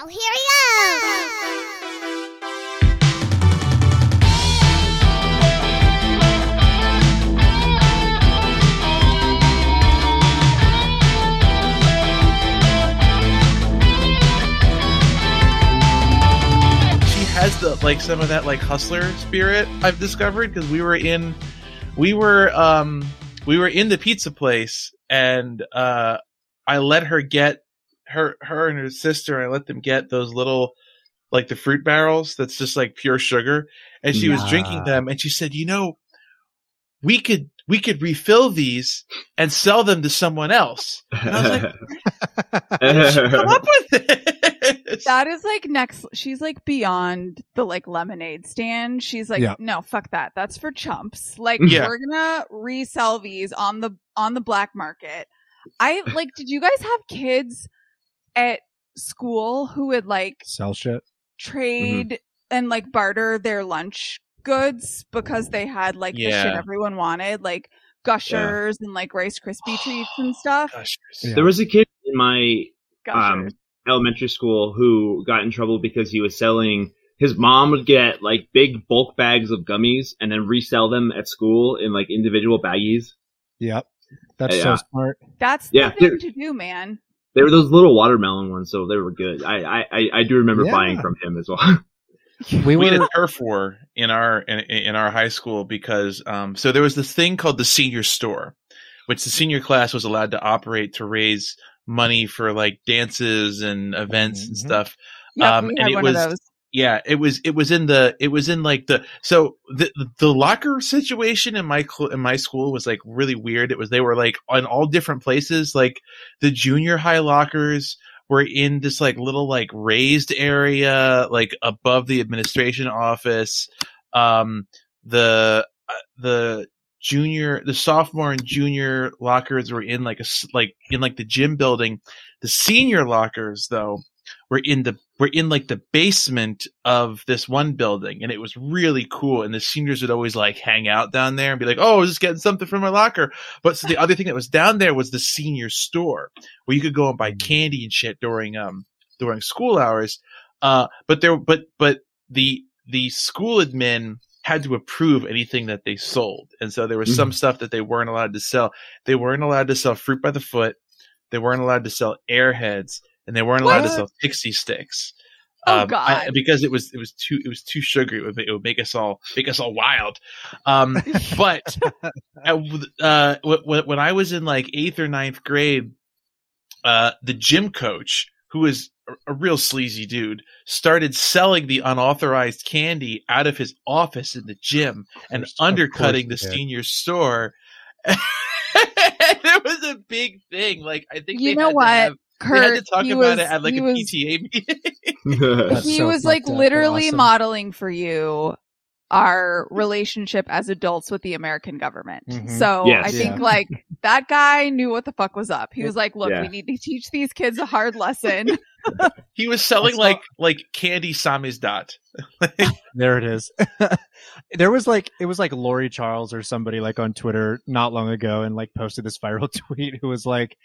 Now here go. she has the like some of that like hustler spirit I've discovered because we were in we were um we were in the pizza place and uh I let her get her her and her sister I let them get those little like the fruit barrels that's just like pure sugar and she was drinking them and she said you know we could we could refill these and sell them to someone else and I was like "Where did she come up with this That is like next. She's like beyond the like lemonade stand. She's like, Yeah. no, fuck that. That's for chumps. Like, Yeah. we're gonna resell these on the on the black market. I like. Did you guys have kids at school who would like Sell shit. trade and like barter their lunch goods because they had like the shit everyone wanted, like gushers and like Rice Krispie treats and stuff. Gosh, Yeah. There was a kid in my um, elementary school who got in trouble because he was selling. His mom would get like big bulk bags of gummies and then resell them at school in like individual baggies. Yep. That's Yeah. so smart. That's yeah, the thing to do, man. They were those little watermelon ones, so they were good. I I, I- I do remember Yeah. buying from him as well. We we had were a turf war in our in, in our high school because um so there was this thing called the senior store which the senior class was allowed to operate to raise money for like dances and events and Mhm. stuff Yeah, Um, we and had it one was- of those. Yeah it was it was in the it was in like the so the the locker situation in my cl- in my school was like really weird. It was they were like on all different places. Like the junior high lockers were in this like little like raised area like above the administration office. Um the uh, the junior the sophomore and junior lockers were in like a like in like the gym building. The senior lockers though were in the were in like the basement of this one building and it was really cool and the seniors would always like hang out down there and be like oh I was just getting something from my locker. But so the other thing that was down there was the senior store where you could go and buy candy and shit during um during school hours uh but there but but the the school admin had to approve anything that they sold and so there was some stuff that they weren't allowed to sell. They weren't allowed to sell fruit by the foot. They weren't allowed to sell airheads and they weren't allowed to sell pixie sticks Oh, um, I- God. because it was it was too it was too sugary. It would, it would make us all make us all wild. Um, but uh, uh, when, when I was in like eighth or ninth grade, uh, the gym coach, who was a, a real sleazy dude, started selling the unauthorized candy out of his office in the gym and course- undercutting the course he did. senior store. it was a big thing. Like I think You know what, have- they had to talk about was, it at like a was, PTA meeting. He so was like fucked up, but literally awesome. modeling for you our relationship as adults with the American government. Mhm. So Yes. I think Yeah. like that guy knew what the fuck was up. He was like, "Look, Yeah. we need to teach these kids a hard lesson." He was selling saw- like like candy samizdat. There it is. there was like it was like Lori Charles or somebody like on Twitter not long ago and like posted this viral tweet who was like,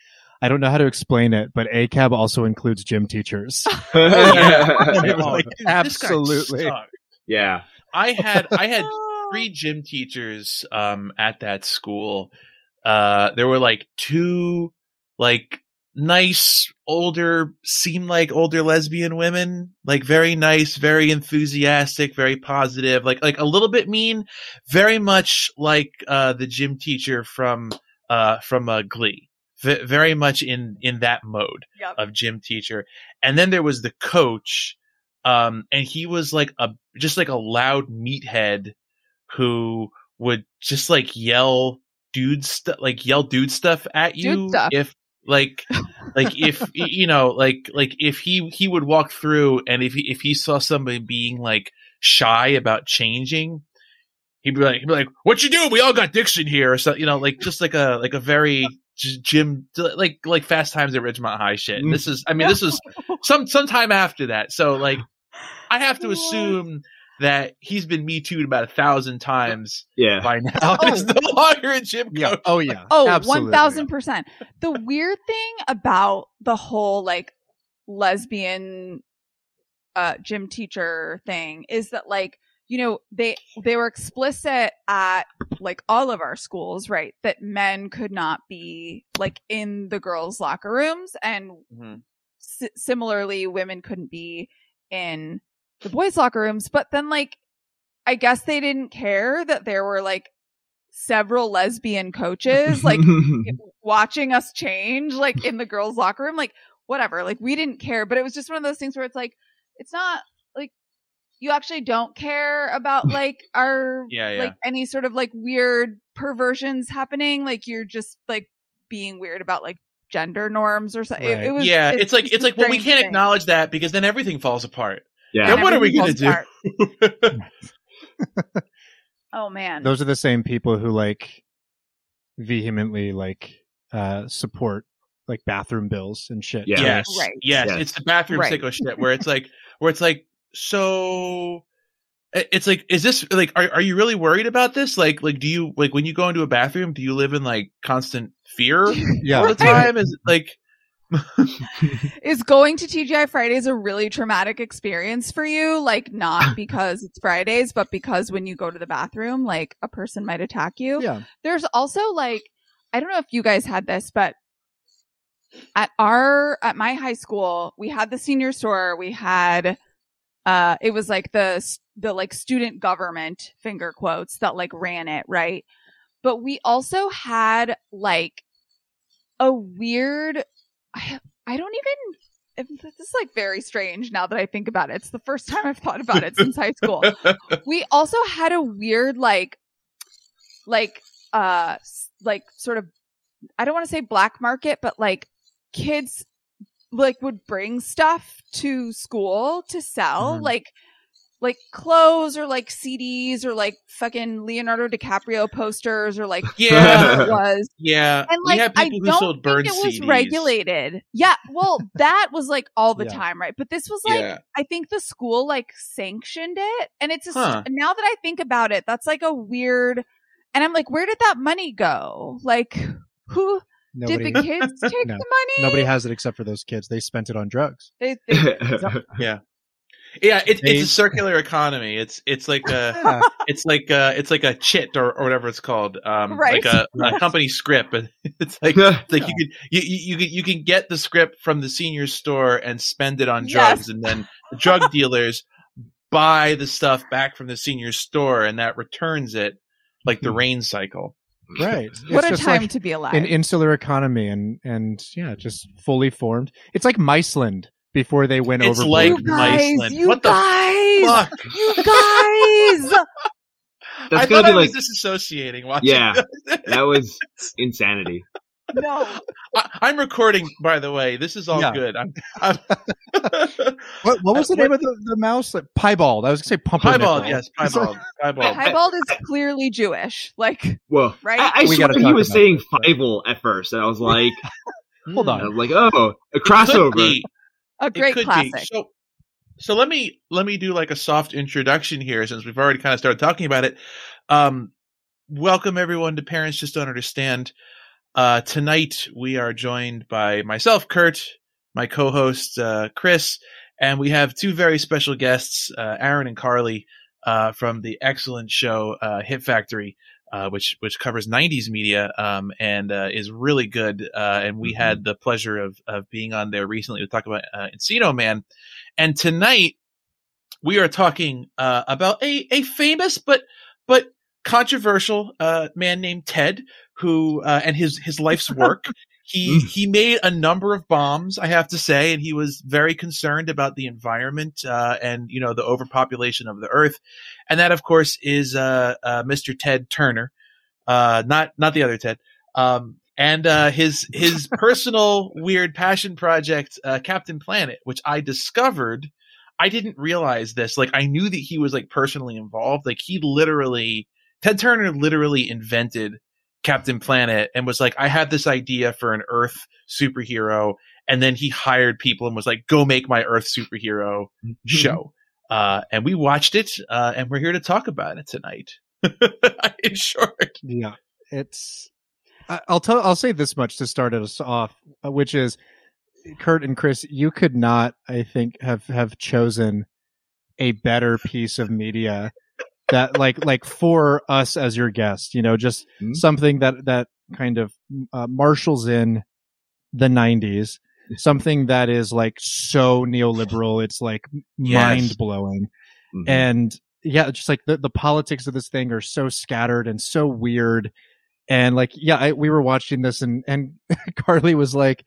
I don't know how to explain it, but ACAB also includes gym teachers. And it was like, dude, this guy absolutely. yeah. I had I had three gym teachers um at that school. Uh there were like two like nice older seem like older lesbian women, like very nice, very enthusiastic, very positive, like like a little bit mean, very much like uh the gym teacher from uh from uh, Glee. V- very much in in that mode Yep. of gym teacher. And then there was the coach, um, and he was like a just like a loud meathead who would just like yell dude stuff, like yell dude stuff at you stuff. if like like if you know like like if he he would walk through and if he if he saw somebody being like shy about changing he'd be like he'd be like what you doing we all got diction here or something you know like just like a like a very j- gym like like fast times at ridgemont high shit and this is i mean this is some sometime after that so like i have to assume that he's been me too about a thousand times Yeah. by now and is no longer a gym coach Yeah. Oh yeah. Oh, 1000%. The weird thing about the whole like lesbian uh, gym teacher thing is that like you know they they were explicit at like all of our schools right that men could not be like in the girls locker rooms and Mhm. s- similarly women couldn't be in the boys locker rooms but then like i guess they didn't care that there were like several lesbian coaches like watching us change like in the girls locker room like whatever like we didn't care but it was just one of those things where it's like it's not you actually don't care about like our Yeah, yeah. like any sort of like weird perversions happening like you're just like being weird about like gender norms or something Right. it, it was yeah, it's, like it's like well, we can't thing. acknowledge that because then everything falls apart. yeah. Then what are we gonna do? oh man Those are the same people who like vehemently like uh support like bathroom bills and shit. Yeah. Yes, Right. yes, Yes. it's the bathroom Right. sicko shit where it's like where it's like so. It's like, is this like, are are you really worried about this? Like, like, do you like when you go into a bathroom, do you live in like constant fear yeah. all the time? Is it like, is going to TGI Fridays a really traumatic experience for you? Like not because it's Fridays, but because when you go to the bathroom, like a person might attack you. Yeah. There's also like I don't know if you guys had this, but at our at my high school, we had the senior store, we had uh it was like the the like student government finger quotes that like ran it, right? But we also had like a weird I, I don't even this is like very strange now that I think about it. It's the first time I've thought about it since high school. We also had a weird like like uh like sort of I don't want to say black market, but like kids like would bring stuff to school to sell, Mhm. like like clothes or like CDs or like fucking Leonardo DiCaprio posters or like yeah, it was. yeah. And we like have I who don't sold think it was CDs. regulated. Yeah, well, that was like all the Yeah. time, right? But this was like yeah, I think the school like sanctioned it, and it's just Huh. now that I think about it, that's like a weird. And I'm like, where did that money go? Like, who Nobody did the kids take No. the money? nobody has it except for those kids. They spent it on drugs. They, they, yeah. Yeah, it's They- it's a circular economy. It's it's like a it's like a, it's like a chit or, or whatever it's called. Um, Right. like a, a company scrip. And It's like it's like you could you, you you can you can get the scrip from the senior store and spend it on Yes. drugs, and then the drug dealers buy the stuff back from the senior store, and that returns it like the rain cycle. Right. It's what a time like to be alive. an insular economy and and yeah, just fully formed. It's like Miceland before they went It's overboard. like you guys, Iceland. you What the guys, Fuck! you guys. I That's thought gonna I be was like, disassociating watching. yeah, that was insanity. No, I, I'm recording, by the way. This is all Yeah. good. I'm, I'm What, what was the name of the, the mouse? Like, piebald. I was gonna say pumpernickel. piebald. Yes, piebald. Piebald. Piebald is clearly Jewish. Like, Well, Right? I, I swear he was saying this, Fievel at first, and I was like, Hold I on. was like, oh, a Could crossover. be. a It great could be. classic. So, so let me let me do like a soft introduction here, since we've already kind of started talking about it. Um, welcome everyone to Parents Just Don't Understand. Uh, tonight we are joined by myself, Kurt, my co-host uh, Chris, and we have two very special guests, uh, Aaron and Carly, uh, from the excellent show uh, Hit Factory. Uh, which which covers '90s media um, and uh, is really good. Uh, and we had the pleasure of of being on there recently to talk about uh, Encino Man. And tonight we are talking uh, about a a famous but but controversial uh, man named Ted, who uh, and his his life's work. He Mm. he made a number of bombs, I have to say, and he was very concerned about the environment uh, and you know the overpopulation of the earth, and that of course is uh, uh, Mr. Ted Turner, uh, not not the other Ted, um, and uh, his his personal weird passion project, uh, Captain Planet, which I discovered. I didn't realize this. Like I knew that he was like personally involved. Like he literally, Ted Turner literally invented Captain Planet and was like, I had this idea for an Earth superhero. And then he hired people and was like, go make my Earth superhero show. Uh, and we watched it, uh, and we're here to talk about it tonight. In short. Yeah, it's. I'll tell. I'll say this much to start us off, uh, which is, Kurt and Chris, you could not, I think, have have chosen a better piece of media that like like for us as your guest, you know, just Mhm. something that that kind of uh, marshals in the 90s, something that is like so neoliberal, it's like Yes. mind blowing Mhm. and yeah just like the, the politics of this thing are so scattered and so weird and like yeah I, we were watching this and and carly was like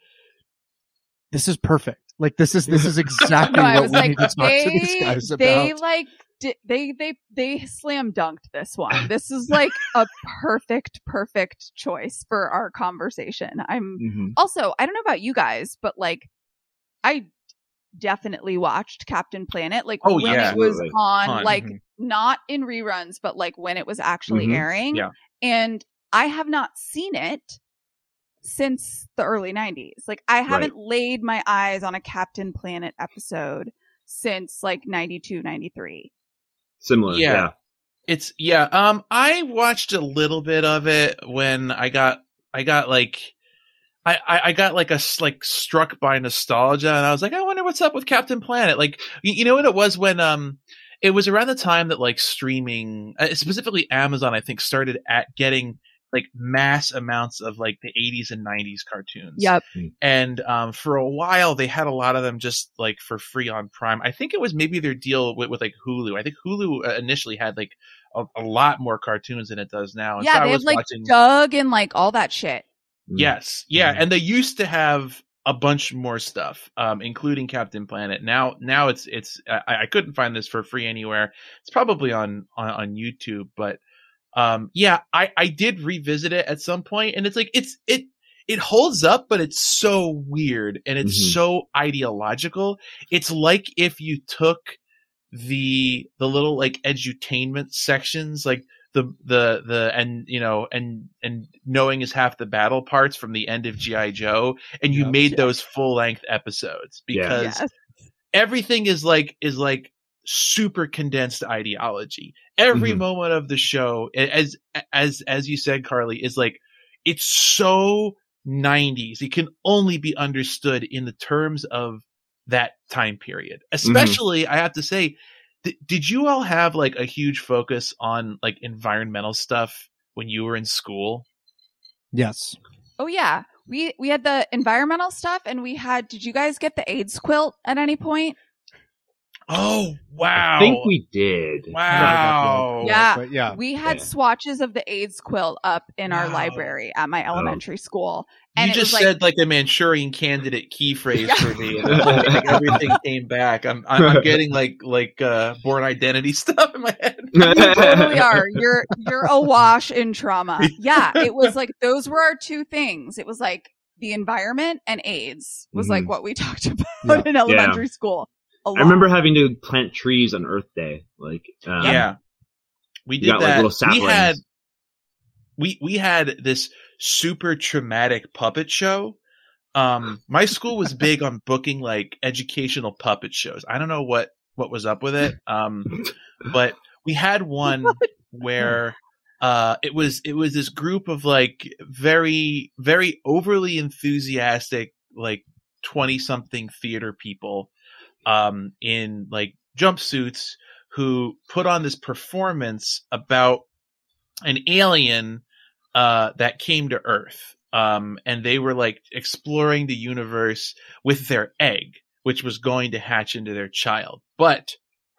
this is perfect like this is this is exactly No, what we like, need to talk to these guys about they like di- they they they slam dunked this one. This is like a perfect perfect choice for our conversation. I'm Mhm. also I don't know about you guys, but like I definitely watched Captain Planet like Oh, when yeah. it was Absolutely. on Ton. like Mhm. not in reruns but like when it was actually Mhm. airing. Yeah. And I have not seen it since the early 90s. Like I haven't laid my eyes on a Captain Planet episode since like 92 93. Similar. Yeah. Yeah. It's yeah. Um, I watched a little bit of it when I got I got like. I, I, got like a like struck by nostalgia and I was like I wonder what's up with Captain Planet like you, you know what it was when um it was around the time that like streaming uh, specifically Amazon I think started at getting like mass amounts of like the 80s and 90s cartoons Yep. and um, for a while they had a lot of them just like for free on Prime. I think it was maybe their deal with, with like Hulu. I think Hulu uh, initially had like a, a lot more cartoons than it does now. And so Yeah, I they was have like watching. Doug and like all that shit. Yes, yeah, Mhm. and they used to have a bunch more stuff, um, including Captain Planet. Now, now it's it's I, I couldn't find this for free anywhere. It's probably on on, on YouTube, but um, yeah, I I did revisit it at some point, and it's like it's it it holds up, but it's so weird and it's Mhm. so ideological. It's like if you took the the little like edutainment sections like the the the and you know and and knowing is half the battle parts from the end of GI Joe and you Yeah. made those full length episodes Yeah. because Yes. everything is like is like super condensed ideology every Mhm. moment of the show as as as you said Carly is like it's so 90s it can only be understood in the terms of that time period especially i have to say th- did you all have like a huge focus on like environmental stuff when you were in school yes Oh yeah. We we had the environmental stuff and we had did you guys get the AIDS quilt at any point? Oh wow I think we did. wow Yeah. but yeah We had Yeah. swatches of the AIDS quilt up in our library at my elementary school. And you just was like said like a Manchurian candidate key phrase for me, and the everything came back. I'm, I'm I'm getting like like uh, Bourne identity stuff in my head. you totally are. You're you're awash in trauma. Yeah, it was like those were our two things. It was like the environment and AIDS was like Mhm. what we talked about Yeah. in elementary school. A I lot. remember having to plant trees on Earth Day. Like, um, yeah, we did got like that. little we had we we had this super traumatic puppet show. Um, my school was big on booking like educational puppet shows. I don't know what what was up with it. Um, but we had one where uh it was it was this group of like very very overly enthusiastic like 20 something theater people um in like jumpsuits who put on this performance about an alien uh that came to earth. Um and they were like exploring the universe with their egg which was going to hatch into their child. But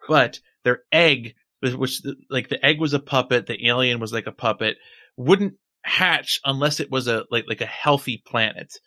but their egg which- like the egg was a puppet the alien was like a puppet wouldn't hatch unless it was a like like a healthy planet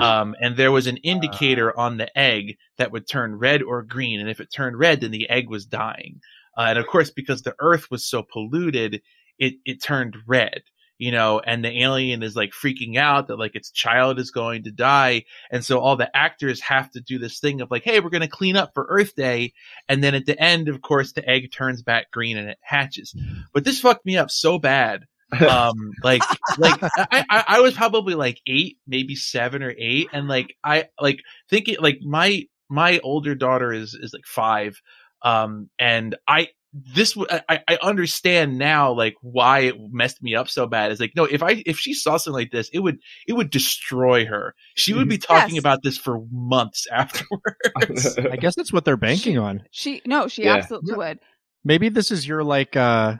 um, and there was an indicator on the egg that would turn red or green, and if it turned red, then the egg was dying. Uh, and of course, because the Earth was so polluted, it it turned red. You know, and the alien is like freaking out that like its child is going to die, and so all the actors have to do this thing of like, hey, we're going to clean up for Earth Day, and then at the end, of course, the egg turns back green and it hatches. But this fucked me up so bad um like like I, I i was probably like eight maybe seven or eight and like i like thinking like my my older daughter is is like five um and i this I, I understand now like why it messed me up so bad is like no if i if she saw something like this it would it would destroy her she would be talking Yes. about this for months afterwards I guess that's what they're banking on. She no, she Yeah. absolutely would. Maybe this is your like uh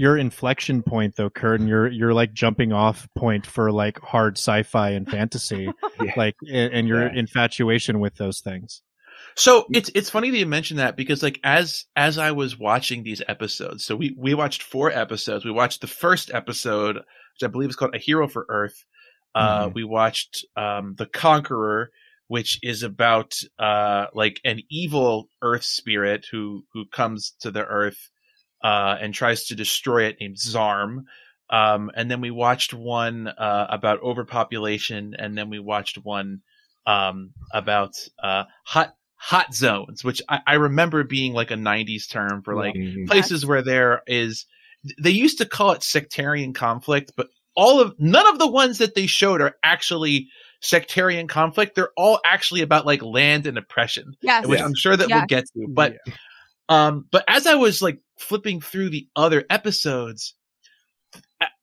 your inflection point though, Kurt, and your your like jumping off point for like hard sci-fi and fantasy, Yeah. like and, and your Yeah. infatuation with those things. So it's it's funny that you mentioned that because like as as I was watching these episodes, so we we watched four episodes. We watched the first episode, which I believe is called "A Hero for Earth." Uh, Mhm. we watched um, "The Conqueror," which is about uh like an evil Earth spirit who who comes to the Earth uh, and tries to destroy it, named Zarm. Um, and then we watched one uh, about overpopulation, and then we watched one um, about uh, hot hot zones, which I, I remember being like a '90s term for like Mhm. places where there is. They used to call it sectarian conflict, but all of none of the ones that they showed are actually sectarian conflict. They're all actually about like land and oppression, Yes. which I'm sure that we'll get to. But um, but as I was like flipping through the other episodes,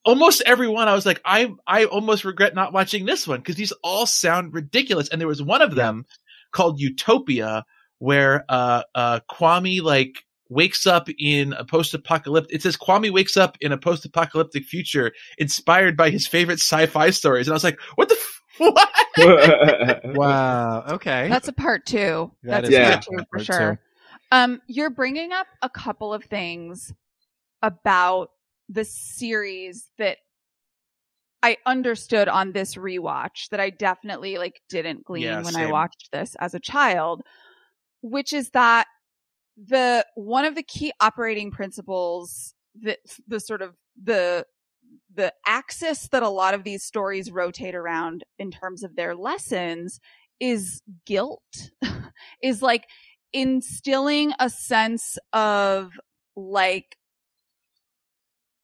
almost every one I was like, I I almost regret not watching this one because these all sound ridiculous. And there was one of them called Utopia where uh uh Kwame like wakes up in a post-apocalyptic it says Kwame wakes up in a post-apocalyptic future inspired by his favorite sci-fi stories and I was like what the f- what Wow. Okay. That's a part two. That That's is Yeah. part two for part sure. two. Um, you're bringing up a couple of things about the series that I understood on this rewatch that I definitely like didn't glean Yeah, when I watched this as a child, which is that the one of the key operating principles that the sort of the the axis that a lot of these stories rotate around in terms of their lessons is guilt is like instilling a sense of like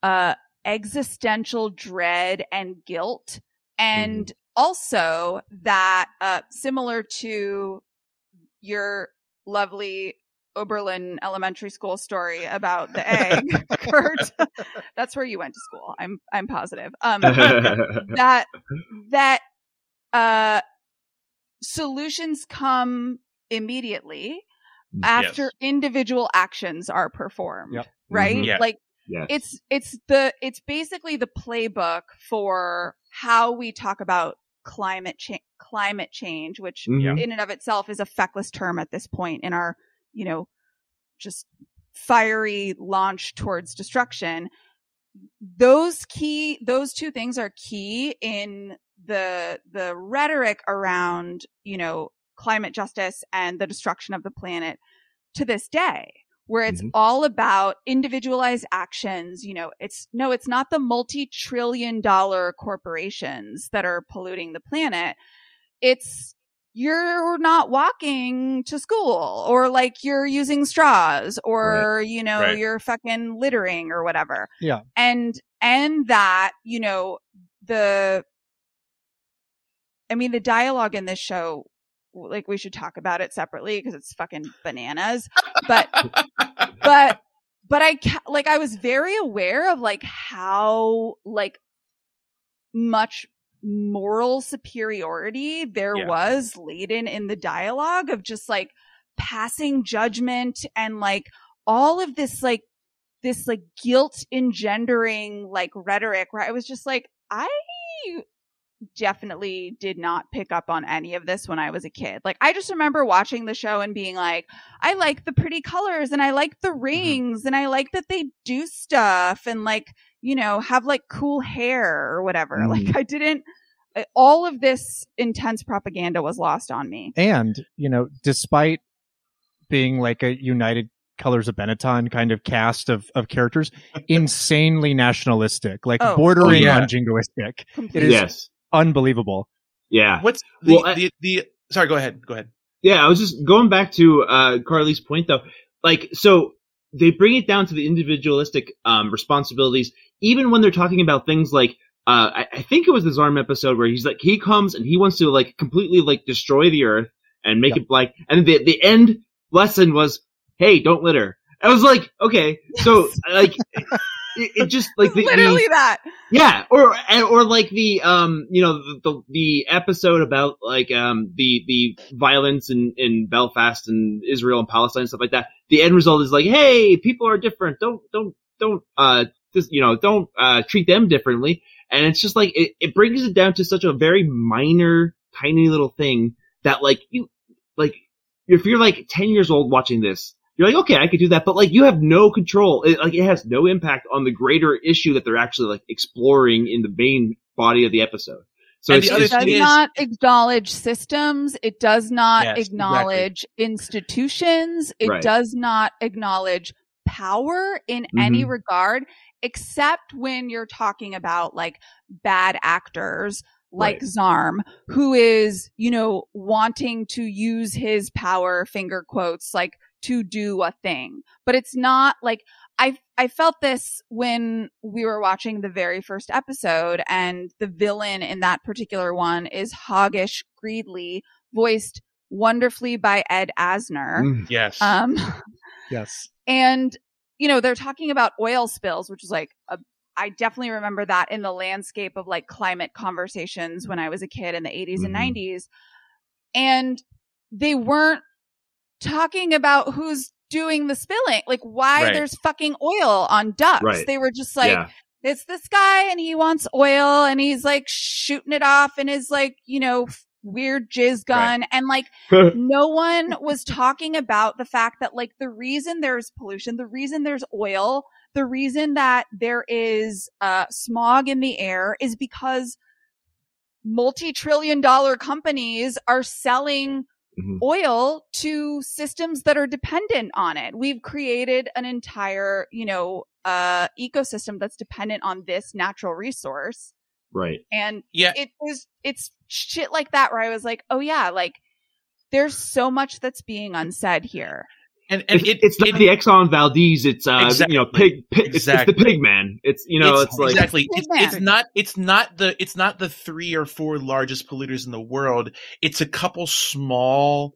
uh existential dread and guilt. And also that uh similar to your lovely Oberlin elementary school story about the egg Kurt. That's where you went to school. I'm i'm positive. Um that that uh solutions come immediately after Yes. individual actions are performed Yep. right Mhm. Yeah. like Yes. it's it's the it's basically the playbook for how we talk about climate change climate change which Mhm. in and of itself is a feckless term at this point in our you know just fiery launch towards destruction those key those two things are key in the the rhetoric around you know climate justice and the destruction of the planet to this day where it's Mhm. all about individualized actions you know it's no it's not the multi-trillion dollar corporations that are polluting the planet it's you're not walking to school or like you're using straws or you know Right. you're fucking littering or whatever Yeah. and and that you know the i mean the dialogue in this show like we should talk about it separately because it's fucking bananas but but but i ca- like i was very aware of like how like much moral superiority there Yeah. was laden in the dialogue of just like passing judgment and like all of this like this like guilt engendering like rhetoric where I was just like I definitely did not pick up on any of this when I was a kid. Like I just remember watching the show and being like I like the pretty colors and I like the rings and I like that they do stuff and like you know have like cool hair or whatever. Mhm. Like I didn't uh, all of this intense propaganda was lost on me. And, you know, despite being like a United Colors of Benetton kind of cast of, of characters, insanely nationalistic, like Oh. bordering Oh, yeah. on jingoistic. Completely. is yes. Unbelievable. Yeah. what's the, Well, I- the the sorry go ahead go ahead Yeah, I was just going back to uh, Carly's point though. Like, so they bring it down to the individualistic um, responsibilities, even when they're talking about things like, uh, I, I think it was the Zarm episode where he's like, he comes and he wants to like completely like destroy the earth and make Yep. it like, and the the end lesson was, hey, don't litter. I was like, okay, so like it, it just like the, Literally the that. yeah, or and- or like the um you know the the, the episode about like um the the violence in in Belfast and Israel and Palestine and stuff like that. The end result is like, hey, people are different. Don't don't don't uh just you know don't uh treat them differently. And it's just like it, it brings it down to such a very minor, tiny little thing that like you like if you're like 10 years old watching this, you're like, okay, I could do that, but like you have no control. It, like it has no impact on the greater issue that they're actually like exploring in the main body of the episode. So And it's, the other It does is- not acknowledge systems. It does not Yes, acknowledge institutions. It Right. does not acknowledge power in any Mhm. regard, except when you're talking about like bad actors like Right. Zarm, who is, you know, wanting to use his power, finger quotes, like to do a thing. But it's not like I I felt this when we were watching the very first episode, and the villain in that particular one is Hoggish Greedley, voiced wonderfully by Ed Asner. Mm. Yes. Um, Yes. and you know they're talking about oil spills, which is like a I definitely remember that in the landscape of like climate conversations when I was a kid in the 80s and Mhm. 90s. And they weren't talking about who's doing the spilling, like why Right. there's fucking oil on ducks. Right. They were just like, yeah. it's this guy and he wants oil and he's like shooting it off in his like, you know, weird jizz gun. And like, no one was talking about the fact that like the reason there's pollution, the reason there's oil, the reason that there is uh, smog in the air is because multi-trillion dollar companies are selling Mhm. oil to systems that are dependent on it. We've created an entire, you know, uh, ecosystem that's dependent on this natural resource. right. And yeah. it was it's shit like that where I was like, oh yeah, like there's so much that's being unsaid here. And, and It's, it, it's not it- the Exxon Valdez. It's uh, you know, Exactly. pig. pig it's, it's the pig man. It's you know, it's, like exactly Big it's, it's not it's not the it's not the three or four largest polluters in the world it's a couple small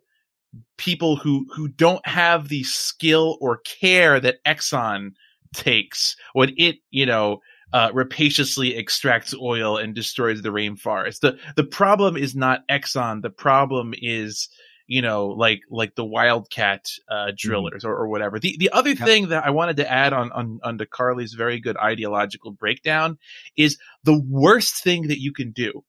people who who don't have the skill or care that exxon takes when it you know uh, rapaciously extracts oil and destroys the rainforest the the problem is not exxon the problem is you know like like the wildcat uh drillers or, or whatever the the other Yep. thing that i wanted to add on on onto carly's very good ideological breakdown is the worst thing that you can do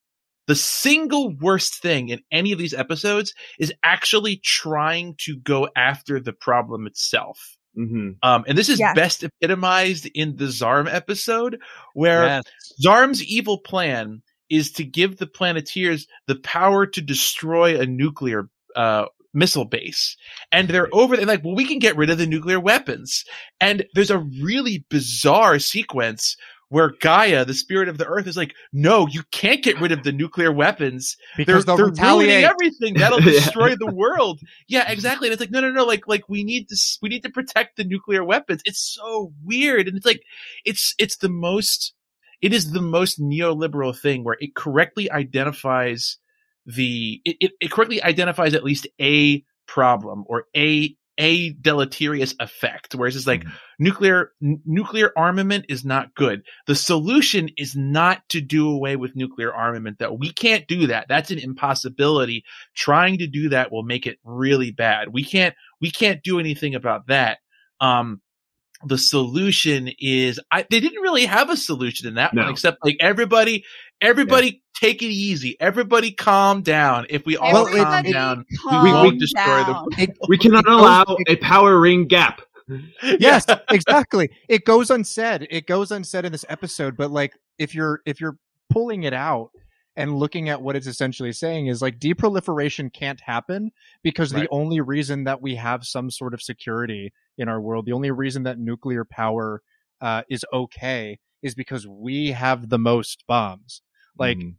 the single worst thing in any of these episodes is actually trying to go after the problem itself mhm. um, and this is Yes. best epitomized in the Zarm episode, where Yes. Zarm's evil plan is to give the Planeteers the power to destroy a nuclear uh, missile base. And they're over there like, well, we can get rid of the nuclear weapons. And there's a really bizarre sequence where Gaia, the spirit of the earth, is like, no, you can't get rid of the nuclear weapons. Because they're, they'll they're ruining everything. That'll Yeah. destroy the world. Yeah, exactly. And it's like, no, no, no. Like, like we need to, we need to protect the nuclear weapons. It's so weird. And it's like, it's, it's the most, it is the most neoliberal thing where it correctly identifies the, it, it, it correctly identifies at least a problem or a, a deleterious effect. Whereas it's like Mhm. nuclear, n- nuclear armament is not good. The solution is not to do away with nuclear armament though. We can't do that. That's an impossibility. Trying to do that will make it really bad. We can't, we can't do anything about that. Um, the solution is I, they didn't really have a solution in that one except like everybody everybody take it easy everybody calm down if we all Well, calm it- down calm we won't we- destroy down. the It, We cannot allow a power ring gap. yes, exactly. It goes unsaid. It goes unsaid in this episode, but like if you're if you're pulling it out and looking at what it's essentially saying is like deproliferation can't happen because Right. the only reason that we have some sort of security in our world, the only reason that nuclear power uh, is okay is because we have the most bombs. Like Mhm.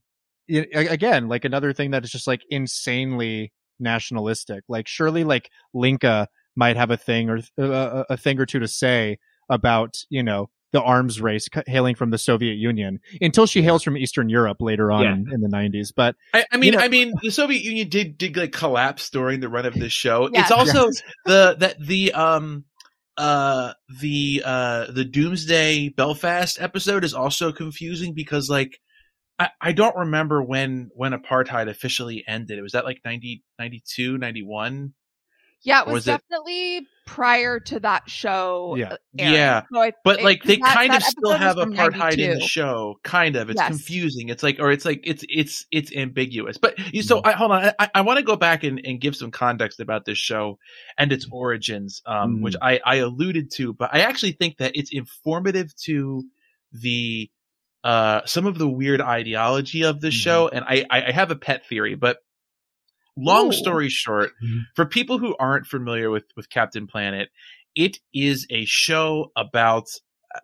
y- a- again, like another thing that is just like insanely nationalistic. Like surely like Linka might have a thing or uh, a thing or two to say about you know the arms race hailing from the Soviet Union until she hails from Eastern Europe later on Yeah. in, in the 90s. But I, I mean, know- I mean, the Soviet Union did did like collapse during the run of this show. Yes. It's also the that the um uh the uh the Doomsday Belfast episode is also confusing because like I, I don't remember when when apartheid officially ended. It was that like 90, 92, 91? Yeah, it was, Was it- definitely prior to that show. Yeah. uh, airing. Yeah. So I- But it- like they that- kind that of still have apartheid in the show. Kind of. It's Yes. confusing. It's like or it's like it's it's it's ambiguous. But you so Mm-hmm. I hold on. I, I want to go back and, and give some context about this show and its origins, um, Mm-hmm. which I, I alluded to, but I actually think that it's informative to the uh some of the weird ideology of this Mhm. show. And I, I I have a pet theory, but long Ooh. story short, Mhm. for people who aren't familiar with with Captain Planet, it is a show about uh,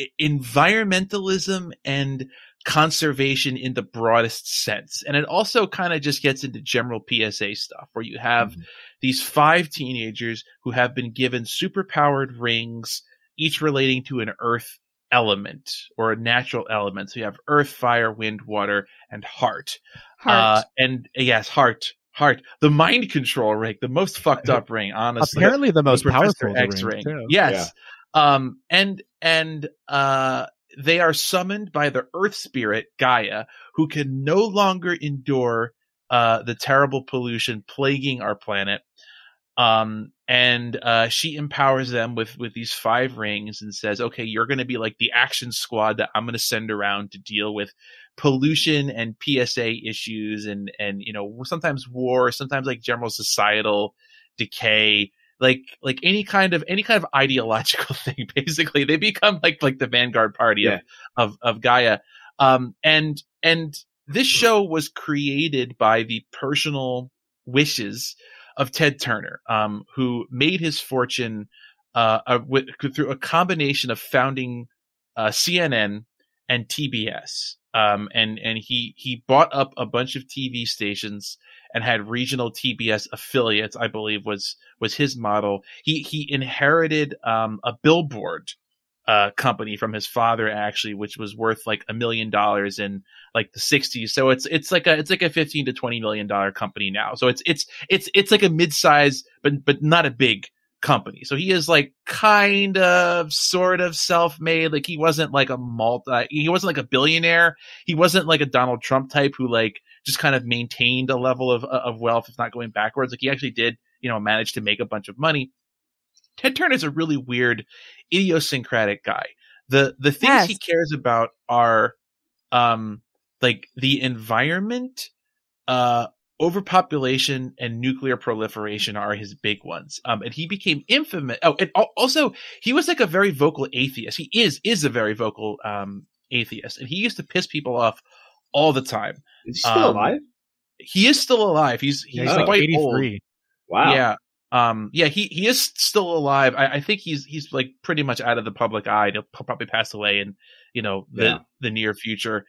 uh, environmentalism and conservation in the broadest sense. And it also kind of just gets into general PSA stuff where you have these five teenagers who have been given superpowered rings, each relating to an earth element or a natural element. So you have earth, fire, wind, water, and heart. Heart. Uh, and uh, yes, heart, heart. The mind control ring, the most fucked up ring, honestly. Apparently, the most The powerful. X ring, ring. too. Yes. Um, and and uh, they are summoned by the Earth Spirit Gaia, who can no longer endure uh, the terrible pollution plaguing our planet. Um, and uh, she empowers them with with these five rings and says, "Okay, you're going to be like the action squad that I'm going to send around to deal with pollution and PSA issues and and you know sometimes war, sometimes like general societal decay." like like any kind of any kind of ideological thing basically they become like like the vanguard party Yeah. of, of of gaia um and and this show was created by the personal wishes of ted turner um who made his fortune uh, uh with, through a combination of founding uh cnn and tbs um and and he he bought up a bunch of tv stations and had regional TBS affiliates, I believe was was his model. He he inherited um, a billboard uh, company from his father actually, which was worth like a million dollars in like the '60s. So it's it's like a it's like a 15 to 20 million dollar company now. So it's it's it's it's like a mid size, but but not a big company. So he is like kind of sort of self-made. Like he wasn't like a multi he wasn't like a billionaire. He wasn't like a Donald Trump type who like just kind of maintained a level of of wealth if not going backwards. Like he actually did, you know, manage to make a bunch of money. Ted Turner is a really weird idiosyncratic guy. The the things he cares about are um like the environment, uh overpopulation and nuclear proliferation are his big ones. Um, and he became infamous. Oh, and also he was like a very vocal atheist. He is is a very vocal um atheist, and he used to piss people off all the time. Is he still Um, alive? He is still alive. He's he's Yeah, he's like quite old. 83. Wow. Yeah. Um, yeah, he, he is still alive. I, I think he's, he's like pretty much out of the public eye. He'll probably pass away in, you know, the, Yeah. the near future.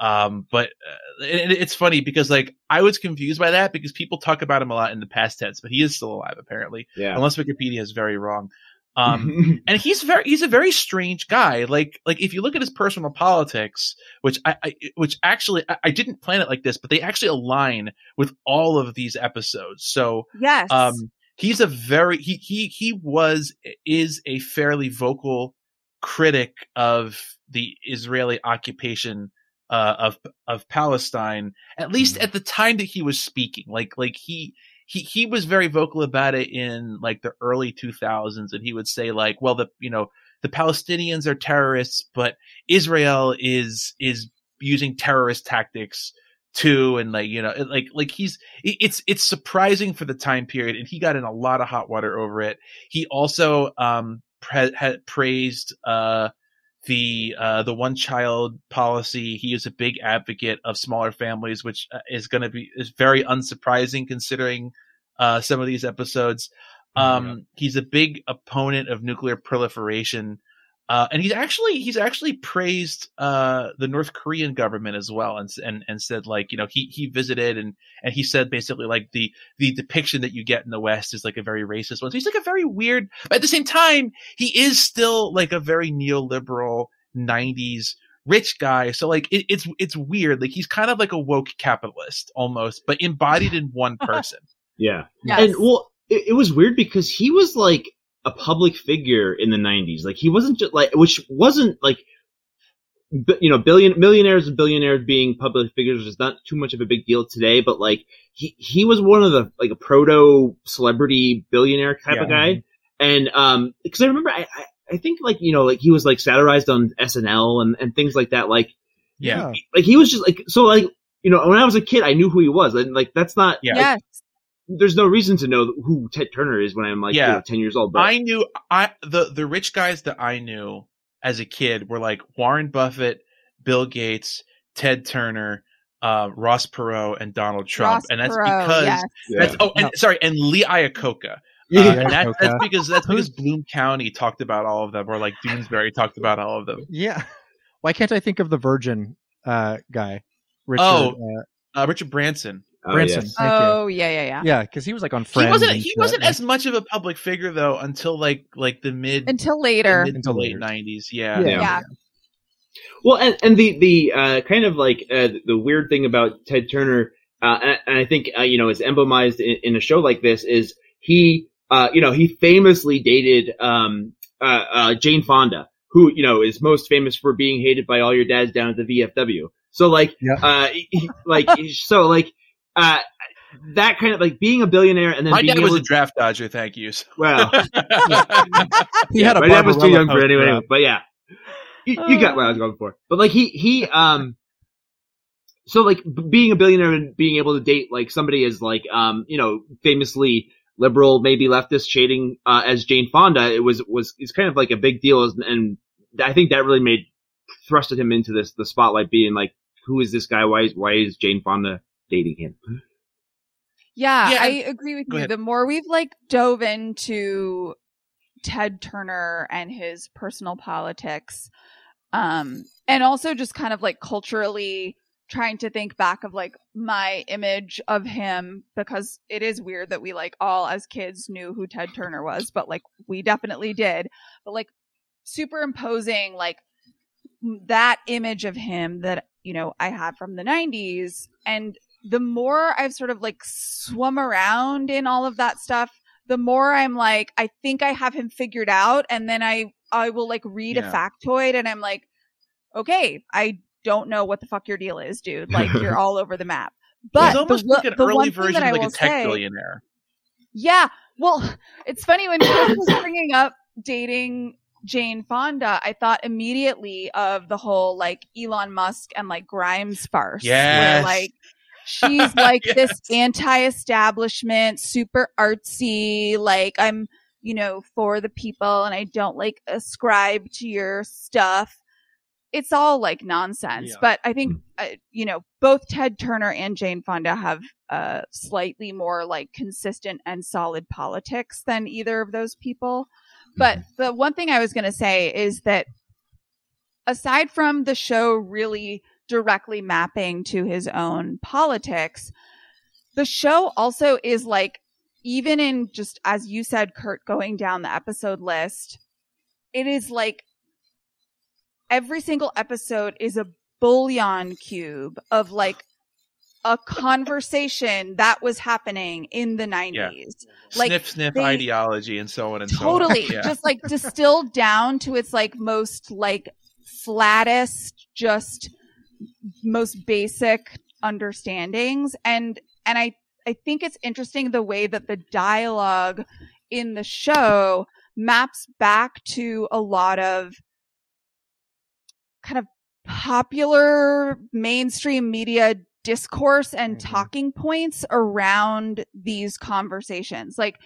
Um, but uh, it, it's funny because like I was confused by that because people talk about him a lot in the past tense, but he is still alive apparently, Yeah. unless Wikipedia is very wrong. Um, and he's very he's a very strange guy like like if you look at his personal politics which i, I which actually I, I didn't plan it like this but they actually align with all of these episodes so yes. um he's a very he he he was is a fairly vocal critic of the israeli occupation uh of of palestine at least Mhm. at the time that he was speaking like like he he he was very vocal about it in like the early 2000s and he would say like well the you know the palestinians are terrorists but israel is is using terrorist tactics too and like you know it- like like he's it- it's it's surprising for the time period and he got in a lot of hot water over it. He also um had praised uh the uh the one child policy. He is a big advocate of smaller families which uh, is going to be is very unsurprising considering uh some of these episodes. Um he's a big opponent of nuclear proliferation uh, and he's actually he's actually praised uh, the North Korean government as well, and and and said like you know he he visited and and he said basically like the the depiction that you get in the West is like a very racist one. So he's like a very weird, but at the same time he is still like a very neoliberal '90s rich guy. So like it, it's it's weird. Like he's kind of like a woke capitalist almost, but embodied in one person. yeah. yes. And well, it, it was weird because he was like a a public figure in the '90s. Like he wasn't just like, which wasn't like, you know, billion millionaires and billionaires being public figures is not too much of a big deal today. But like he he was one of the like a proto celebrity billionaire type of guy. And um, because I remember I, I I think like you know like he was like satirized on SNL and and things like that. Like Yeah. like he was just like so like you know when I was a kid I knew who he was and like that's not Yeah. Yes. There's no reason to know who Ted Turner is when I'm like you know, ten years old. But I knew I the the rich guys that I knew as a kid were like Warren Buffett, Bill Gates, Ted Turner, uh, Ross Perot, and Donald Trump, Ross and that's Perot, because yes. that's oh, and No. sorry, and Lee Iacocca. yeah, Uh, and that, Iacocca. that's because that's because Bloom County talked about all of them, or like Doonesbury talked about all of them. Yeah. Why can't I think of the Virgin uh, guy? Richard, Oh, uh, Uh, Richard Branson. Oh, Branson. yes. Thank you. Oh yeah, yeah, yeah. Yeah, because he was like on He wasn't. He wasn't as much of a public figure though until like like the mid Until later. mid Until late nineties. Yeah. Yeah. yeah. Well, and, and the the uh, kind of like uh, the weird thing about Ted Turner, uh, and, and I think uh, you know is emblemized in, in a show like this is he, uh, you know, he famously dated um, uh, uh, Jane Fonda, who you know is most famous for being hated by all your dads down at the VFW. So like, Yeah. uh, he- like so like. Uh, that kind of like being a billionaire and then My being dad was able a draft dodger. Thank you. So- well, He had a my dad was too young for post anyway. But yeah, you, you got what I was going for. But like he he um, so like being a billionaire and being able to date like somebody as like um you know famously liberal maybe leftist shading uh, as Jane Fonda it was was it's kind of like a big deal and, and I think that really made thrusted him into this the spotlight being like who is this guy why is why is Jane Fonda dating him Yeah, Yeah, I agree with you. ahead. The more we've like dove into Ted Turner and his personal politics, um, and also just kind of like culturally trying to think back of like my image of him because it is weird that we like all as kids knew who Ted Turner was, but like we definitely did. But like superimposing like that image of him that you know I had from the 90s and the more I've sort of like swum around in all of that stuff, the more I'm like, I think I have him figured out. And then I, I will like read Yeah. a factoid and I'm like, okay, I don't know what the fuck your deal is, dude. Like you're all over the map. But the, almost wo- like an the early version of like a tech say, billionaire. yeah. Well, it's funny when Chris was bringing up dating Jane Fonda, I thought immediately of the whole like Elon Musk and like Grimes farce. Yes. Where like she's like this anti-establishment, super artsy, like I'm, you know, for the people and I don't like ascribe to your stuff. It's all like nonsense. Yeah. But I think, uh, you know, both Ted Turner and Jane Fonda have uh, slightly more like consistent and solid politics than either of those people. But the one thing I was going to say is that aside from the show really directly mapping to his own politics, the show also is like, even in just as you said, Kurt, going down the episode list, it is like every single episode is a bouillon cube of like a conversation that was happening in the 90s. Like, sniff sniff they- ideology and so on and totally so on. Yeah. just like distilled down to its like most like flattest just most basic understandings and and i i think it's interesting the way that the dialogue in the show maps back to a lot of kind of popular mainstream media discourse and Mhm. talking points around these conversations like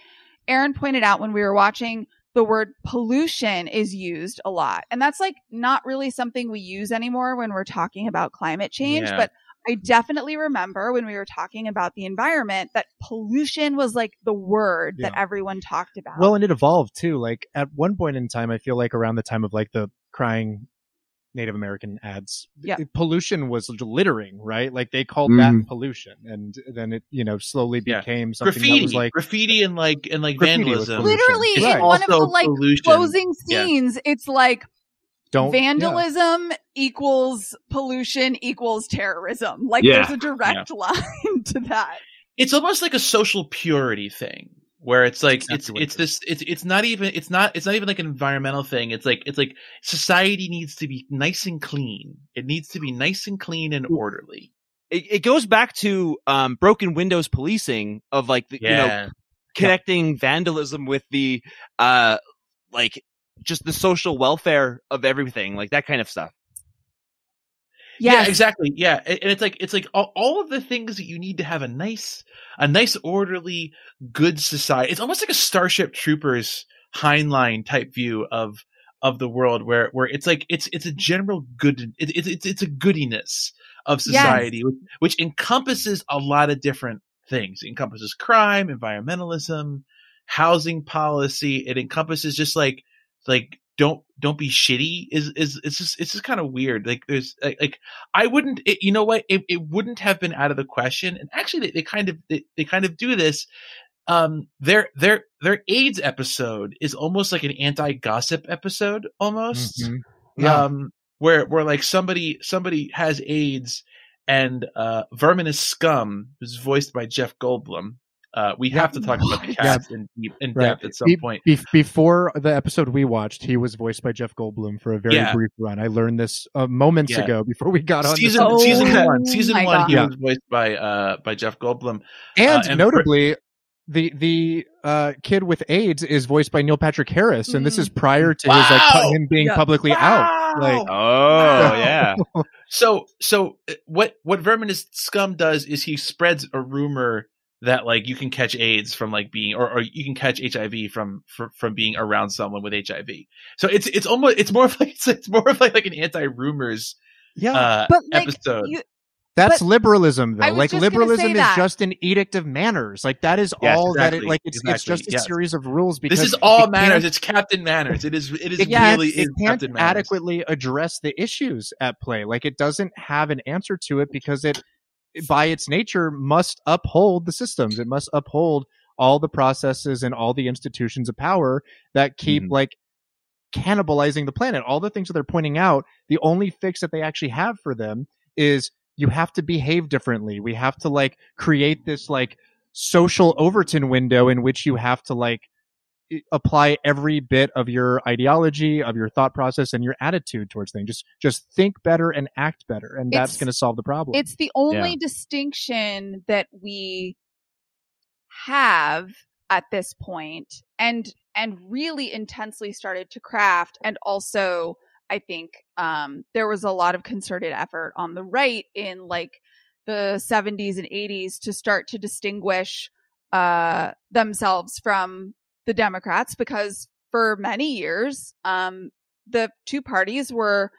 Aaron pointed out when we were watching, the word pollution is used a lot. And that's like not really something we use anymore when we're talking about climate change. Yeah. But I definitely remember when we were talking about the environment that pollution was like the word that everyone talked about. Well, and it evolved too. Like at one point in time, I feel like around the time of like the crying Native American ads, Yeah. pollution was littering, right? Like they called Mhm. that pollution, and then it you know slowly Yeah. became something graffiti, that was like graffiti and like and like vandalism. literally It's in one of the like pollution. closing Yeah. scenes, it's like don't yeah. vandalism equals pollution equals terrorism. Like Yeah. there's a direct line to that. It's almost like a social purity thing where it's like it's it's this it's it's not even it's not it's not even like an environmental thing. It's like it's like society needs to be nice and clean. It needs to be nice and clean and orderly. It, it goes back to um, broken windows policing of like the, you know Yeah. connecting vandalism with the uh like just the social welfare of everything, like that kind of stuff. Yes. Yeah, exactly. Yeah, and it's like it's like all, all of the things that you need to have a nice, a nice, orderly, good society. It's almost like a Starship Troopers Heinlein type view of of the world, where where it's like it's it's a general good. It, it, it's it's a goodiness of Yes. society, which, which encompasses a lot of different things. It encompasses crime, environmentalism, housing policy. It encompasses just like like don't don't be shitty is is it's just it's just kind of weird like there's like, like i wouldn't it, you know what it, it wouldn't have been out of the question and actually they, they kind of they, they kind of do this um their their their aids episode is almost like an anti-gossip episode almost Mhm. Yeah. um where where like somebody somebody has aids and uh Verminous Skumm who's voiced by jeff goldblum uh we have to talk about the What? cast in deep in Right. depth at some Be- point be- before the episode we watched, he was voiced by Jeff Goldblum for a very Yeah. brief run. I learned this uh, moments Yeah. ago before we got on. season this. Oh season one season my one he God. was voiced by uh by jeff goldblum and, uh, and notably, the the uh, kid with AIDS is voiced by Neil Patrick Harris, and this is prior to his like him being Yeah. publicly out. Like, Wow. Oh yeah. so so uh, what what Verminous Skumm does is he spreads a rumor that like you can catch AIDS from like being or, or you can catch HIV from, from from being around someone with HIV. So it's it's almost it's more of like it's, it's more of like, like an anti rumors yeah, uh, But like episode. you, that's but liberalism, though. Like liberalism is that. just an edict of manners. Like that is Yes, all that it like. It's it's just a yes. series of rules. Because this is all it manners. It's Captain Manners. It is it is it Yes. can't, really it is can't Captain Manners. adequately address the issues at play. Like it doesn't have an answer to it because it, by its nature, must uphold the systems. It must uphold all the processes and all the institutions of power that keep Mm-hmm. Mhm. like cannibalizing the planet. All the things that they're pointing out, the only fix that they actually have for them is you have to behave differently. We have to like create this like social Overton window in which you have to like apply every bit of your ideology, of your thought process, and your attitude towards things. Just just think better and act better, and that's going to solve the problem. it's the only distinction that we have at this point and and really intensely started to craft and also i think um there was a lot of concerted effort on the right in like the 70s and 80s to start to distinguish uh themselves from the democrats because for many years um the two parties were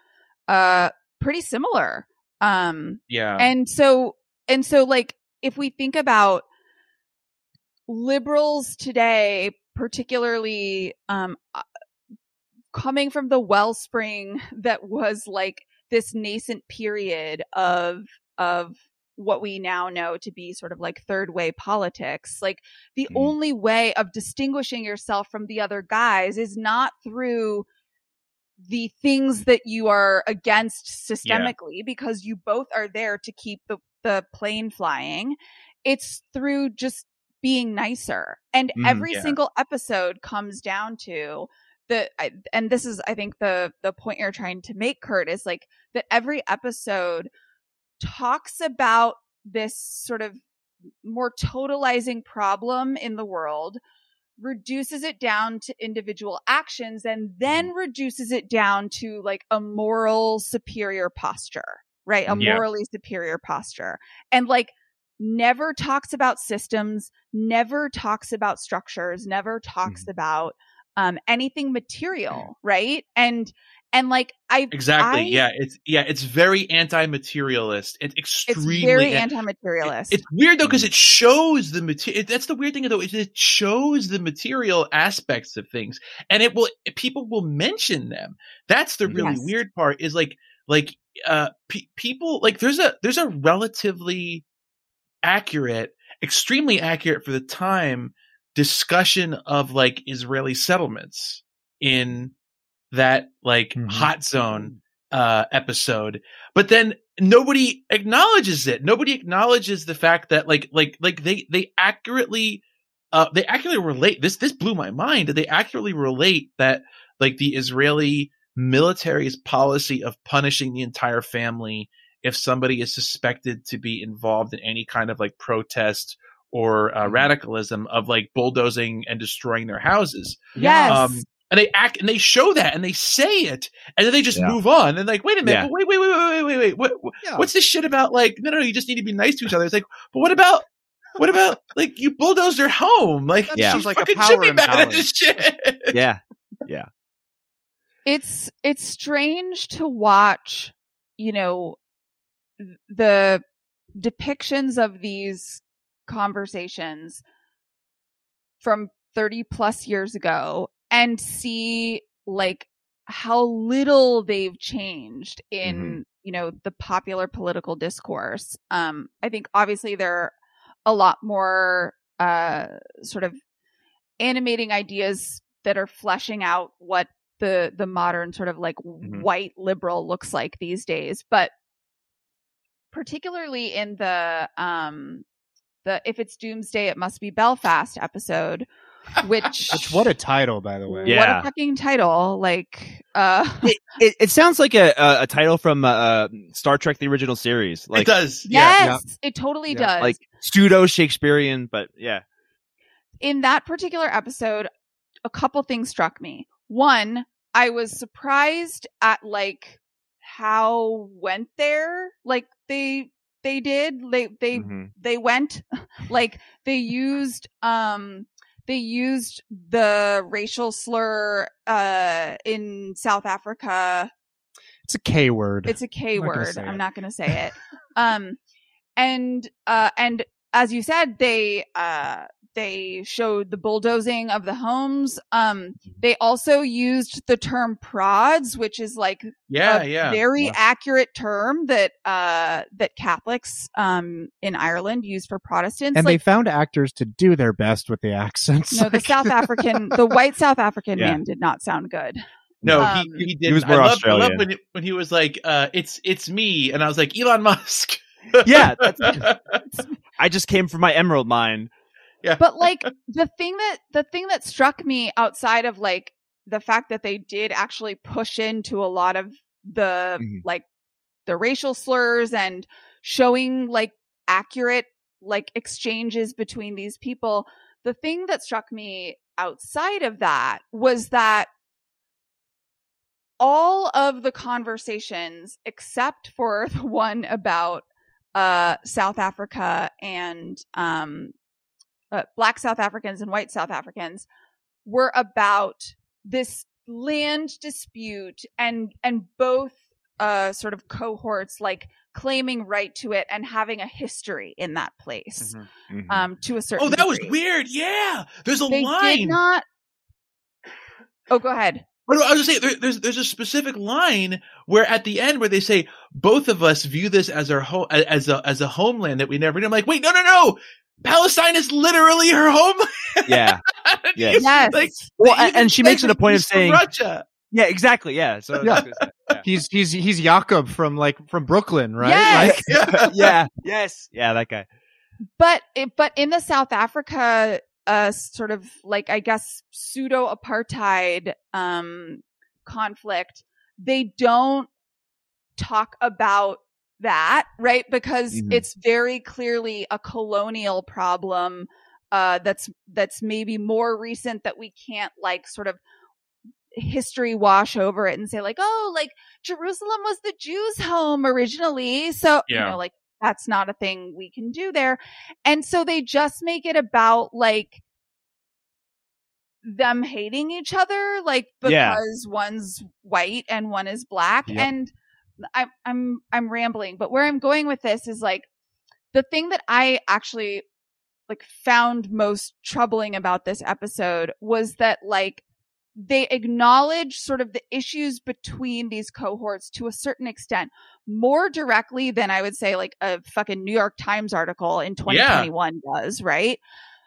uh pretty similar um Yeah. and so and so like if we think about liberals today particularly um uh, coming from the wellspring that was like this nascent period of of what we now know to be sort of like third way politics like the Mm. only way of distinguishing yourself from the other guys is not through the things that you are against systemically because you both are there to keep the the plane flying it's through just being nicer and Mhm, every yeah. single episode comes down to the and this is i think the the point you're trying to make kurt is like that every episode talks about this sort of more totalizing problem in the world reduces it down to individual actions and then mm. reduces it down to like a moral superior posture right? A mm, Yeah. morally superior posture. And like never talks about systems never talks about structures never talks mm. about um anything material right? And and like i exactly. I- yeah. It's yeah. It's very anti-materialist. It's it's extremely very anti-materialist It's weird though because it shows the material. That's the weird thing though. Is it shows the material aspects of things, and it will people will mention them. That's the really Yes. weird part. Is like like uh pe- people like there's a there's a relatively accurate, extremely accurate for the time discussion of like Israeli settlements in that like Mhm. hot zone uh episode but then nobody acknowledges it nobody acknowledges the fact that like like like they they accurately uh, they accurately relate this. This blew my mind. They accurately relate that like the Israeli military's policy of punishing the entire family if somebody is suspected to be involved in any kind of like protest or uh, Mhm. radicalism of like bulldozing and destroying their houses. Yes. Um, and they act and they show that and they say it and then they just Yeah. move on and like wait a minute Yeah. wait wait wait wait wait wait wait what, what- Yeah. what's this shit about like no no no you just need to be nice to each other it's like but what about what about like you bulldozed her home like Yeah. she's sounds like a fucking power should be mad at this shit Yeah. yeah it's it's strange to watch you know the depictions of these conversations from 30 plus years ago and see like how little they've changed in you know the popular political discourse. Um i think obviously there are a lot more uh sort of animating ideas that are fleshing out what the the modern sort of like Mhm. white liberal looks like these days. But particularly in the um the if it's doomsday it must be belfast episode which Which what a title, by the way. what Yeah. a fucking title like uh It, it, it sounds like a, a, a title from uh, uh, Star Trek: The Original Series, it like does yeah yes it totally Yeah, does like pseudo Shakespearean, but yeah. in that particular episode, a couple things struck me. One, I was surprised at like how went there. Like they they did. They they Mhm. they went like they used um they used the racial slur uh in South Africa It's a K word. it's a K I'm word. say I'm it. not going to say it. um, and uh, and as you said, they uh they showed the bulldozing of the homes. Um, they also used the term prods, which is like yeah a yeah very Yeah. accurate term that uh that Catholics um in Ireland use for Protestants. and they found actors to do their best with the accents. no, the South African, the white South African Yeah. man did not sound good. no Um, he, he did was I more love, I Australian. when, it, when he was like uh it's it's me and i was like elon musk Yeah, I just came from my emerald mine. Yeah. But like the thing that the thing that struck me outside of like the fact that they did actually push into a lot of the Mhm. like the racial slurs and showing like accurate like exchanges between these people the thing that struck me outside of that was that all of the conversations except for the one about uh South Africa and um uh, black South Africans and white South Africans were about this land dispute and and both uh sort of cohorts like claiming right to it and having a history in that place Mhm. um to a certain oh that was weird yeah there's a they line. did not oh go ahead But I was just saying, there, there's there's a specific line where at the end where they say both of us view this as our home as a as a homeland that we never. I'm like, wait, no, no, no. Palestine is literally her homeland. yeah, Yeah. yes Like, Well, and- even and she say makes it a point of saying- Russia. yeah, exactly. Yeah, so Yeah. yeah, he's he's he's Jakob from like from Brooklyn, right? Yes. Like, Yeah. yeah, yes, yeah, that guy. but but in the South Africa uh sort of like I guess pseudo apartheid um conflict they don't talk about that right because Mhm. it's very clearly a colonial problem uh that's that's maybe more recent that we can't like sort of history wash over it and say like oh like Jerusalem was the Jews home originally so you Yeah. know like that's not a thing we can do there and so they just make it about like them hating each other, like Yeah. because one's white and one is black. Yep. And I'm I'm I'm rambling, but where I'm going with this is like the thing that I actually like found most troubling about this episode was that like they acknowledge sort of the issues between these cohorts to a certain extent more directly than I would say like a fucking New York Times article in 2021 does, right?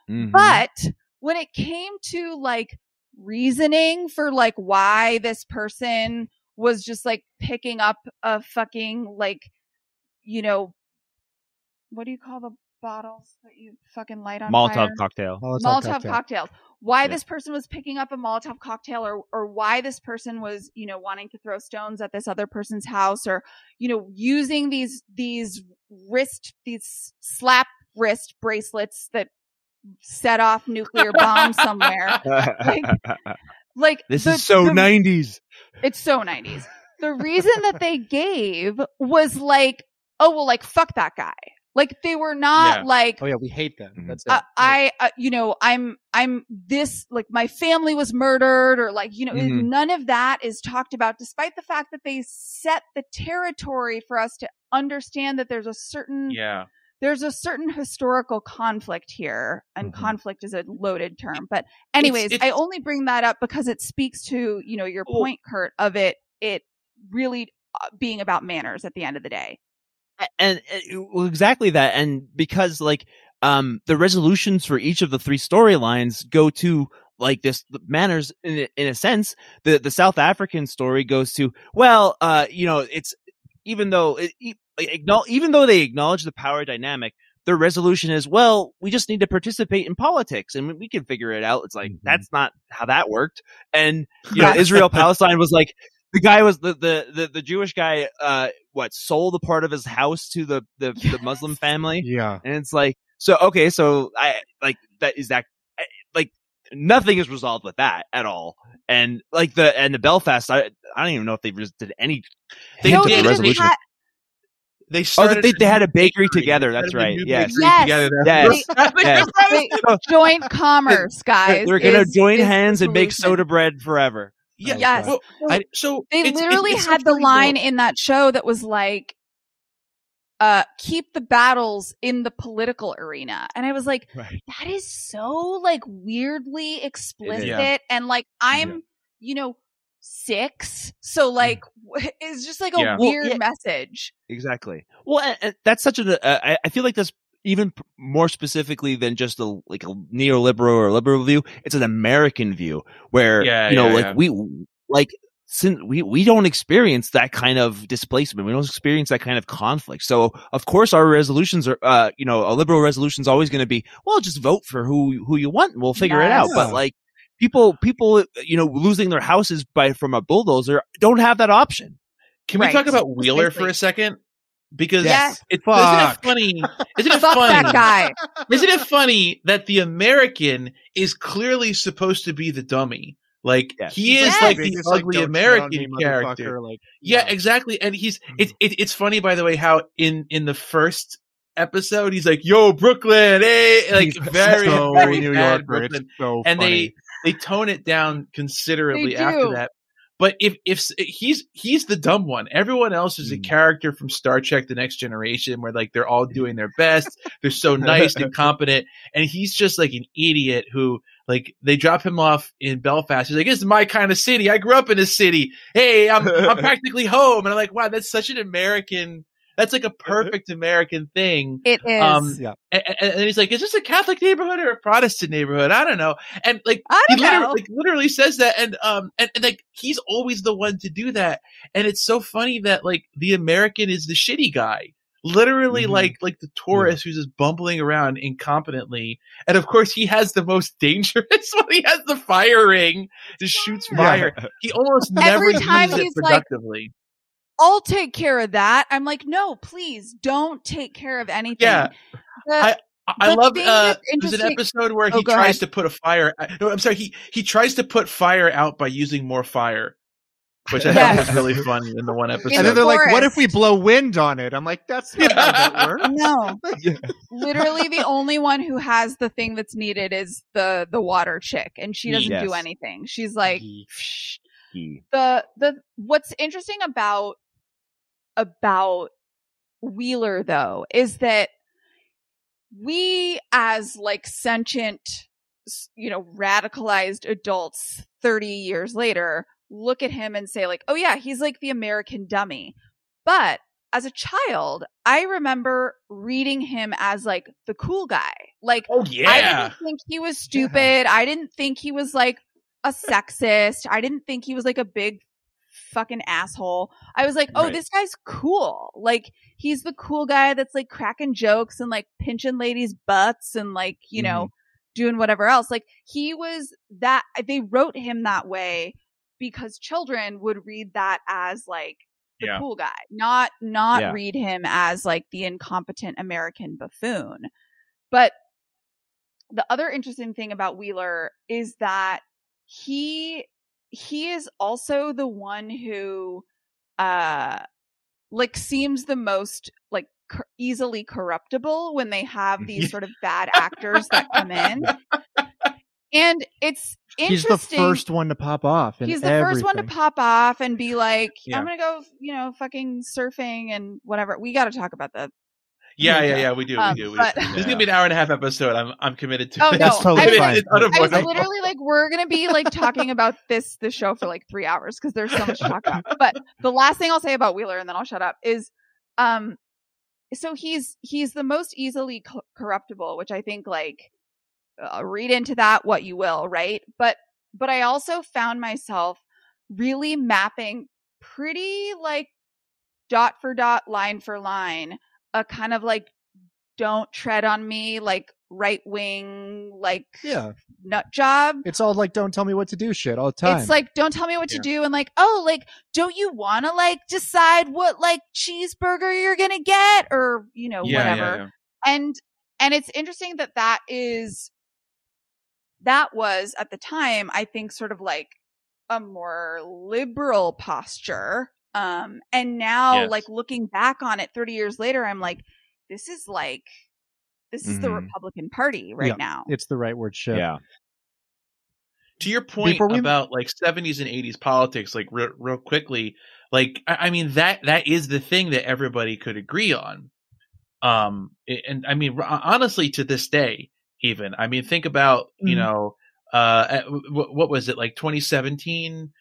Mhm. But when it came to like reasoning for like why this person was just like picking up a fucking like, you know, what do you call the bottles that you fucking light on Molotov fire? cocktail. Molotov, Molotov cocktail. cocktails. Why Yeah. this person was picking up a Molotov cocktail, or or why this person was, you know, wanting to throw stones at this other person's house, or you know, using these these wrist these slap wrist bracelets that set off nuclear bombs somewhere. Like this the- is so the- 90s. It's so 90s. The reason that they gave was like, oh well, like fuck that guy. Like they were not Yeah. like Oh yeah, we hate them. Mhm. That's it. uh, I, uh, you know, I'm, I'm this, like my family was murdered or like, you know, Mhm. none of that is talked about despite the fact that they set the territory for us to understand that there's a certain, Yeah. there's a certain historical conflict here and Mhm. conflict is a loaded term. But anyways, it's- I only bring that up because it speaks to, you know, your Well- point, Kurt, of it, it really uh, being about manners at the end of the day. And, and well, exactly that and because like um the resolutions for each of the three storylines go to like this the manners in a, in a sense. The the south african story goes to well uh you know it's even though it, even though they acknowledge the power dynamic their resolution is well we just need to participate in politics and we can figure it out. It's like Mhm. that's not how that worked. And you know israel palestine was like the guy was the, the the the Jewish guy. Uh, what sold a part of his house to the the, the Muslim family, yeah. and it's like so. Okay, so I like that. Is that I- like nothing is resolved with that at all? And like the and the Belfast, I I don't even know if they res- did any. They no, did. they They just resolution. had, They Oh, started. they, they had a bakery bakery. together. That's right. new Yes. bakery Yes. together. Yes. yes. Wait, joint commerce, guys. They're gonna is- join is hands and make soda bread forever. Yeah. Yes. Well, I- so They it's- it's- literally it's so had the funny, though. line in that show that was like, uh, keep the battles in the political arena. And I was like, Right. that is so like weirdly explicit. Yeah. And like, I'm, you know, six. So like, it's just like a Yeah. Well, weird yeah. message. Exactly. Well, and, and that's such a. Uh, I, I feel like that's even more specifically than just a like a neoliberal or liberal view. It's an American view where Yeah, you know, yeah, like yeah. we like since we we don't experience that kind of displacement. We don't experience that kind of conflict. So of course our resolutions are, uh, you know, a liberal resolution is always going to be, well, just vote for who who you want and we'll figure it out. But like people people you know losing their houses by from a bulldozer don't have that option. Can we talk about Wheeler for a second? Because Yes. it, Fuck. isn't it funny? Isn't it Fuck funny? that guy. Isn't it funny that the American is clearly supposed to be the dummy? Like Yes. he is Yes. like the as, ugly "Don't shit on American character. Like, Yeah, exactly. And he's mm-hmm. it, it it's funny by the way how in in the first episode he's like, "Yo, Brooklyn, hey!" Like He's very so very New bad Yorker. It's Brooklyn. so and funny. they they tone it down considerably They after do. that. But if if he's he's the dumb one, everyone else is a Mm. character from Star Trek: The Next Generation, where like they're all doing their best, they're so nice and competent, and he's just like an idiot who like they drop him off in Belfast. He's like, "This is my kind of city. I grew up in this city. Hey, I'm I'm practically home." And I'm like, "Wow, that's such an American. That's like a perfect American thing." It is. Um, Yeah. And, and and he's like, "Is this a Catholic neighborhood or a Protestant neighborhood? I don't know." And like I he don't literally, like, literally says that, and um, and, and like he's always the one to do that, and it's so funny that like the American is the shitty guy, literally Mhm. like like the tourist who's just bumbling around incompetently, and of course he has the most dangerous one. He has the fire ring, just shoots fire. He almost Every never time uses it he's like- productively. I'll take care of that. I'm like, no, please don't take care of anything. Yeah. The- I- I The love thing uh, that's there's an episode where Oh, he go tries ahead. to put a fire. No, I'm sorry. He he tries to put fire out by using more fire, which I Yes. thought was really funny in the one episode. and then they're like, "What if we blow wind on it?" I'm like, "That's not how that works." no, Yeah. literally the only one who has the thing that's needed is the the water chick, and she doesn't do anything. She's like, Ye- He- the the what's interesting about about Wheeler though is that we as like sentient you know radicalized adults 30 years later look at him and say like oh yeah he's like the american dummy but as a child i remember reading him as like the cool guy like oh yeah I didn't think he was stupid. I didn't think he was like a sexist. I didn't think he was like a big fucking asshole. I was like, oh, Right. this guy's cool. Like he's the cool guy that's like cracking jokes and like pinching ladies' butts and like you know mm-hmm. doing whatever else. Like he was that. They wrote him that way because children would read that as like the Yeah. cool guy, not not Yeah. read him as like the incompetent American buffoon. But the other interesting thing about Wheeler is that he he is also the one who uh like seems the most like cor- easily corruptible when they have these sort of bad actors that come in. And it's He's interesting. the first one to pop off. in He's the first one to pop off and be like, Yeah. I'm gonna go, you know, fucking surfing and whatever. We got to talk about that. Yeah, Yeah. yeah, yeah. We do. Um, we do. We but- do. This is gonna be an hour and a half episode. I'm I'm committed to. Oh, it. no, totally I was- fine. It's I was literally like, we're gonna be like talking about this the show for like three hours because there's so much to talk about. But the last thing I'll say about Wheeler, and then I'll shut up, is, um, so he's he's the most easily co- corruptible, which I think like uh, read into that what you will, right? But but I also found myself really mapping pretty like dot for dot, line for line, a kind of like don't tread on me, like right wing, like Yeah, nut job. it's all like don't tell me what to do shit all the time. It's like don't tell me what to do and like oh like don't you want to like decide what like cheeseburger you're gonna get or you know Yeah, whatever yeah, yeah. and and it's interesting that that is that was at the time i think sort of like a more liberal posture um and now Yes. like looking back on it 30 years later i'm like this is like this is the Mhm. republican party right Yeah. now it's the right word shit. Yeah. to your point we- about like 70s and 80s politics like real, real quickly like I, I mean that that is the thing that everybody could agree on um and i mean honestly to this day even i mean think about you Mhm. know uh w- what was it like 2017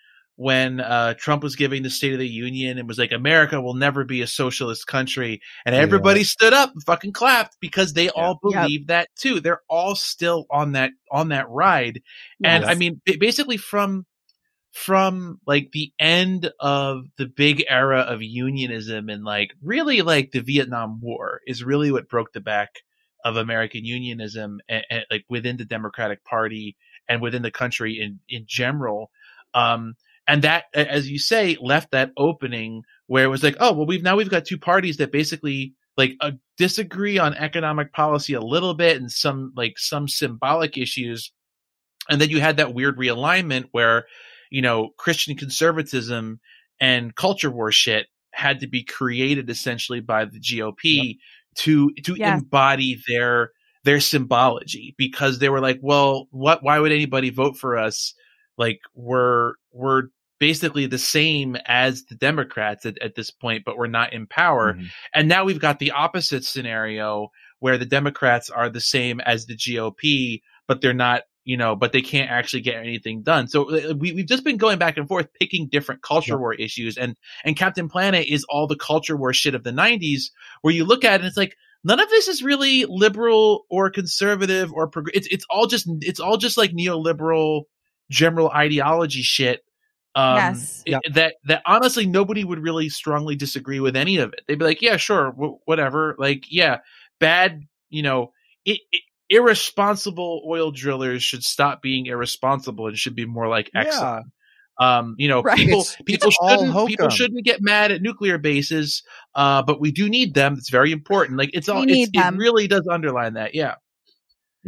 when uh trump was giving the state of the union and was like america will never be a socialist country and Yeah. everybody stood up and fucking clapped because they all Yep. believe that too they're all still on that on that ride and Yes. I mean, basically from from like the end of the big era of unionism and like really like the Vietnam War is really what broke the back of American unionism and, and like within the Democratic Party and within the country in in general. Um, and that, as you say, left that opening where it was like, oh well, we've now we've got two parties that basically like uh, disagree on economic policy a little bit and some like some symbolic issues. And then you had that weird realignment where you know christian conservatism and culture war shit had to be created essentially by the gop to to Yes. embody their their symbology because they were like well what why would anybody vote for us? Like we're we're basically the same as the democrats at, at this point but we're not in power Mhm. and now we've got the opposite scenario where the Democrats are the same as the GOP, but they're not, you know, but they can't actually get anything done. So uh, we, we've just been going back and forth picking different culture Yep. war issues. And, and Captain Planet is all the culture war shit of the 90s where you look at it and it's like, none of this is really liberal or conservative or prog- it's, it's all just, it's all just like neoliberal general ideology shit. Um, Yes. it- that that honestly nobody would really strongly disagree with any of it. They'd be like, yeah, sure, w- whatever. Like, yeah, bad, you know, i i irresponsible oil drillers should stop being irresponsible and should be more like Yeah. Exxon. Um, you know, Right. people It's- people it's shouldn't people shouldn't get mad at nuclear bases, uh, but we do need them. It's very important. Like it's all it's, it really does underline that. Yeah.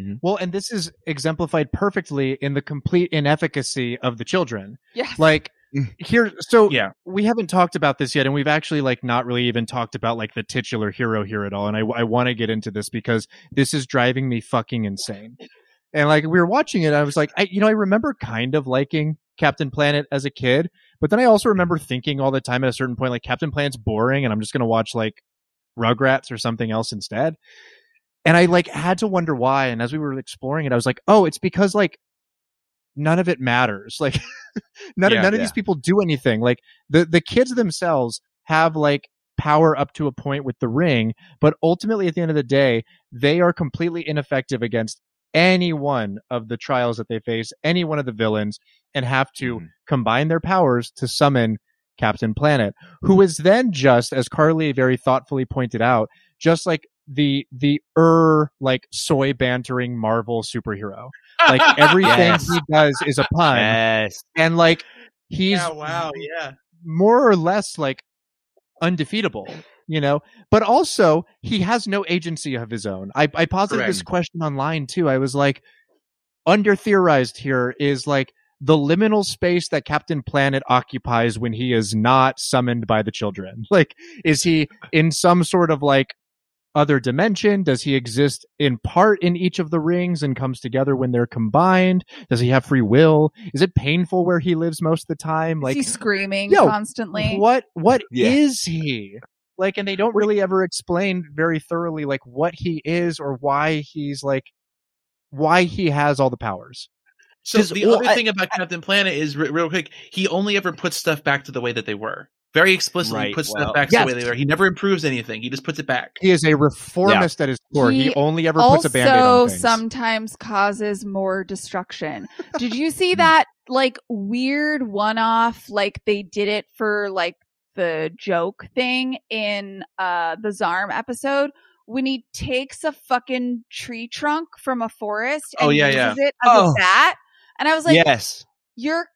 Mm-hmm. Well, and this is exemplified perfectly in the complete inefficacy of the children. yes Like mm. here, so Yeah. we haven't talked about this yet, and we've actually like not really even talked about like the titular hero here at all. And I, I want to get into this because this is driving me fucking insane. And like we were watching it, I was like, I, you know, I remember kind of liking Captain Planet as a kid, but then I also remember thinking all the time at a certain point, like Captain Planet's boring, and I'm just gonna watch like Rugrats or something else instead. And I like had to wonder why. And as we were exploring it, I was like, oh, it's because like none of it matters. Like none, Yeah, of, none of these people do anything. Like the the kids themselves have like power up to a point with the ring, but ultimately at the end of the day, they are completely ineffective against any one of the trials that they face, any one of the villains, and have to Mhm. combine their powers to summon Captain Planet, who is then just, as Carly very thoughtfully pointed out, just like the the er like soy bantering Marvel superhero. Like everything Yes. he does is a pun, Yes. and like he's yeah, wow, yeah. more or less like undefeatable, you know. But also, he has no agency of his own. I, I posited this question online too. I was like, under theorized here is like the liminal space that Captain Planet occupies when he is not summoned by the children. Like, is he in some sort of like other dimension? Does he exist in part in each of the rings and comes together when they're combined? Does he have free will? Is it painful where he lives most of the time? Is he screaming yo, constantly? what what is Yeah. he like and they don't really ever explain very thoroughly like what he is or why he's like why he has all the powers So 'Cause, the well, other I- thing about Captain Planet is re- real quick, he only ever puts stuff back to the way that they were. Very explicitly Right, puts well, stuff back yes. to the way they were. He never improves anything. He just puts it back. he is a reformist at his core he, He only ever puts a band-aid also on things sometimes causes more destruction. Did you see that like weird one-off like they did it for like the joke thing in uh the Zarm episode when he takes a fucking tree trunk from a forest and Oh, yeah, uses yeah. it as Oh. a bat? And I was like, yes. you're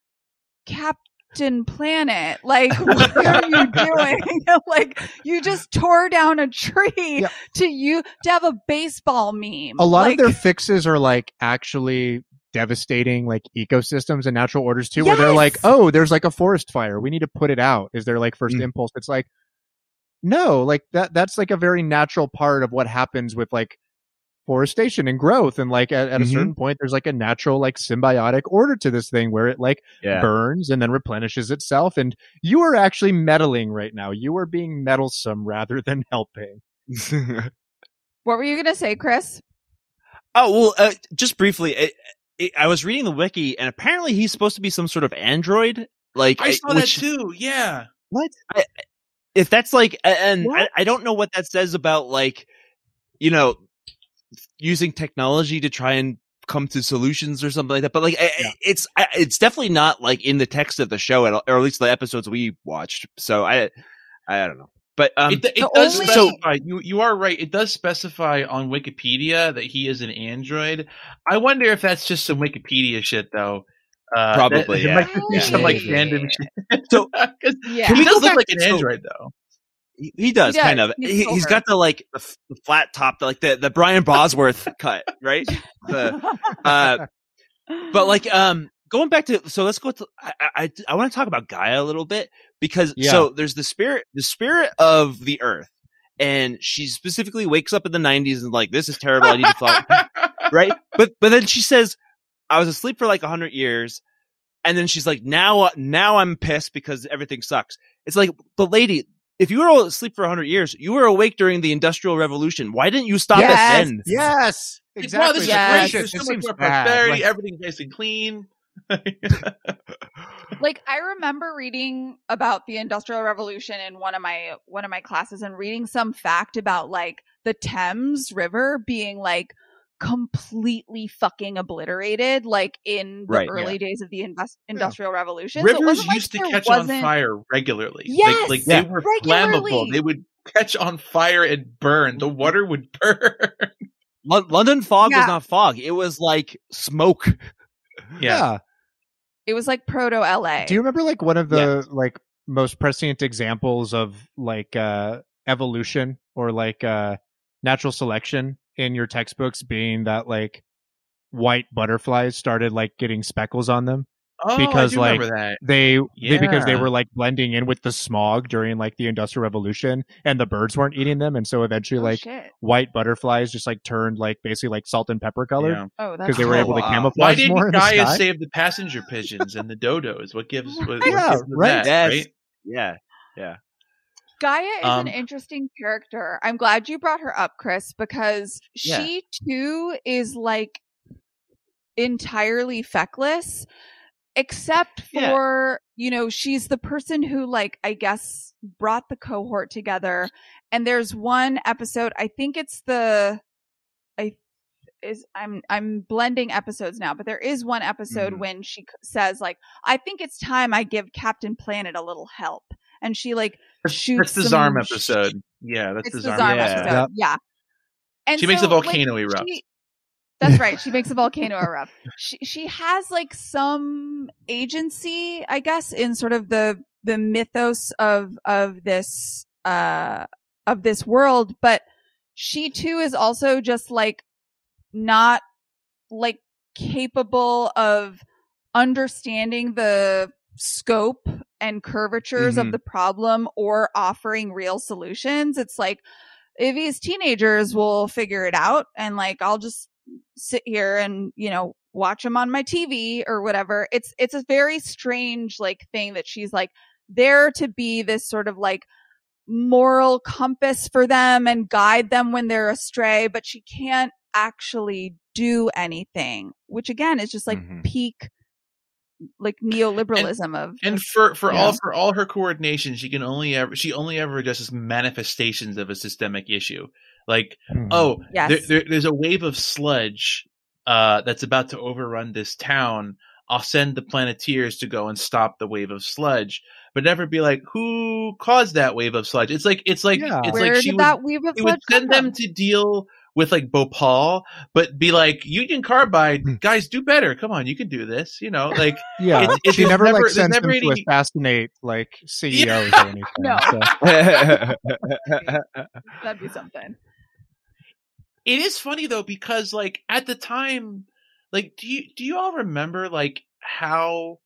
Captain Planet. Like, what are you doing? like, you just tore down a tree Yeah. to you to have a baseball meme. a lot like, of their fixes are like actually devastating like ecosystems and natural orders too where they're like oh there's like a forest fire we need to put it out is their like first Mm. impulse it's like no like that that's like a very natural part of what happens with like forestation and growth and like at, at a Mhm. certain point there's like a natural like symbiotic order to this thing where it like Yeah. burns and then replenishes itself and you are actually meddling right now you are being meddlesome rather than helping what were you gonna say, Chris? Oh well, uh, just briefly, it, it, I was reading the wiki, and apparently he's supposed to be some sort of android. Like, I I- saw which, that too. Yeah. What? I, if that's like, and I, I don't know what that says about like, you know, using technology to try and come to solutions or something like that. But like, Yeah. it's it's definitely not like in the text of the show, at all, or at least the episodes we watched. So I, I don't know. But um, it, it does only- specify. You you are right. It does specify on Wikipedia that he is an android. I wonder if that's just some Wikipedia shit, though. Uh, Probably, that, yeah. It might be Yeah. some like Maybe. random shit. So- Yeah. Can he we does go look like to- an android, though. He, he does He does. kind of. He's He, has got the like the, f- the flat top, like the the Brian Bosworth cut, right? The, uh, but like um going back to so let's go to I I, I want to talk about Gaia a little bit because Yeah. so there's the spirit the spirit of the earth and she specifically wakes up in the 90s and like this is terrible I need to fly right but but then she says I was asleep for like 100 years and then she's like now now I'm pissed because everything sucks it's like but lady if you were asleep for 100 years you were awake during the industrial revolution why didn't you stop Yes. at then yes Like, exactly wow, this is Yes. great. Gracious, There's so much seems more prosperity. Like- Everything's nice and clean. like I remember reading about the Industrial Revolution in one of my one of my classes and reading some fact about like the Thames River being like completely fucking obliterated like in the Right, early days of the invest- industrial revolution Rivers wasn't like used to catch on wasn't- fire regularly. Yes, like, like Yeah. they were regularly. flammable. They would catch on fire and burn. The water would burn. Lon- London fog Yeah. was not fog. It was like smoke. yeah. it was like proto LA Do you remember like one of the like most prescient examples of like uh evolution or like uh natural selection in your textbooks being that like white butterflies started like getting speckles on them? Oh, Because, I do like, remember that. They, they because they were like blending in with the smog during like the industrial revolution and the birds weren't eating them and so eventually oh, like shit. white butterflies just like turned like basically like salt and pepper colored Yeah. oh because they were able to camouflage Why didn't more in the Gaia sky. save the passenger pigeons and the dodos? What gives? What, what Yeah, gives them right. that, Yes. right? Yeah. Gaia is Um, an interesting character. I'm glad you brought her up, Chris, because Yeah. she too is like entirely feckless, except Yeah. for, you know, she's the person who, like, I guess brought the cohort together. And there's one episode, I think it's the, I, is I'm I'm blending episodes now, but there is one episode Mhm. when she says like, "I think it's time I give Captain Planet a little help," and she like That's, shoots that's the Zarm some episode. Yeah, that's it's the the Zarm, Zarm Yeah. episode. episode. Yep. Yeah. And She makes a so, like, volcano erupt. she- that's right. She makes a volcano erupt. She she has like some agency, I guess, in sort of the the mythos of of this uh of this world, but she too is also just like not like capable of understanding the scope and curvatures Mhm. of the problem or offering real solutions. It's like if these teenagers will figure it out and like I'll just sit here and, you know, watch them on my TV or whatever. It's it's a very strange like thing that she's like there to be this sort of like moral compass for them and guide them when they're astray, but she can't actually do anything, which again is just like Mhm. peak like neoliberalism of And for for all for all her coordination, she can only ever she only ever addresses manifestations of a systemic issue. Like, Mhm. oh, yes. there, there, there's a wave of sludge uh, that's about to overrun this town. I'll send the Planeteers to go and stop the wave of sludge, but never be like, who caused that wave of sludge? It's like it's like Yeah. it's Where like she did would, that weave of she would send them to deal with like Bhopal, but be like, Union Carbide, Hmm. guys, do better. Come on, you can do this. You know, like yeah, it's- it's- she never, never- like there's sends never them to any- assassinate like CEOs or anything. No. so- That'd be something. it is funny though because like at the time like do you do you all remember like how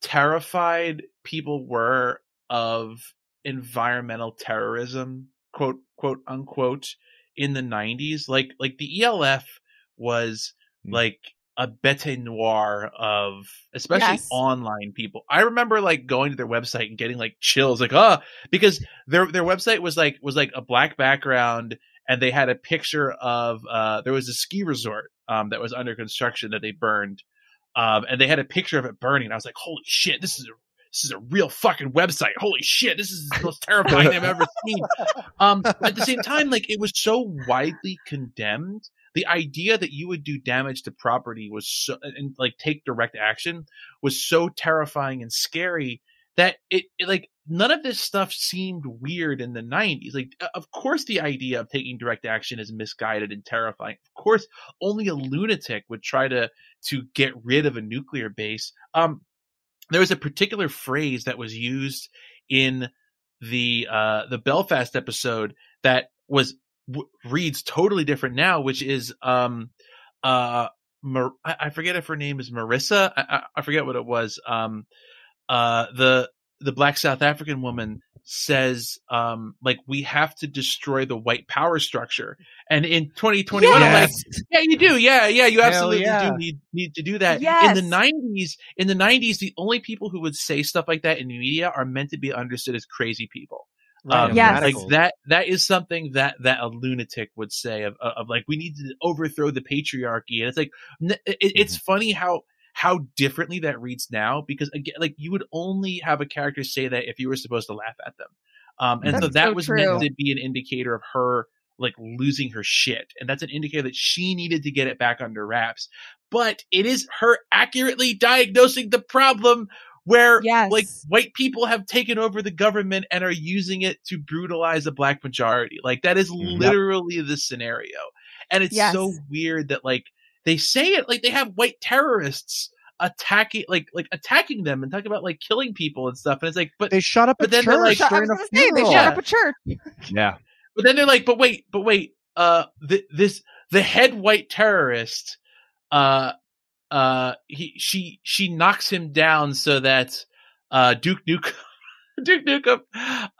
terrified people were of environmental terrorism quote quote unquote in the 90s like like the ELF was Mm. like a bete noir of especially Yes. online people. I remember like going to their website and getting like chills like oh because their their website was like was like a black background and they had a picture of uh there was a ski resort um that was under construction that they burned um and they had a picture of it burning i was like holy shit this is a this is a real fucking website. Holy shit this is the most terrifying thing i've ever seen. Um at the same time like it was so widely condemned. The idea that you would do damage to property was so and, like take direct action was so terrifying and scary that it, it like none of this stuff seemed weird in the 90s like of course the idea of taking direct action is misguided and terrifying. Of course only a lunatic would try to to get rid of a nuclear base. Um there was a particular phrase that was used in the uh the belfast episode that was w- reads totally different now which is um uh Mar- I, forget if her name is marissa. I, I, I forget what it was. Um uh the the black south african woman says um like we have to destroy the white power structure. And in 2021 i'm like yeah you do. Yeah yeah you absolutely yeah. do need need to do that. In the 90s in the 90s the only people who would say stuff like that in the media are meant to be understood as crazy people. Right, um, Yes. like that that is something that that a lunatic would say of, of like we need to overthrow the patriarchy. And it's like it, it's Mm-hmm. funny how how differently that reads now because again like you would only have a character say that if you were supposed to laugh at them um and so that so was true. meant to be an indicator of her like losing her shit and that's an indicator that she needed to get it back under wraps but it is her accurately diagnosing the problem where Yes. like white people have taken over the government and are using it to brutalize a black majority. Like that is literally the scenario. And it's Yes. so weird that like they say it like they have white terrorists attacking like like attacking them and talking about like killing people and stuff. And it's like but they shot up But a then they're church like- I during was a gonna say they funeral. shut up a church. yeah. but then they're like, but wait, but wait, uh, th- this the head white terrorist, uh, uh, he she she knocks him down so that uh Duke Nukem, Duke Nukem,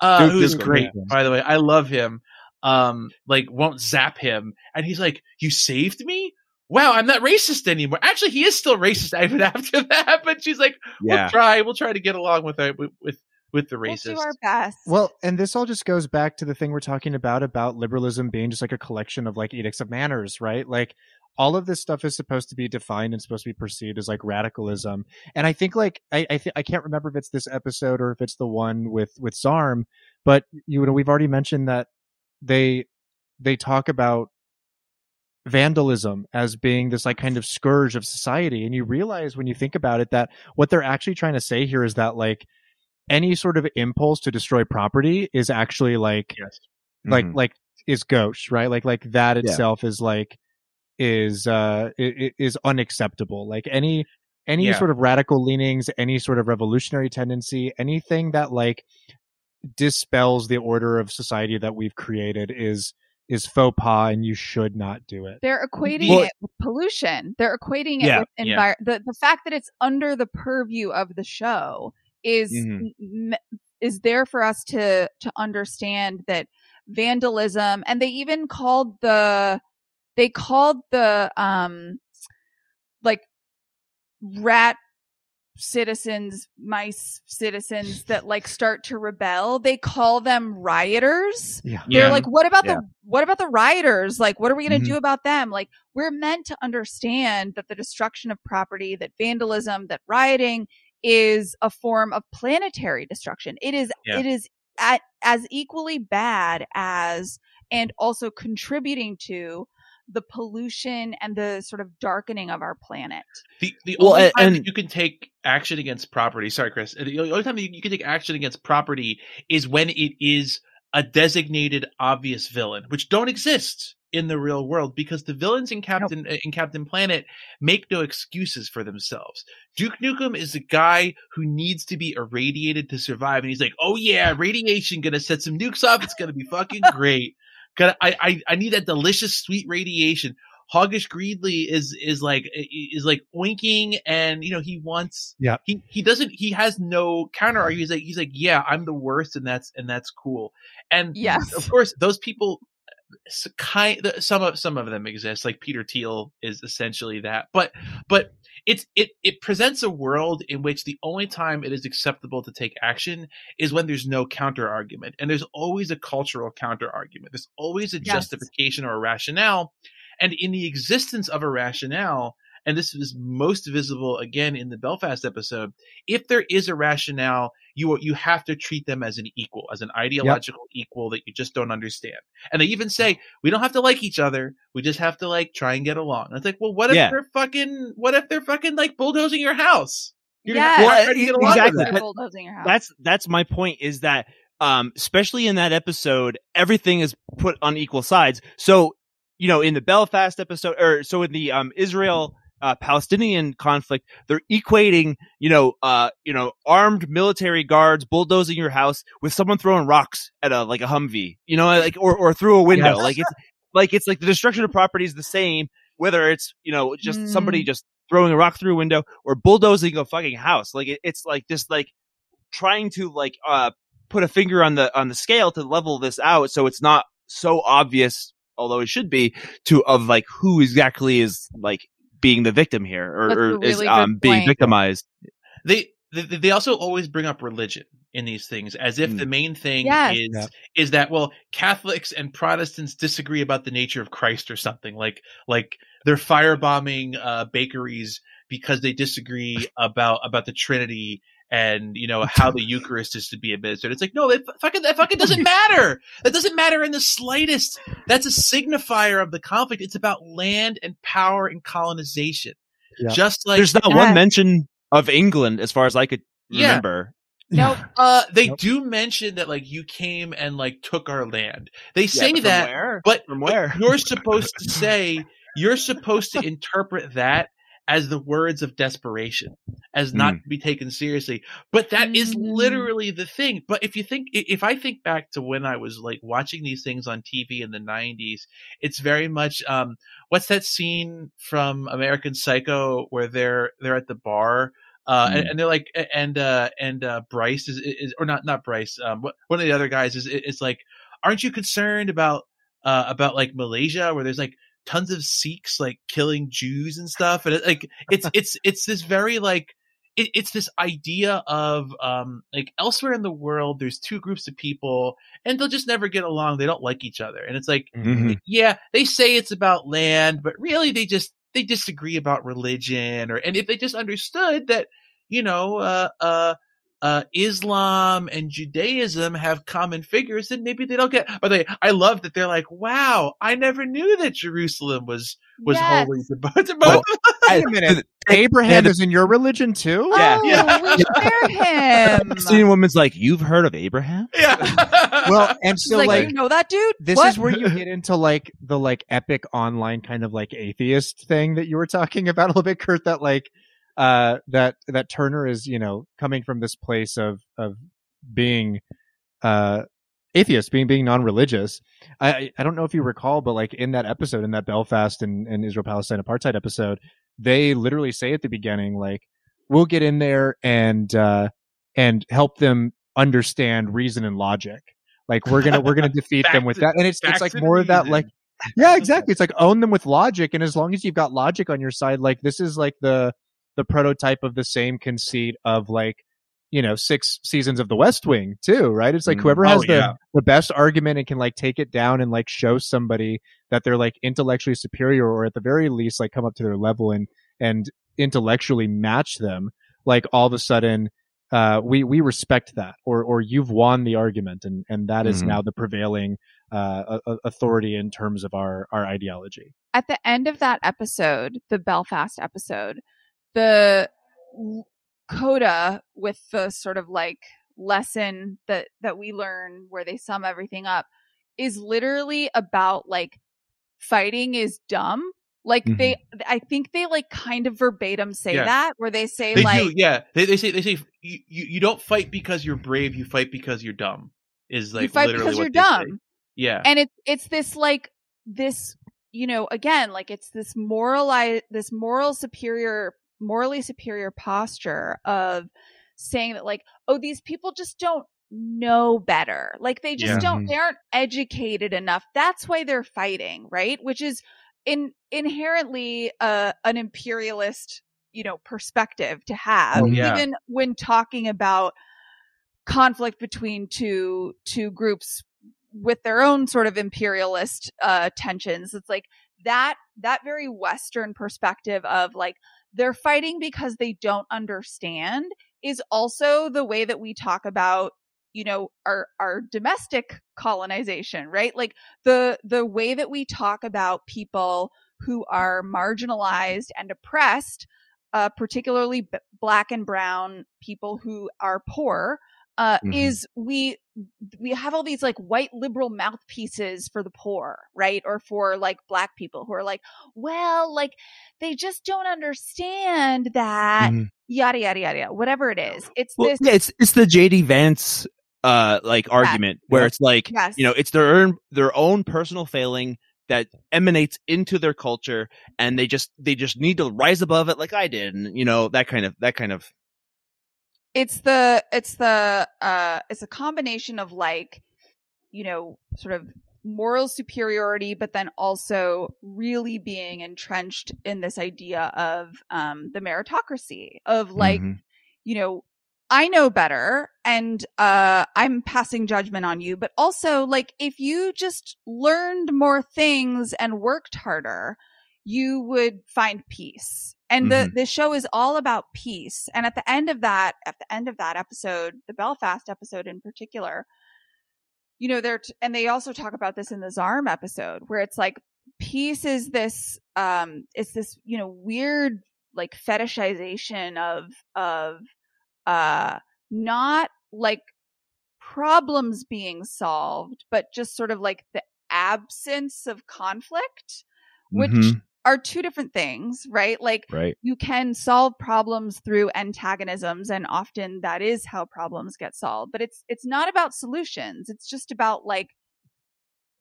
uh, Duke who's Nukem, great yeah. by the way, I love him. Um, like won't zap him, and he's like, "You saved me." Wow, I'm not racist anymore. Actually, he is still racist even after that. But she's like, "We'll try. We'll try to get along with it with with, with the We'll racist." do our best. Well, and this all just goes back to the thing we're talking about about liberalism being just like a collection of like edicts of manners, right? Like all of this stuff is supposed to be defined and supposed to be perceived as like radicalism. And I think like I I, th- I can't remember if it's this episode or if it's the one with with Zarm, but you know we've already mentioned that they they talk about vandalism as being this like kind of scourge of society and you realize when you think about it that what they're actually trying to say here is that like any sort of impulse to destroy property is actually like Yes. like Mhm. like is gauche right like like that Yeah. itself is like is uh is unacceptable like any any Yeah. sort of radical leanings any sort of revolutionary tendency anything that like dispels the order of society that we've created is is faux pas and you should not do it They're equating Well- it with pollution. They're equating it Yeah, with yeah. the the fact that it's under the purview of the show is Mhm. m- is there for us to to understand that vandalism and they even called the they called the um like rat citizens mice citizens that like start to rebel they call them rioters yeah Yeah. they're like what about Yeah. the what about the rioters like what are we going to Mhm. do about them like we're meant to understand that the destruction of property that vandalism that rioting is a form of planetary destruction it is Yeah. it is at, as equally bad as and also contributing to the pollution and the sort of darkening of our planet The the Well, only a- time that and- you can take action against property, sorry, Chris, uh, the only time that you, you can take action against property is when it is a designated obvious villain, which don't exist in the real world because the villains in Captain uh, in Captain Planet make no excuses for themselves. Duke Nukem is a guy who needs to be irradiated to survive, and he's like, "Oh yeah, radiation gonna set some nukes off. It's gonna be fucking great. Gotta, I, I, I need that delicious sweet radiation." Hoggish Greedley is is like is like oinking, and you know he wants. Yeah. He he doesn't. He has no counter argument. He's like he's like yeah, I'm the worst, and that's and that's cool. And yes of course, those people, kind some of some of them exist. Like Peter Thiel is essentially that, but but it's it it presents a world in which the only time it is acceptable to take action is when there's no counter argument, and there's always a cultural counter argument. There's always a Yes. justification or a rationale, and in the existence of a rationale. And this is most visible again in the Belfast episode. If there is a rationale, you you have to treat them as an equal, as an ideological equal that you just don't understand. And they even say we don't have to like each other. We just have to like try and get along. And it's like, well, what if Yeah. they're fucking? What if they're fucking like bulldozing your house? You're Yes. gonna Well, have to try to get exactly. that. They're But bulldozing your house. that's that's my point is that um especially in that episode everything is put on equal sides so you know in the belfast episode or so in the um israel uh, Palestinian conflict, they're equating, you know, uh, you know, armed military guards bulldozing your house with someone throwing rocks at a like a Humvee, you know, like or or through a window. Yes. Like it's like it's like the destruction of property is the same, whether it's you know just somebody Mm. just throwing a rock through a window or bulldozing a fucking house. Like it, it's like just like trying to like uh put a finger on the on the scale to level this out so it's not so obvious although it should be to of like who exactly is like being the victim here or, or is really good um being victimized They, they they also always bring up religion in these things as if Mm. the main thing Yes. is Yeah. is that well Catholics and Protestants disagree about the nature of Christ or something like like they're firebombing uh, bakeries because they disagree about about the Trinity and you know how the Eucharist is to be administered. It's like no, that fucking that fucking doesn't matter. That doesn't matter in the slightest. That's a signifier of the conflict. It's about land and power and colonization. Yeah. Just like there's not Yeah. one mention of england as far as i could Yeah. remember Nope. Uh, they Nope. do mention that like you came and like took our land. They say Yeah, but from that, where? but from but where you're supposed to say you're supposed to interpret that as the words of desperation, as not to be taken seriously. But that is Mm. literally the thing. But if you think, if I think back to when I was like watching these things on TV in the '90s, it's very much um, what's that scene from American Psycho where they're they're at the bar uh, and, Mm. and they're like, and uh, and uh, Bryce is, is or not not Bryce. Um, what- one of the other guys is is like, aren't you concerned about uh, about like Malaysia where there's like tons of Sikhs like killing Jews and stuff, and it, like it's it's it's this very like. It, it's this idea of um like elsewhere in the world there's two groups of people and they'll just never get along they don't like each other and it's like Mhm. yeah, they say it's about land, but really they just they disagree about religion or and if they just understood that, you know, uh uh uh, Islam and Judaism have common figures, then maybe they don't get. But they, I love that they're like, wow, I never knew that Jerusalem was was Yes. holy to both. To both. Wait a minute. Abraham is in your religion too? Yeah. Oh, Yeah. we share him. Palestinian woman's like, you've heard of Abraham? yeah. Well, and She's so like, like, you know that dude? this What? is where you get into like the like epic online kind of like atheist thing that you were talking about a little bit, Kurt. That like uh that that Turner is you know coming from this place of of being uh atheist, being being non-religious. I I- I don't know if you recall, but like in that episode, in that Belfast and, and Israel Palestine apartheid episode, they literally say at the beginning like we'll get in there and uh and help them understand reason and logic. Like we're gonna we're gonna defeat them with to- that, and it's it's like more of that like yeah exactly it's like own them with logic and as long as you've got logic on your side like this is like the the prototype of the same conceit of like you know six seasons of the west wing too right it's like Mm. whoever Oh, has the yeah. the best argument and can like take it down and like show somebody that they're like intellectually superior or at the very least like come up to their level and and intellectually match them like all of a sudden uh we we respect that or or you've won the argument and and that is Mhm. now the prevailing uh a- a- authority in terms of our our ideology at the end of that episode, the Belfast episode, the coda with the sort of like lesson that that we learn where they sum everything up is literally about like fighting is dumb. Like they mm-hmm. I think they like kind of verbatim say Yeah. that where they say They like do, yeah. They, they say they say you, you you don't fight because you're brave. You fight because you're dumb. Is like you fight literally because you're they say. dumb. Yeah, and it's it's this like this you know again like it's this moral this moral superior morally superior posture of saying that like oh these people just don't know better like they just Yeah. don't they aren't educated enough that's why they're fighting right which is in inherently uh, an imperialist you know perspective to have Oh, yeah. even when talking about conflict between two two groups with their own sort of imperialist uh tensions it's like that that very western perspective of like they're fighting because they don't understand is also the way that we talk about you know our our domestic colonization right? Like the the way that we talk about people who are marginalized and oppressed uh particularly b- black and brown people who are poor uh Mhm. is we we have all these like white liberal mouthpieces for the poor, right? Or for like black people who are like, well, like they just don't understand that Mhm. yada yada yada, yada whatever it is. It's Well, this yeah, it's it's the JD Vance uh like argument where Yeah. it's like yes. you know it's their own their own personal failing that emanates into their culture and they just they just need to rise above it like I did and you know that kind of that kind of it's the it's the uh it's a combination of like you know sort of moral superiority but then also really being entrenched in this idea of um the meritocracy of like Mhm. you know i know better and uh i'm passing judgment on you but also like if you just learned more things and worked harder you would find peace and the Mhm. the show is all about peace and at the end of that at the end of that episode the belfast episode in particular you know they're t- and they also talk about this in the zarm episode where it's like peace is this um it's this you know weird like fetishization of of uh not like problems being solved but just sort of like the absence of conflict which Mhm. Are two different things right like right you can solve problems through antagonisms and often that is how problems get solved but it's it's not about solutions it's just about like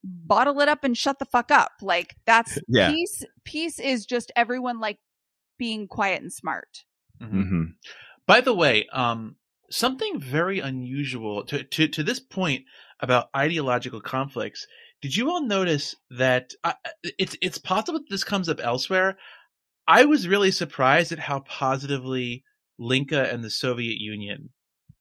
bottle it up and shut the fuck up like that's Yeah. peace peace is just everyone like being quiet and smart Mhm. Mhm. By the way, um, something very unusual to, to to this point about ideological conflicts. Did you all notice that uh, it's it's possible that this comes up elsewhere? I was really surprised at how positively Linka and the Soviet Union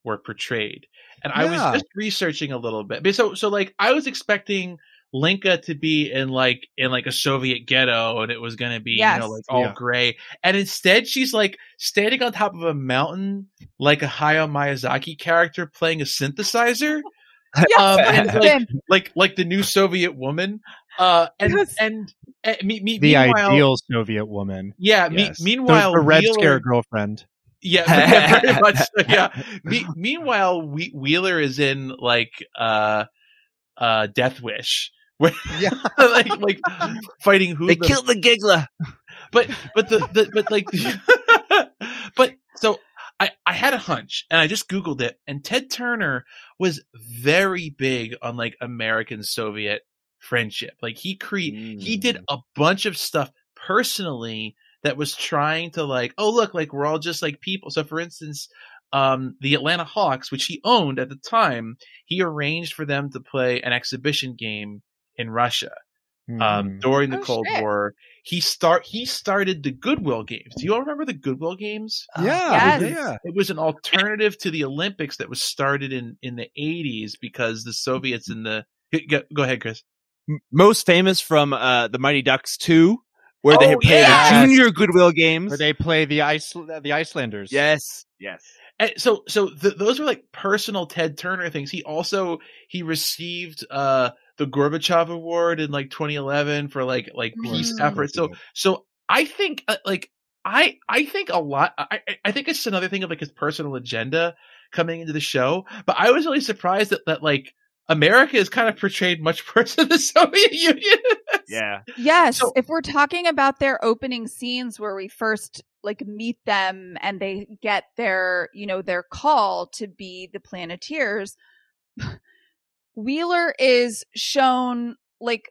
were portrayed, and I was just researching a little bit. So so like I was expecting Linka to be in like in like a Soviet ghetto and it was gonna be, you know, like all Yeah. gray. And instead she's like standing on top of a mountain like a Hayao Miyazaki character playing a synthesizer. Yes, Um, and like, like like the new Soviet woman. Uh and Yes. and, uh, me, me, The ideal Soviet woman. Yeah, me, Yes. The- meanwhile the Red Wheeler- Scare girlfriend. yeah, yeah, very much. So, yeah. Me- meanwhile, we- Wheeler is in like uh, uh, Death Wish, where Yeah. like like fighting who They the- killed the Gigla. but but the, the but like but so I I had a hunch and I just googled it and Ted Turner was very big on like American Soviet friendship. Like he cre he did Mm. a bunch of stuff personally that was trying to like oh look like we're all just like people. So for instance um the Atlanta Hawks which he owned at the time he arranged for them to play an exhibition game in Russia um, Mm. during the Oh, Cold shit. War. He start he started the Goodwill Games. Do you all remember the Goodwill Games? yeah, Yes. yeah. It was an alternative to the Olympics that was started in in the 80s because the Soviets in the go, go ahead, Chris. Most famous from uh, the Mighty Ducks 2, where they Oh, had played yes! the Junior Goodwill Games. Where they play the ice the Icelanders. yes, yes. And so so th- those were like personal Ted Turner things. He also he received uh the Gorbachev Award in like 2011 for like like peace Mm. efforts. So so I think uh, like I I think a lot. I I- I think it's another thing of like his personal agenda coming into the show. But I was really surprised that that like America is kind of portrayed much worse than the Soviet Union. Yeah. Yes, So- if we're talking about their opening scenes where we first like meet them and they get their, you know, their call to be the Planeteers, Wheeler is shown like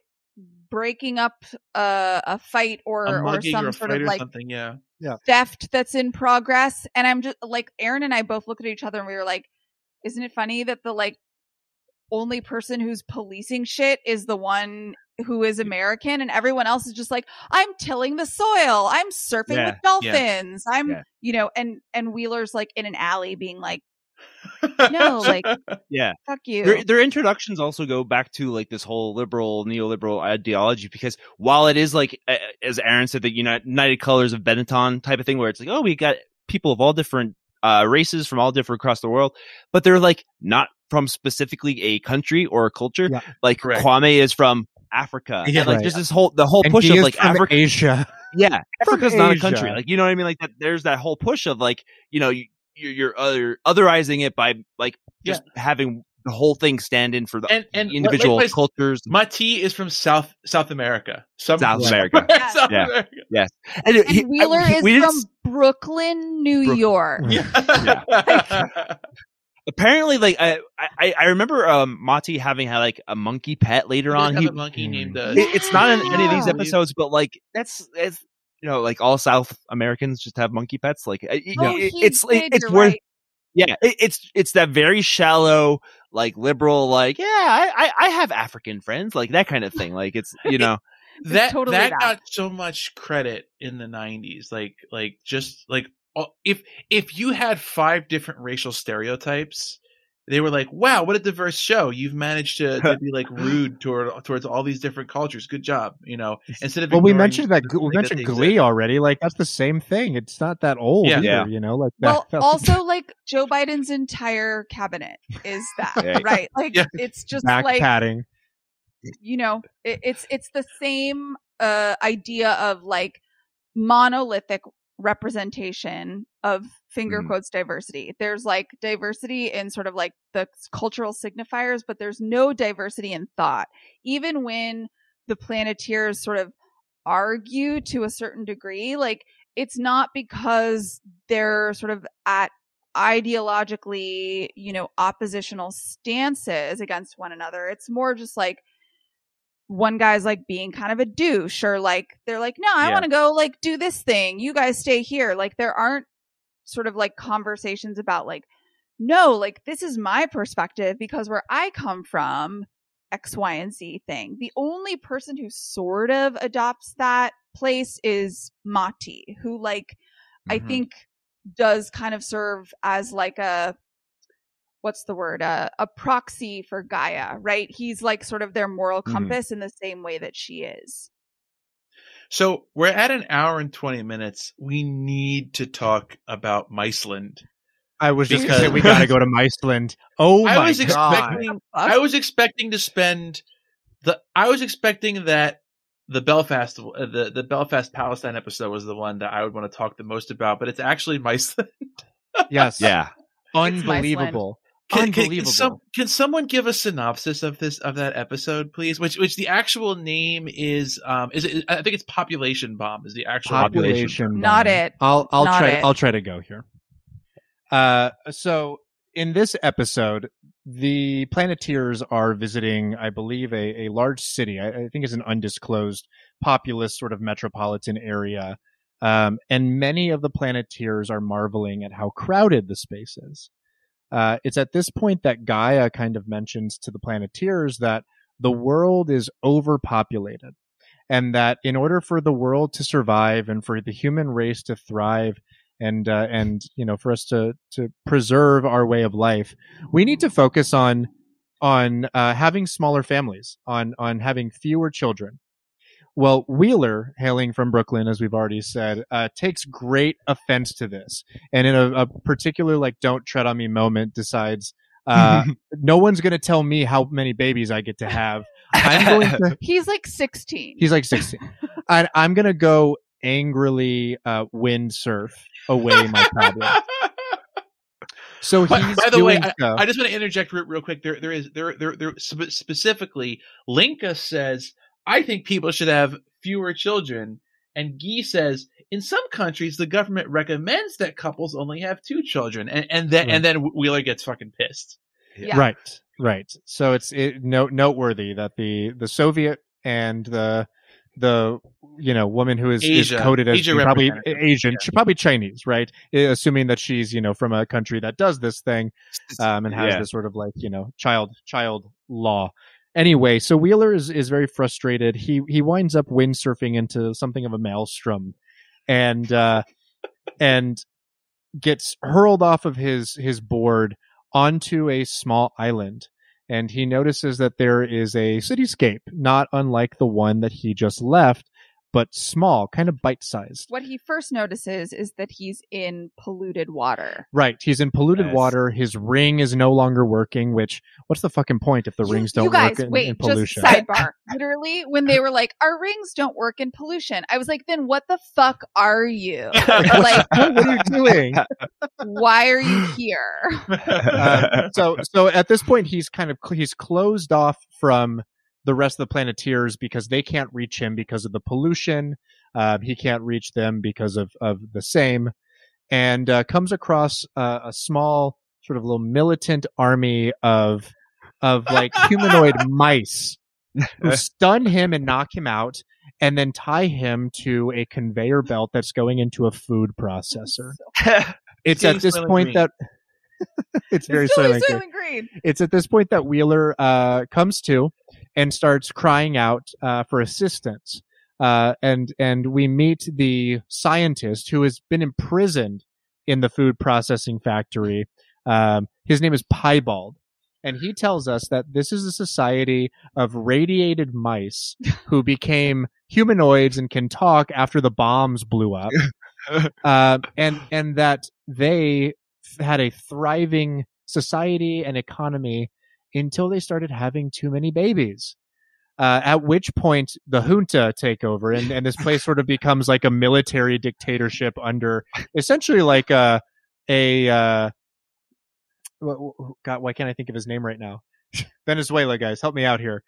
breaking up a, a fight or a or some or a sort of like something. Yeah. Yeah. theft that's in progress and i'm just like aaron and i both looked at each other and we were like isn't it funny that the like only person who's policing shit is the one who is american and everyone else is just like i'm tilling the soil i'm surfing Yeah, with dolphins i'm yeah. you know and and wheeler's like in an alley being like No, like- Yeah. fuck you Their, their introductions also go back to like this whole liberal neoliberal ideology because while it is like as Aaron said the United, Colors of Benetton type of thing where it's like oh we got people of all different uh, races from all different across the world but they're like not from specifically a country or a culture Yeah. like Correct. Kwame is from Africa Yeah. and like Right. there's this whole the whole And push of like Africa Asia. yeah From Africa's not a country like you know what I mean like that there's that whole push of like you know you, you're, you're other otherizing it by like just having the whole thing stand in for the and and individual likewise, cultures. Mati is from South South America. Some, South Yeah. America. South Yeah. America. And, and he- wheeler I- is from s- brooklyn new Brooklyn. york Yeah. apparently, like I, I, I remember um, Mati having had like a monkey pet later He on. He, a monkey named uh, it- it's not in any of these episodes, but like that's it's you know like all South Americans just have monkey pets. Like it- oh, it- it's did, it's worth right. yeah it, it's it's that very shallow like liberal like yeah I, I I have African friends like that kind of thing. Like it's you know that totally that that. got so much credit in the 90s like like just like if if you had five different racial stereotypes they were like wow what a diverse show you've managed to, to be like rude toward towards all these different cultures good job you know instead of Well, we mentioned that we mentioned they Glee exist. already. Like that's the same thing. It's not that old Yeah. either. Yeah. You know, like well that. also like joe biden's entire cabinet is that Yeah. right like Yeah. it's just back like padding. you know it, it's it's the same uh idea of like monolithic representation of finger Mhm. quotes diversity. There's like diversity in sort of like the cultural signifiers but there's no diversity in thought. Even when the planeteers sort of argue to a certain degree like it's not because they're sort of at ideologically you know oppositional stances against one another. It's more just like one guy's like being kind of a douche or like they're like no i Yeah. want to go like do this thing you guys stay here like there aren't sort of like conversations about like no like this is my perspective because where i come from x y and z thing the only person who sort of adopts that place is mati who like i Mhm. think does kind of serve as like a what's the word? Uh, a proxy for Gaia, right? He's like sort of their moral Mhm. compass in the same way that she is. So we're at an hour and 20 minutes. We need to talk about Miceland. I was just Because- gonna say we gotta go to Iceland. Oh I my was god! expecting I was expecting to spend the I was expecting that the Belfast uh, the the Belfast Palestine episode was the one that I would want to talk the most about, but it's actually Miceland. yes, Yeah. unbelievable, Can, can- unbelievable. Can, some, can someone give a synopsis of this of that episode, please? Which which the actual name is um is it, I think it's Population Bomb is the actual population. Not it. I'll I'll Not try. it. I'll try to go here. Uh, so in this episode, the Planeteers are visiting, I believe, a, a large city. I, I think it's an undisclosed, populous sort of metropolitan area. Um, and many of the Planeteers are marveling at how crowded the space is. Uh, it's at this point that Gaia kind of mentions to the Planeteers that the world is overpopulated and that in order for the world to survive and for the human race to thrive and uh, and you know for us to to preserve our way of life we need to focus on on uh, having smaller families on on having fewer children well wheeler hailing from brooklyn as we've already said uh, takes great offense to this and in a, a particular like don't tread on me moment decides uh, no one's going to tell me how many babies i get to have i'm going to He's like 16. He's like 16. and I'm going to go angrily uh, windsurf away my problem. So he's By, by the way, I. I just want to interject real, real quick. There, there is there, there, there. spe- Specifically, Linka says, "I think people should have fewer children," and Guy says, "In some countries, the government recommends that couples only have two children," and and then Right. and then Wheeler gets fucking pissed. Yeah. Right, right. So it's it, note noteworthy that the the Soviet and the the you know woman who is, is coded as Asia probably representative. Asian, she's probably Chinese, right? Eh, Assuming that she's you know from a country that does this thing um, and has Yeah. this sort of like you know child child law. Anyway, so Wheeler is is very frustrated. He he winds up windsurfing into something of a maelstrom, and uh, and gets hurled off of his his board onto a small island. And he notices that there is a cityscape, not unlike the one that he just left, but small, kind of bite sized. What he first notices is that he's in polluted water. Right. He's in polluted Yes. water. His ring is no longer working, which what's the fucking point if the You- rings don't you guys, work in, wait, in pollution? just sidebar. Literally, when they were like, "Our rings don't work in pollution," I was like, "Then what the fuck are you? like, what are you doing? why are you here?" Um, so so at this point he's kind of he's closed off from the rest of the planeteers because they can't reach him because of the pollution. Uh, he can't reach them because of of the same. And uh, comes across uh, a small sort of little militant army of of like humanoid mice who stun him and knock him out and then tie him to a conveyor belt that's going into a food processor. It's at this point that it's very It's totally Soylent Green. It's at this point that Wheeler uh, comes to and starts crying out uh, for assistance. Uh, and and we meet the scientist who has been imprisoned in the food processing factory. Um, his name is Piebald, and he tells us that this is a society of radiated mice who became humanoids and can talk after the bombs blew up, uh, and and that they had a thriving society and economy until they started having too many babies. Uh, at which point the junta take over and, and this place sort of becomes like a military dictatorship under essentially like a a uh, God, why can't I think of his name right now? Venezuela guys, help me out here.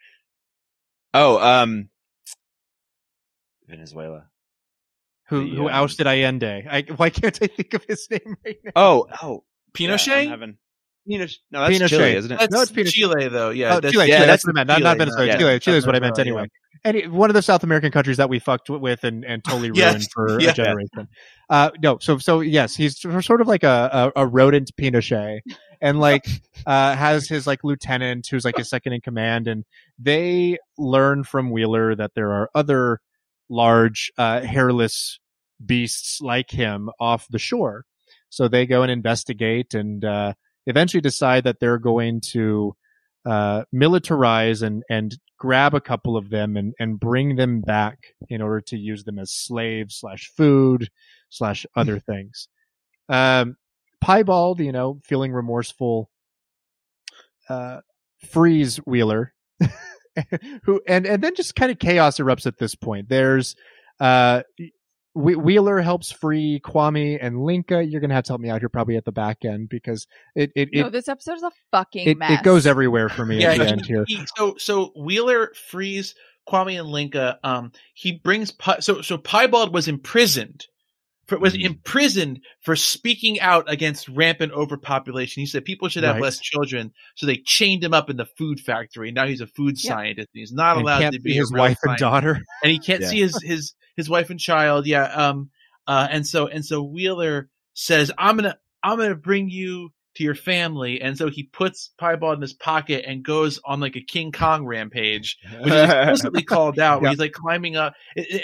oh, um, Venezuela. Who The, who um, ousted Allende? I, why can't I think of his name right now? Oh, oh, Pinochet. Yeah, I'm Pinochet. No, that's Pinochet. Chile, isn't it? That's No, it's Pinochet. Chile, though. Yeah, Oh, that's, Chile, yeah, Chile, that's that's what I meant. Not, not Venezuela. not- Chile, Chile is what I meant Venezuela, anyway. Any one of the South American countries that we fucked with and, and totally ruined Yes, for yeah. a generation. Uh, no, so so yes, he's sort of like a, a, a rodent Pinochet, and like uh, has his like lieutenant who's like his second in command, and they learn from Wheeler that there are other large uh, hairless beasts like him off the shore. So they go and investigate, and uh, eventually decide that they're going to uh, militarize and and grab a couple of them and and bring them back in order to use them as slaves slash food slash other things. Um, Piebald, you know, feeling remorseful, uh, frees Wheeler, who and and then just kind of chaos erupts at this point. There's uh, Wheeler helps free Kwame and Linka. You're gonna have to help me out here, probably at the back end, because it it no, this episode is a fucking it, mess. it goes everywhere for me at the end here. he- so so Wheeler frees Kwame and Linka. Um, he brings Pi- so so Piebald was imprisoned. For, was Mm. imprisoned for speaking out against rampant overpopulation. He said people should have Right. less children, so they chained him up in the food factory. Now he's a food Yeah. scientist. And he's not And allowed can't to be his a real wife and daughter. and he can't Yeah. see his his his wife and child. Yeah. Um. Uh. And so and so Wheeler says, "I'm gonna I'm gonna bring you to your family." And so he puts Piebald in his pocket and goes on like a King Kong rampage, which is explicitly called out. Where Yeah. he's like climbing up,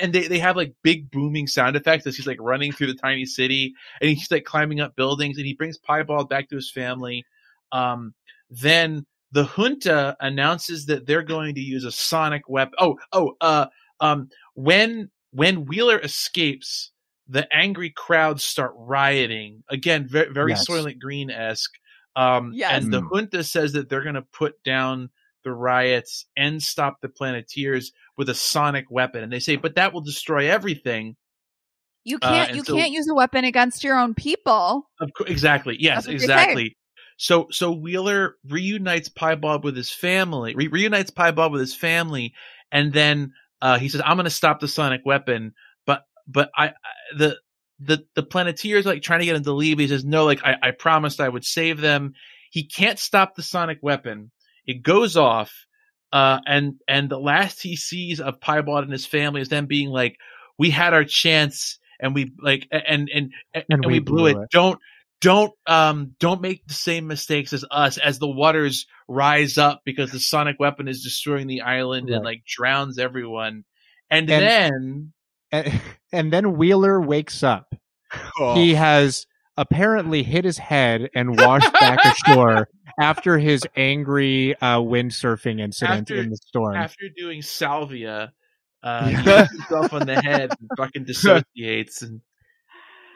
and they they have like big booming sound effects as he's like running through the tiny city, and he's like climbing up buildings, and he brings Piebald back to his family. Um. Then the junta announces that they're going to use a sonic weapon. Oh, oh, uh, um, when when Wheeler escapes, the angry crowds start rioting again. Very, very Yes. Soylent Green esque. Um, Yes. and the junta says that they're going to put down the riots and stop the Planeteers with a sonic weapon, and they say, but that will destroy everything. You Uh, can't and you so- can't use a weapon against your own people. Of course, exactly. Yes, That's what they say. exactly. So so Wheeler reunites Piebald with his family. Re- reunites Piebald with his family, and then uh, he says, "I'm going to stop the sonic weapon." But I, I the the the Planeteers like trying to get him to leave. He says, "No, like I, I promised I would save them." He can't stop the sonic weapon. It goes off, uh, and and the last he sees of Piebald and his family is them being like, "We had our chance." And we like, and and and, and we, blew, it. Don't don't um don't make the same mistakes as us as the waters rise up because the sonic weapon is destroying the island and like drowns everyone. And, And- then and, and then Wheeler wakes up. Oh. He has apparently hit his head and washed back ashore after his angry uh, windsurfing incident After- in the storm. after doing salvia, uh, he hits himself on the head and fucking dissociates and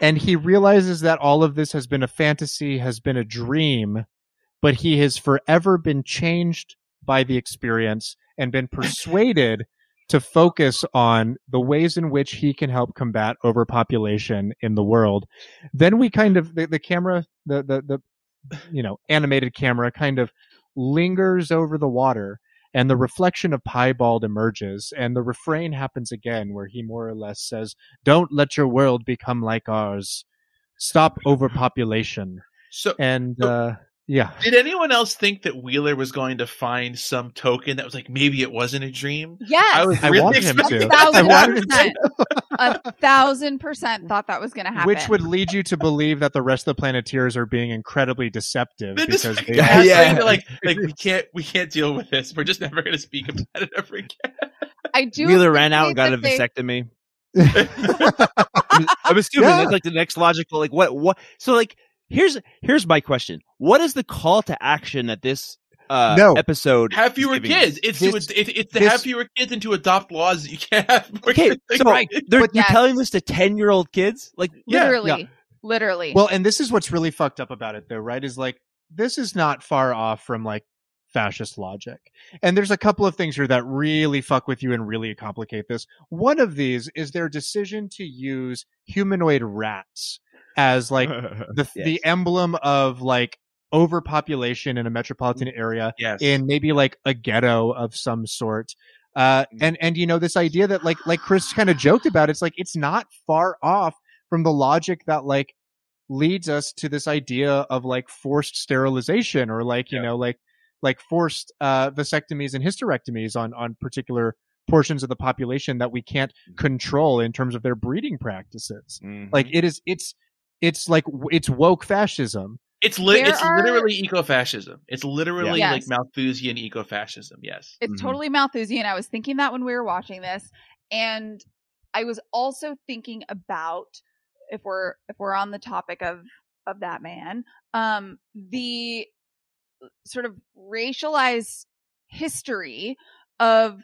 and he realizes that all of this has been a fantasy, has been a dream, but he has forever been changed by the experience and been persuaded to focus on the ways in which he can help combat overpopulation in the world. Then we kind of the, the camera, the, the the you know animated camera, kind of lingers over the water. And the reflection of Piebald emerges, and the refrain happens again, where he more or less says, don't let your world become like ours. Stop overpopulation. so And So- uh yeah. did anyone else think that Wheeler was going to find some token that was like maybe it wasn't a dream? Yes. I was I wanted him to. a that. I thousand wanted him percent. A thousand percent thought that was going to happen. Which would lead you to believe that the rest of the Planeteers are being incredibly deceptive They're because like, they Yeah, yeah. they're like like we can't we can't deal with this. We're just never going to speak about it ever again. I do. Wheeler ran out and got a appreciate vasectomy. I'm, I'm assuming Yeah. that's like the next logical like what what so like here's here's my question. What is the call to action that this uh No. episode have fewer kids. It's This- to it, it's to this- have fewer kids and to adopt laws that you can't have. more Okay, kids. so Like, they're But- you're Yes. telling this to 10-year-old kids? Like they- yeah, literally, literally. Well, and this is what's really fucked up about it though, right? Is like this is not far off from like fascist logic. And there's a couple of things here that really fuck with you and really complicate this. One of these is their decision to use humanoid rats as like the Yes. the emblem of like overpopulation in a metropolitan area yes. in maybe like a ghetto of some sort. Uh, Mm. and and you know this idea that like like Chris kind of joked about, it's like it's not far off from the logic that like leads us to this idea of like forced sterilization or like you Yeah. know like like forced uh, vasectomies and hysterectomies on on particular portions of the population that we can't Mm-hmm. control in terms of their breeding practices. Mhm. Like it is it's it's like it's woke fascism. It's li- There it's are- literally ecofascism. It's literally Yeah. like Yes. Malthusian ecofascism. Yes. It's Mhm. totally Malthusian. I was thinking that when we were watching this, and I was also thinking about if we're if we're on the topic of of that man, um, the sort of racialized history of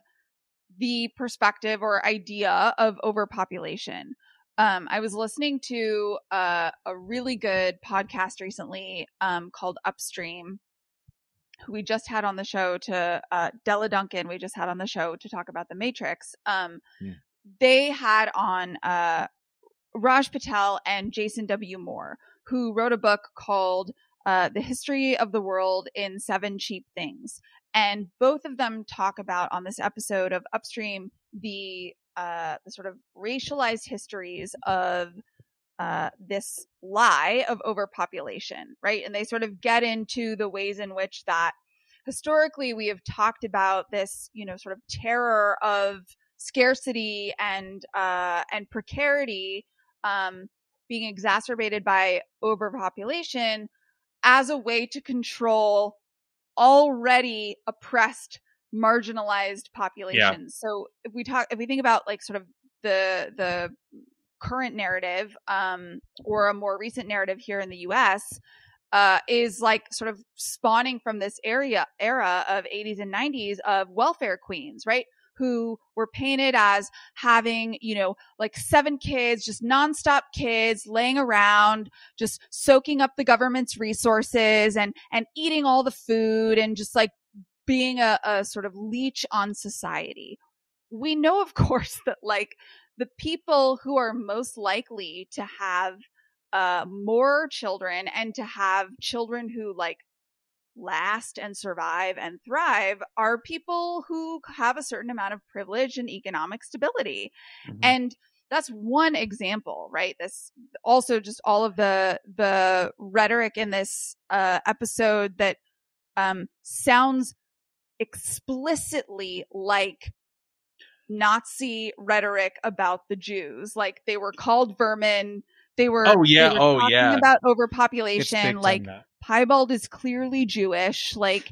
the perspective or idea of overpopulation. Um, I was listening to uh, a really good podcast recently um, called Upstream, who we just had on the show to uh, Della Duncan. We just had on the show to talk about the Matrix. Um, Yeah. They had on uh, Raj Patel and Jason W. Moore, who wrote a book called uh, The History of the World in Seven Cheap Things. And both of them talk about on this episode of Upstream the uh, the sort of racialized histories of uh, this lie of overpopulation, right? And they sort of get into the ways in which that historically we have talked about this, you know, sort of terror of scarcity and uh, and precarity um, being exacerbated by overpopulation as a way to control already oppressed marginalized populations. So if we talk if we think about like sort of the the current narrative um or a more recent narrative here in the US uh is like sort of spawning from this area era of 80s and 90s of welfare queens right? Who were painted as having, you know, like seven kids, just nonstop kids laying around, just soaking up the government's resources and, and eating all the food and just like being a, a sort of leech on society. We know, of course, that like the people who are most likely to have uh, more children and to have children who like last and survive and thrive are people who have a certain amount of privilege and economic stability. Mhm. And that's one example, right? This also just all of the the rhetoric in this uh, episode that um, sounds explicitly like Nazi rhetoric about the Jews. Like they were called vermin. They were. Oh, yeah. were Oh, talking yeah. About overpopulation. Like. Piebald is clearly Jewish. Like,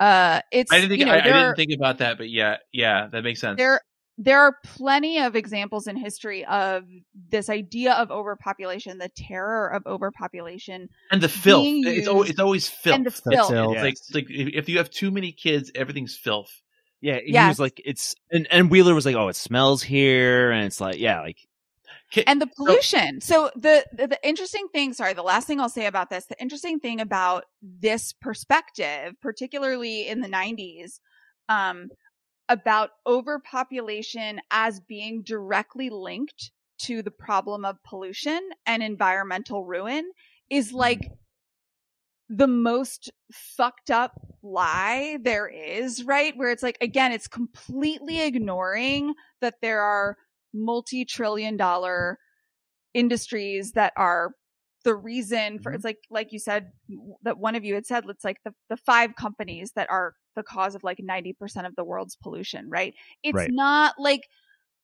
uh, it's I didn't think you know, I, I didn't think about that, but yeah, yeah, that makes sense. there there are plenty of examples in history of this idea of overpopulation, the terror of overpopulation, and the filth. being It's always, it's always filth. and the filth. ill. It's like like if, if you have too many kids, everything's filth. Yeah, he Yes. was like, it's and, and Wheeler was like, oh, it smells here, and it's like, yeah, like Ki- and the pollution. So the, the the interesting thing, sorry, the last thing I'll say about this, the interesting thing about this perspective, particularly in the 90s, um, about overpopulation as being directly linked to the problem of pollution and environmental ruin is mm-hmm. like the most fucked up lie there is, right? Where it's like, again, it's completely ignoring that there are multi trillion dollar industries that are the reason for Mhm. it's like like you said that one of you had said it's like the, the five companies that are the cause of like 90% of the world's pollution right it's Right. not like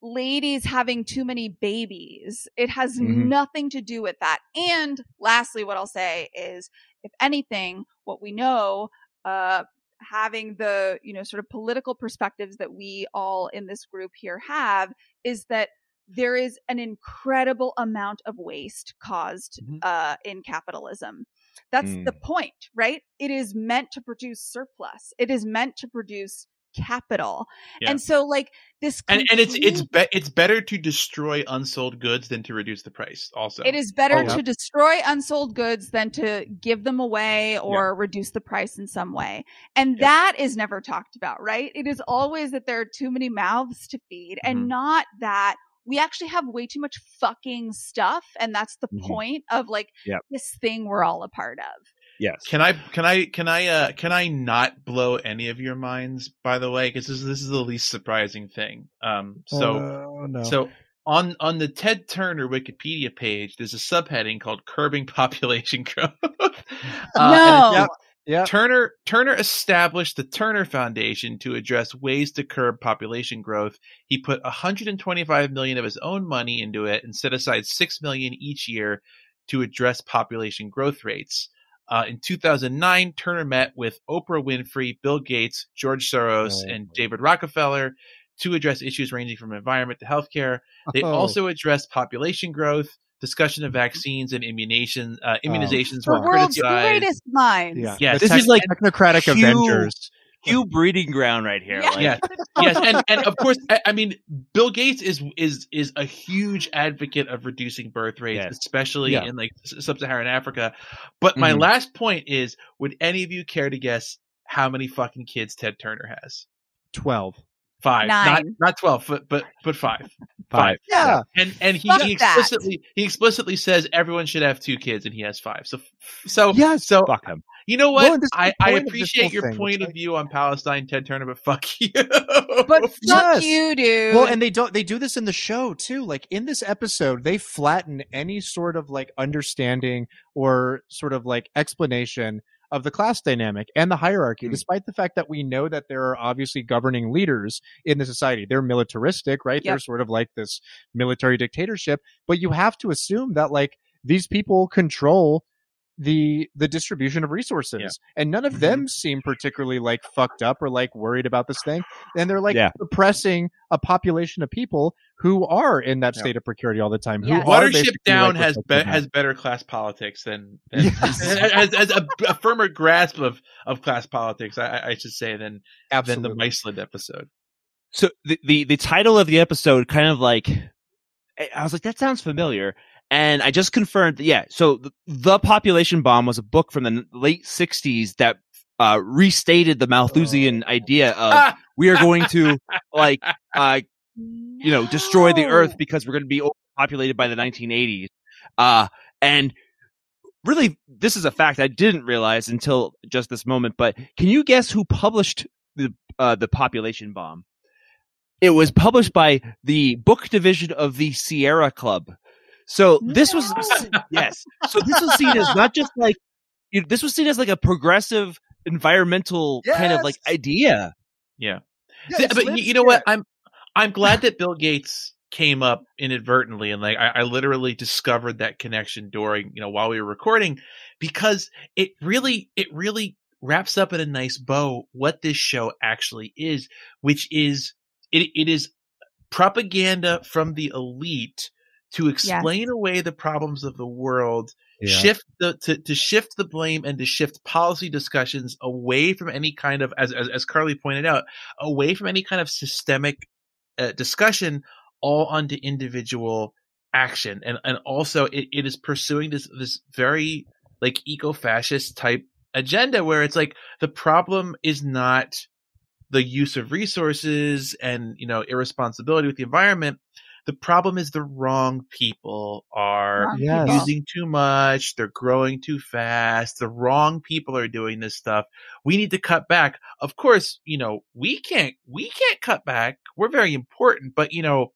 ladies having too many babies it has Mhm. nothing to do with that and lastly what i'll say is if anything what we know uh having the you know sort of political perspectives that we all in this group here have is that there is an incredible amount of waste caused Mhm. uh, in capitalism. That's the point, right? It is meant to produce surplus. It is meant to produce capital, Yeah. and so like this, And and it's it's be, it's better to destroy unsold goods than to reduce the price. Also, It is better Oh, yeah. to destroy unsold goods than to give them away or reduce the price in some way. And Yeah. that is never talked about, right? It is always that there are too many mouths to feed Mhm. and not that we actually have way too much fucking stuff. And that's the Mhm. point of like Yep. this thing we're all a part of. yes, Can I can I can I uh can I not blow any of your minds by the way because this is this is the least surprising thing. Um so oh, no. so on on the Ted Turner Wikipedia page there's a subheading called curbing population growth. Uh, and no. Yeah. Turner Turner established the Turner Foundation to address ways to curb population growth. He put 125 million of his own money into it and set aside 6 million each year to address population growth rates. Uh, in 2009, Turner met with Oprah Winfrey, Bill Gates, George Soros, Oh, and David Rockefeller to address issues ranging from environment to healthcare. They Oh. also addressed population growth, discussion of vaccines and immunization, uh, immunizations The were world's criticized. greatest minds. Yeah, Yeah, this tech- is like technocratic huge- Avengers. Huge breeding ground right here. Yeah. Like, Yes, yes, and and of course, I, I mean, Bill Gates is is is a huge advocate of reducing birth rates, Yes. especially Yeah. in like sub-Saharan Africa. But my Mhm. last point is: Would any of you care to guess how many fucking kids Ted Turner has? Twelve. Five, not Nine. not twelve, but but but five. Five. Yeah. And and he, Fuck he that. explicitly he explicitly says everyone should have two kids, and he has five. So so yeah, so Fuck him. you know what? and this is I, I point of this appreciate your thing. Point of like- view on Palestine, Ted Turner, but fuck you. But fuck Yes. you, dude. Well, and they don't they do this in the show too. Like in this episode, they flatten any sort of like understanding or sort of like explanation of the class dynamic and the hierarchy, Mm. despite the fact that we know that there are obviously governing leaders in the society. They're militaristic, right? They're sort of like this military dictatorship, but you have to assume that like these people control the the distribution of resources and none of Mhm. them seem particularly like fucked up or like worried about this thing and they're like Yeah. suppressing a population of people who are in that Yeah. state of precarity all the time. Yes. Who are Watership Down like, has be- has better class politics than, than Yes. has, has a, a firmer grasp of, of class politics. I, I- I should say than than the absolutely. Miceland episode. So the, the the title of the episode kind of like I I was like that sounds familiar, and I just confirmed. that, Yeah, so the, the population bomb was a book from the late '60s that uh, restated the Malthusian idea of Ah! we are going to like uh, you know destroy the Earth because we're going to be overpopulated by the 1980s. Uh, and really, this is a fact I didn't realize until just this moment. But can you guess who published the uh, the population bomb? It was published by the book division of the Sierra Club. So mm. this was yes. So this was seen as not just like you know, this was seen as like a progressive environmental kind of like idea. Yeah. Yeah, See, but Liv you, you know what? I'm I'm glad that Bill Gates came up inadvertently and like I, I literally discovered that connection during you know while we were recording because it really it really wraps up in a nice bow what this show actually is, which is it it is propaganda from the elite to explain away the problems of the world shift the to, to shift the blame and to shift policy discussions away from any kind of as as, as carly pointed out away from any kind of systemic uh, discussion all onto individual action. And and also it, it is pursuing this this very like eco-fascist type agenda where it's like the problem is not the use of resources and you know irresponsibility with the environment the problem is the wrong people are Wrong Yes. using too much they're growing too fast the wrong people are doing this stuff we need to cut back of course you know we can't we can't cut back we're very important but you know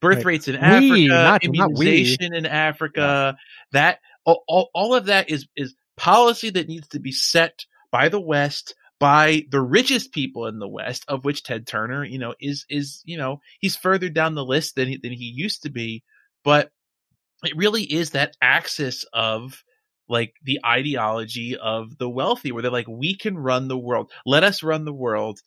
birth Right. rates in We, africa not- not we. immunization in africa that all, all, all of that is is policy that needs to be set by the west by the richest people in the west of which ted turner you know is is you know he's further down the list than he, than he used to be. But it really is that axis of like the ideology of the wealthy where they're like we can run the world. Let us run the world.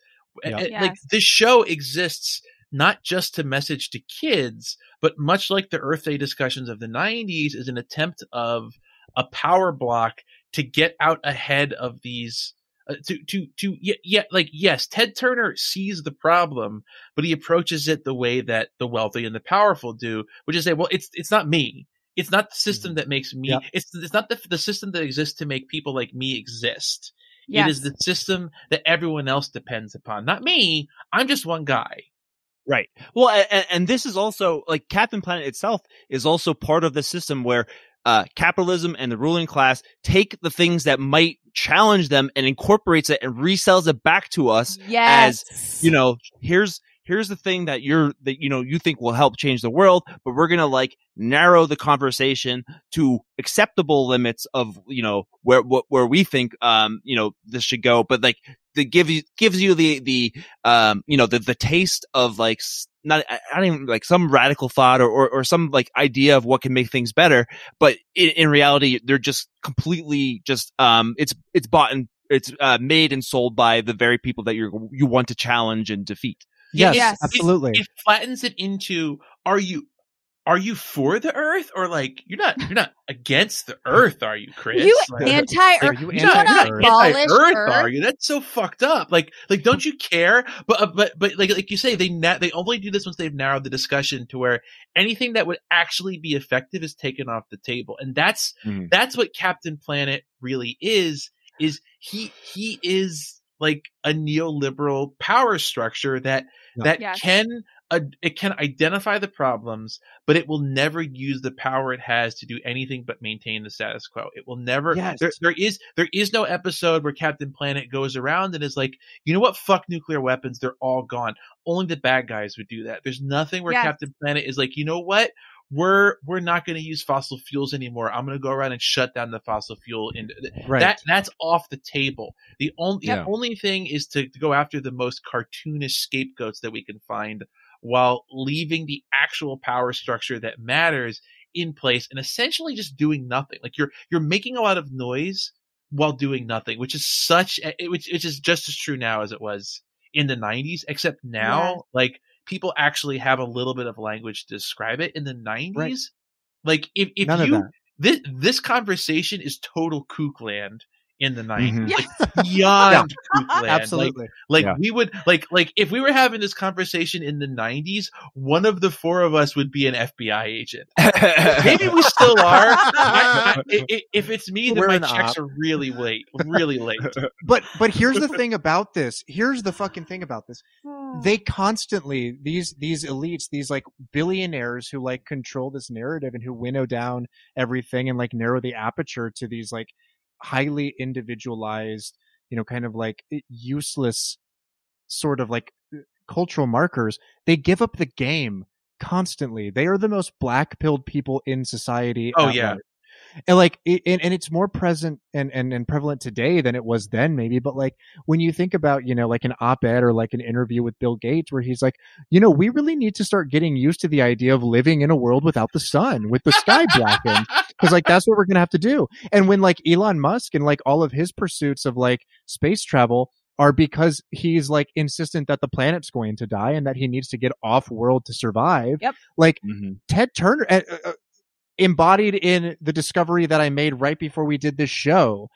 A- Yeah. a- like this show exists not just to message to kids but much like the earth day discussions of the 90s is an attempt of a power block to get out ahead of these uh, to to to yeah, yeah like yes ted turner sees the problem but he approaches it the way that the wealthy and the powerful do which is say well it's it's not me it's not the system that makes me Yeah. it's it's not the the system that exists to make people like me exist Yes. it is the system that everyone else depends upon not me i'm just one guy Right. Well, and, and this is also like Captain Planet itself is also part of the system where uh, capitalism and the ruling class take the things that might challenge them and incorporates it and resells it back to us. yes. As you know, here's here's the thing that you're that you know you think will help change the world, but we're gonna like narrow the conversation to acceptable limits of you know where where we think um you know this should go, but like the give you gives you the the um you know the the taste of like not I I don't even like some radical thought or, or or some like idea of what can make things better, but in, in reality they're just completely just um it's it's bought and it's uh, made and sold by the very people that you you want to challenge and defeat. Yeah, Yes, Yes. absolutely. it flattens it into are you are you for the Earth or like you're not you're not against the Earth, are you, Chris? You Like, anti-Earth. you You you're not, anti-Earth. you're not abolish anti-Earth, Earth? are you? That's so fucked up. Like like don't you care? But uh, but but like like you say, they na- they only do this once they've narrowed the discussion to where anything that would actually be effective is taken off the table, and that's Mhm. that's what Captain Planet really is. Is he he is like a neoliberal power structure that Yeah. that Yes. can uh, it can identify the problems, but it will never use the power it has to do anything but maintain the status quo. It will never. Yes. There, there is there is no episode where Captain Planet goes around and is like, you know what? Fuck nuclear weapons. They're all gone. Only the bad guys would do that. There's nothing where Yes. Captain Planet is like, you know what? We're we're not going to use fossil fuels anymore. I'm going to go around and shut down the fossil fuel. And Right. that that's off the table. The only Yeah. the only thing is to, to go after the most cartoonish scapegoats that we can find, while leaving the actual power structure that matters in place, and essentially just doing nothing. Like you're you're making a lot of noise while doing nothing, which is such which which is just as true now as it was in the 90s. Except now, Yeah. like people actually have a little bit of language to describe it. In the 90s, like if if None you this this conversation is total kook land in the 90s Mhm. Yes. like beyond kook land. Like, Absolutely. like Yeah. we would like like if we were having this conversation in the 90s one of the four of us would be an fbi agent maybe we still are I- I- i- i- if it's me then We're my checks op. are really late really late but but here's the thing about this. Here's the fucking thing about this. They constantly these these elites, these like billionaires who like control this narrative and who winnow down everything and like narrow the aperture to these like highly individualized, you know, kind of like useless sort of like cultural markers. They give up the game constantly. They are the most black pilled people in society. Oh, yeah. large. And like, it, and, and it's more present and, and, and prevalent today than it was then, maybe. But like, when you think about, you know, like an op ed or like an interview with Bill Gates, where he's like, you know, we really need to start getting used to the idea of living in a world without the sun, with the sky blackened. Cause like, that's what we're going to have to do. And when like Elon Musk and like all of his pursuits of like space travel, are because he's like insistent that the planet's going to die and that he needs to get off world to survive. Yep. Like Mhm. Ted Turner uh, uh, embodied in the discovery that I made right before we did this show,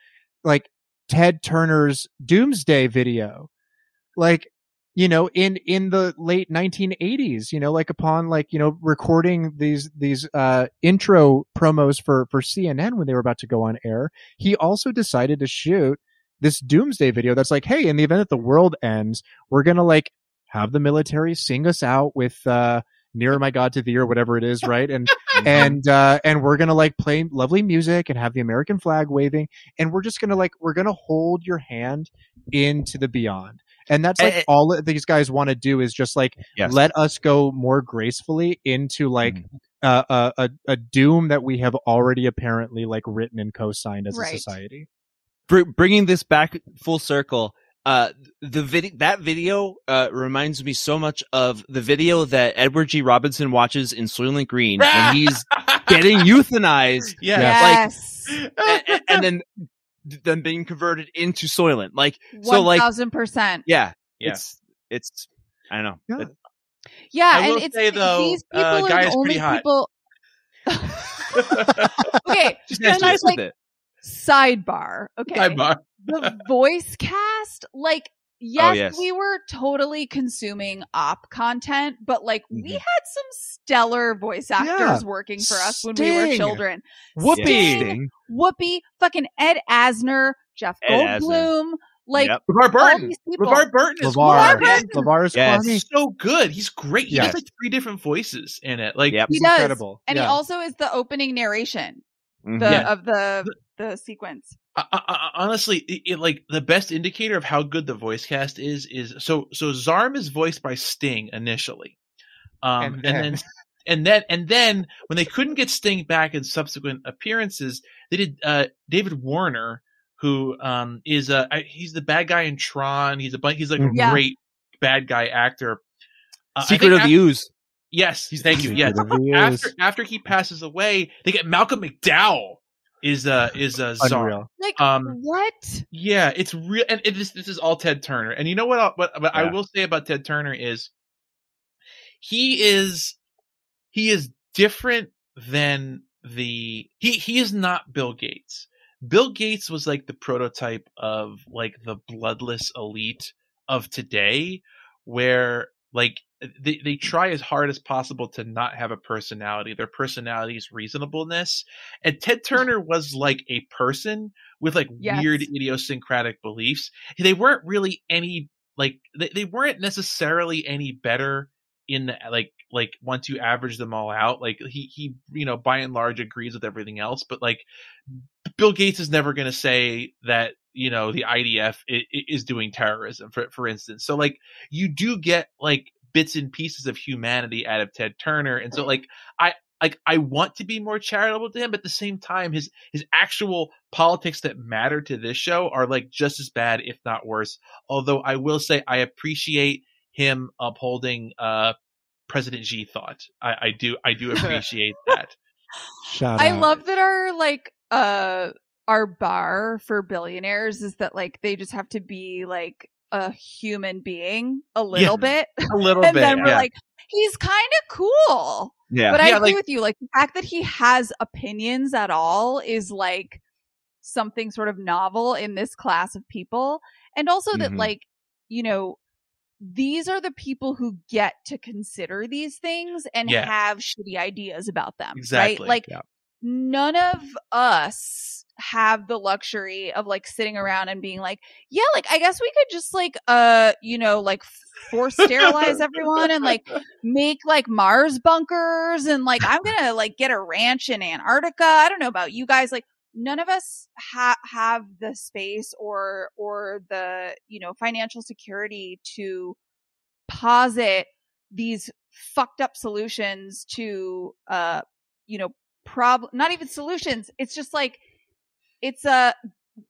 like Ted Turner's Doomsday video, like you know in in the late 1980s you know like upon like you know recording these these uh intro promos for for CNN when they were about to go on air he also decided to shoot this doomsday video that's like hey in the event that the world ends we're going to like have the military sing us out with uh nearer my god to thee or whatever it is right and and uh and we're gonna like play lovely music and have the american flag waving and we're just gonna like we're gonna hold your hand into the beyond and that's like Eh, eh. all that these guys want to do is just like Yes. let us go more gracefully into like Mhm. uh, a, a a doom that we have already apparently like written and co-signed as Right. a society Br- bringing this back full circle uh the video that video uh reminds me so much of the video that edward g robinson watches in soylent green when he's getting euthanized yeah Yes. and, and- and then then being converted into soylent like so like thousand percent. yeah, Yeah. it's it's i don't know Yeah. It- Yeah, I and will it's say, though, these people uh, are the is only pretty hot. people. okay, just Then get like, with it sidebar. Okay, Sidebar. the voice cast, like, yes, yes. we were totally consuming op content, but like, we Mhm. had some stellar voice actors Yeah. working for us when we were children. Whoopi Sting. Whoopi, fucking Ed Asner, Jeff Ed Asner. Goldblum, like Yep. LeVar Burton. these. LeVar Burton is LeVar. great. LeVar is Yes. So good. He's great. He Yes. has like three different voices in it. Like Yep. He does, incredible. and he also is the opening narration the Yeah. of the the sequence. I, I, I- honestly, it, it, like the best indicator of how good the voice cast is is so so Zarm is voiced by Sting initially, um, And and then- then and then and then when they couldn't get Sting back in subsequent appearances, they did uh, David Warner, who um, is uh, he's the bad guy in Tron. He's a he's like a Yeah. great bad guy actor. Uh, secret of af- the ooze Yes, thank you. Yes, Secret of the after after he passes away, they get Malcolm McDowell is uh is uh Zarm. Unreal. Like Um, what? Yeah, it's real, and it is, this is all Ted Turner. And you know what? I- What, what I will say about Ted Turner is, he is, he is different than the he he is not Bill Gates. Bill Gates was like the prototype of like the bloodless elite of today where like they, they try as hard as possible to not have a personality. Their personality is reasonableness. And Ted Turner was like a person with like Yes. weird idiosyncratic beliefs. They weren't really any like they, they weren't necessarily any better in the like like once you average them all out. Like he he you know by and large agrees with everything else, but like Bill Gates is never going to say that you know the IDF is doing terrorism for for instance. So like you do get like bits and pieces of humanity out of Ted Turner, and so like I like I want to be more charitable to him, but at the same time, his his actual politics that matter to this show are like just as bad, if not worse. Although I will say I appreciate him upholding uh President G thought. I, I do I do appreciate that. Shout I out. love that our like uh our bar for billionaires is that like they just have to be like a human being a little bit, A little and bit. then we're yeah. like, he's kind of cool. Yeah. But I Yeah, agree like- with you. Like the fact that he has opinions at all is like something sort of novel in this class of people. And also that Mhm. like, you know, these are the people who get to consider these things and Yeah. have shitty ideas about them. Exactly. Right? Like Yeah. none of us have the luxury of like sitting around and being like, yeah, like I guess we could just like uh, you know, like force sterilize everyone and like make like Mars bunkers and like I'm gonna like get a ranch in Antarctica. I don't know about you guys. Like none of us ha- have the space or or the you know financial security to posit these fucked up solutions to uh you know problem not even solutions it's just like it's a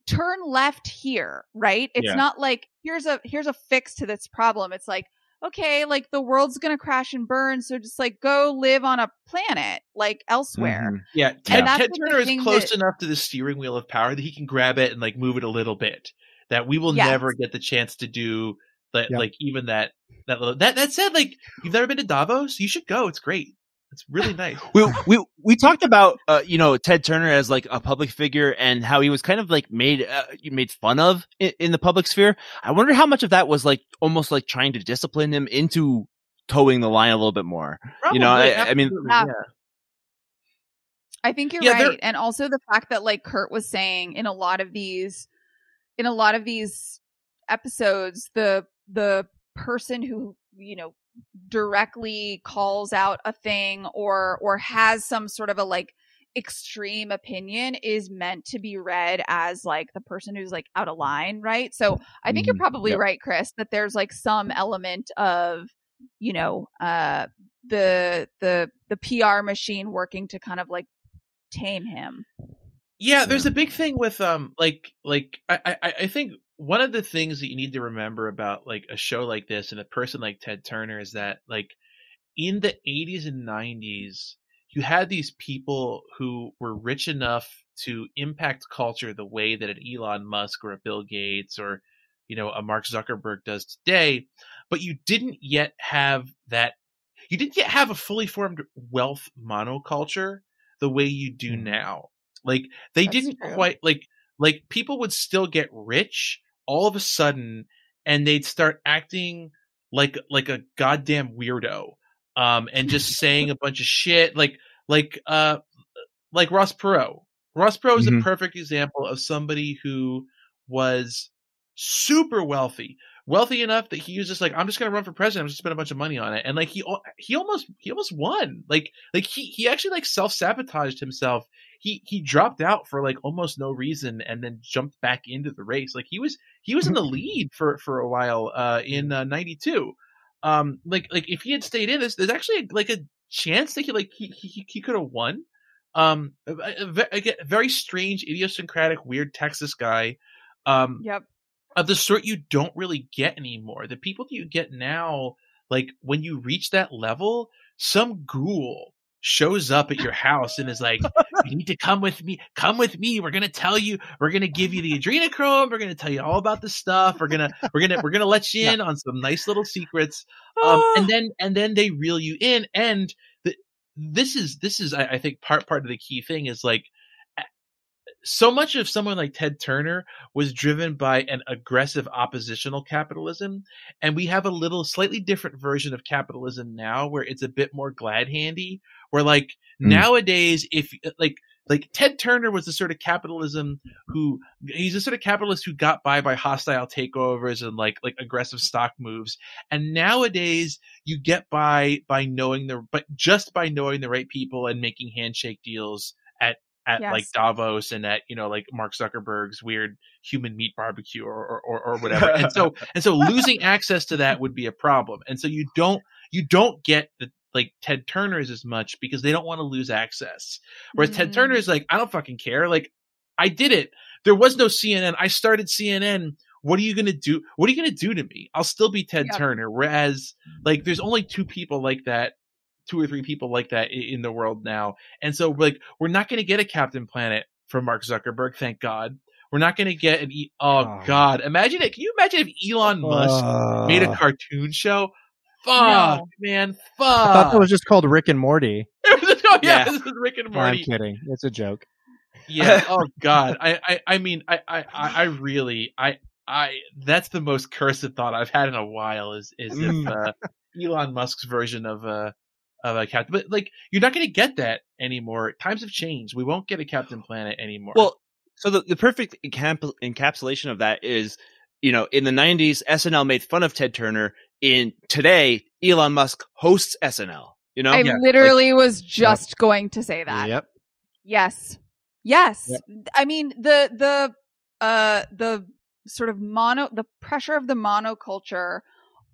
turn left here right it's Yeah. not like here's a here's a fix to this problem it's like okay like the world's gonna crash and burn so just like go live on a planet like elsewhere Mhm. Yeah, Ted, that's Ted Turner is close that- enough to the steering wheel of power that he can grab it and like move it a little bit. That we will Yes. never get the chance to do. That Yeah. like even that that little that that said like you've never been to Davos, you should go. It's great. It's really nice. we we we talked about uh, you know Ted Turner as like a public figure and how he was kind of like made uh, made fun of in, in the public sphere. I wonder how much of that was like almost like trying to discipline him into toeing the line a little bit more. You know, I- I mean- Yeah. yeah. I think you're Yeah, there- right. And also the fact that like Kurt was saying in a lot of these in a lot of these episodes, the the person who, you know, directly calls out a thing or or has some sort of a like extreme opinion is meant to be read as like the person who's like out of line, right? So I think you're Mhm. probably Yep. right, Chris, that there's like some element of, you know, uh the the the PR machine working to kind of like tame him. Yeah, there's a big thing with um like like I, I I think one of the things that you need to remember about like a show like this and a person like Ted Turner is that like in the 80s and 90s you had these people who were rich enough to impact culture the way that an Elon Musk or a Bill Gates or you know a Mark Zuckerberg does today, but you didn't yet have that you didn't yet have a fully formed wealth monoculture the way you do Mhm. now. Like they That's didn't true. quite like like people would still get rich all of a sudden and they'd start acting like like a goddamn weirdo um and just saying a bunch of shit like like uh like Ross Perot. Ross Perot is Mhm. a perfect example of somebody who was super wealthy, wealthy enough that he was just like, I'm just gonna run for president. I'm just gonna spend a bunch of money on it, and like he he almost he almost won. Like like he he actually like self sabotaged himself. He he dropped out for like almost no reason, and then jumped back into the race. Like he was he was in the lead for for a while uh in uh, 92 um like like if he had stayed in this there's actually like a chance that he like he he, he could have won um a, a, again, a very strange idiosyncratic weird texas guy um Yep. of the sort you don't really get anymore the people that you get now like when you reach that level some ghoul shows up at your house and is like you need to come with me come with me we're gonna tell you we're gonna give you the adrenochrome we're gonna tell you all about the stuff we're gonna we're gonna we're gonna let you in on some nice little secrets um and then and then they reel you in and the this is this is I, I think part part of the key thing is like so much of someone like Ted Turner was driven by an aggressive oppositional capitalism. And we have a little slightly different version of capitalism now where it's a bit more glad handy. Where like Hmm. nowadays, if like, like Ted Turner was the sort of capitalism who he's a sort of capitalist who got by by hostile takeovers and like like aggressive stock moves. And nowadays you get by by knowing the but just by knowing the right people and making handshake deals at at Yes. like Davos and at you know like Mark Zuckerberg's weird human meat barbecue or or, or, or whatever. and so and so losing access to that would be a problem. And so you don't you don't get the like Ted Turner's as much because they don't want to lose access. Whereas Ted Mm. Turner is like, I don't fucking care. Like I did it. There was no CNN. I started CNN. What are you gonna do? What are you gonna do to me? I'll still be Ted. Turner. Whereas like there's only two people like that two or three people like that i- in the world now. And so like we're not going to get a Captain Planet from Mark Zuckerberg, thank God. We're not going to get an e- oh Oh. god. Imagine it. Can you imagine if Elon Musk made a Uh, cartoon show? Fuck, No. man. Fuck. I thought that was just called Rick and Morty. oh, yeah, Yeah. this is Rick and No, I'm kidding. It's a joke. Yeah. Oh God. I, I, I mean, I, I, I I really, I, I, that's the most cursed thought I've had in a while is, is if, Mm. uh, Elon Musk's version of, uh, of a captain, but like, you're not going to get that anymore. Times have changed. We won't get a Captain Planet anymore. Well, so the, the perfect encap- encapsulation of that is, you know, in the 90s, SNL made fun of Ted Turner. In today, Elon Musk hosts SNL. You know, I yeah, literally was just going to say that. Yep. Yes. Yes. Yep. I mean the the uh the sort of mono the pressure of the monoculture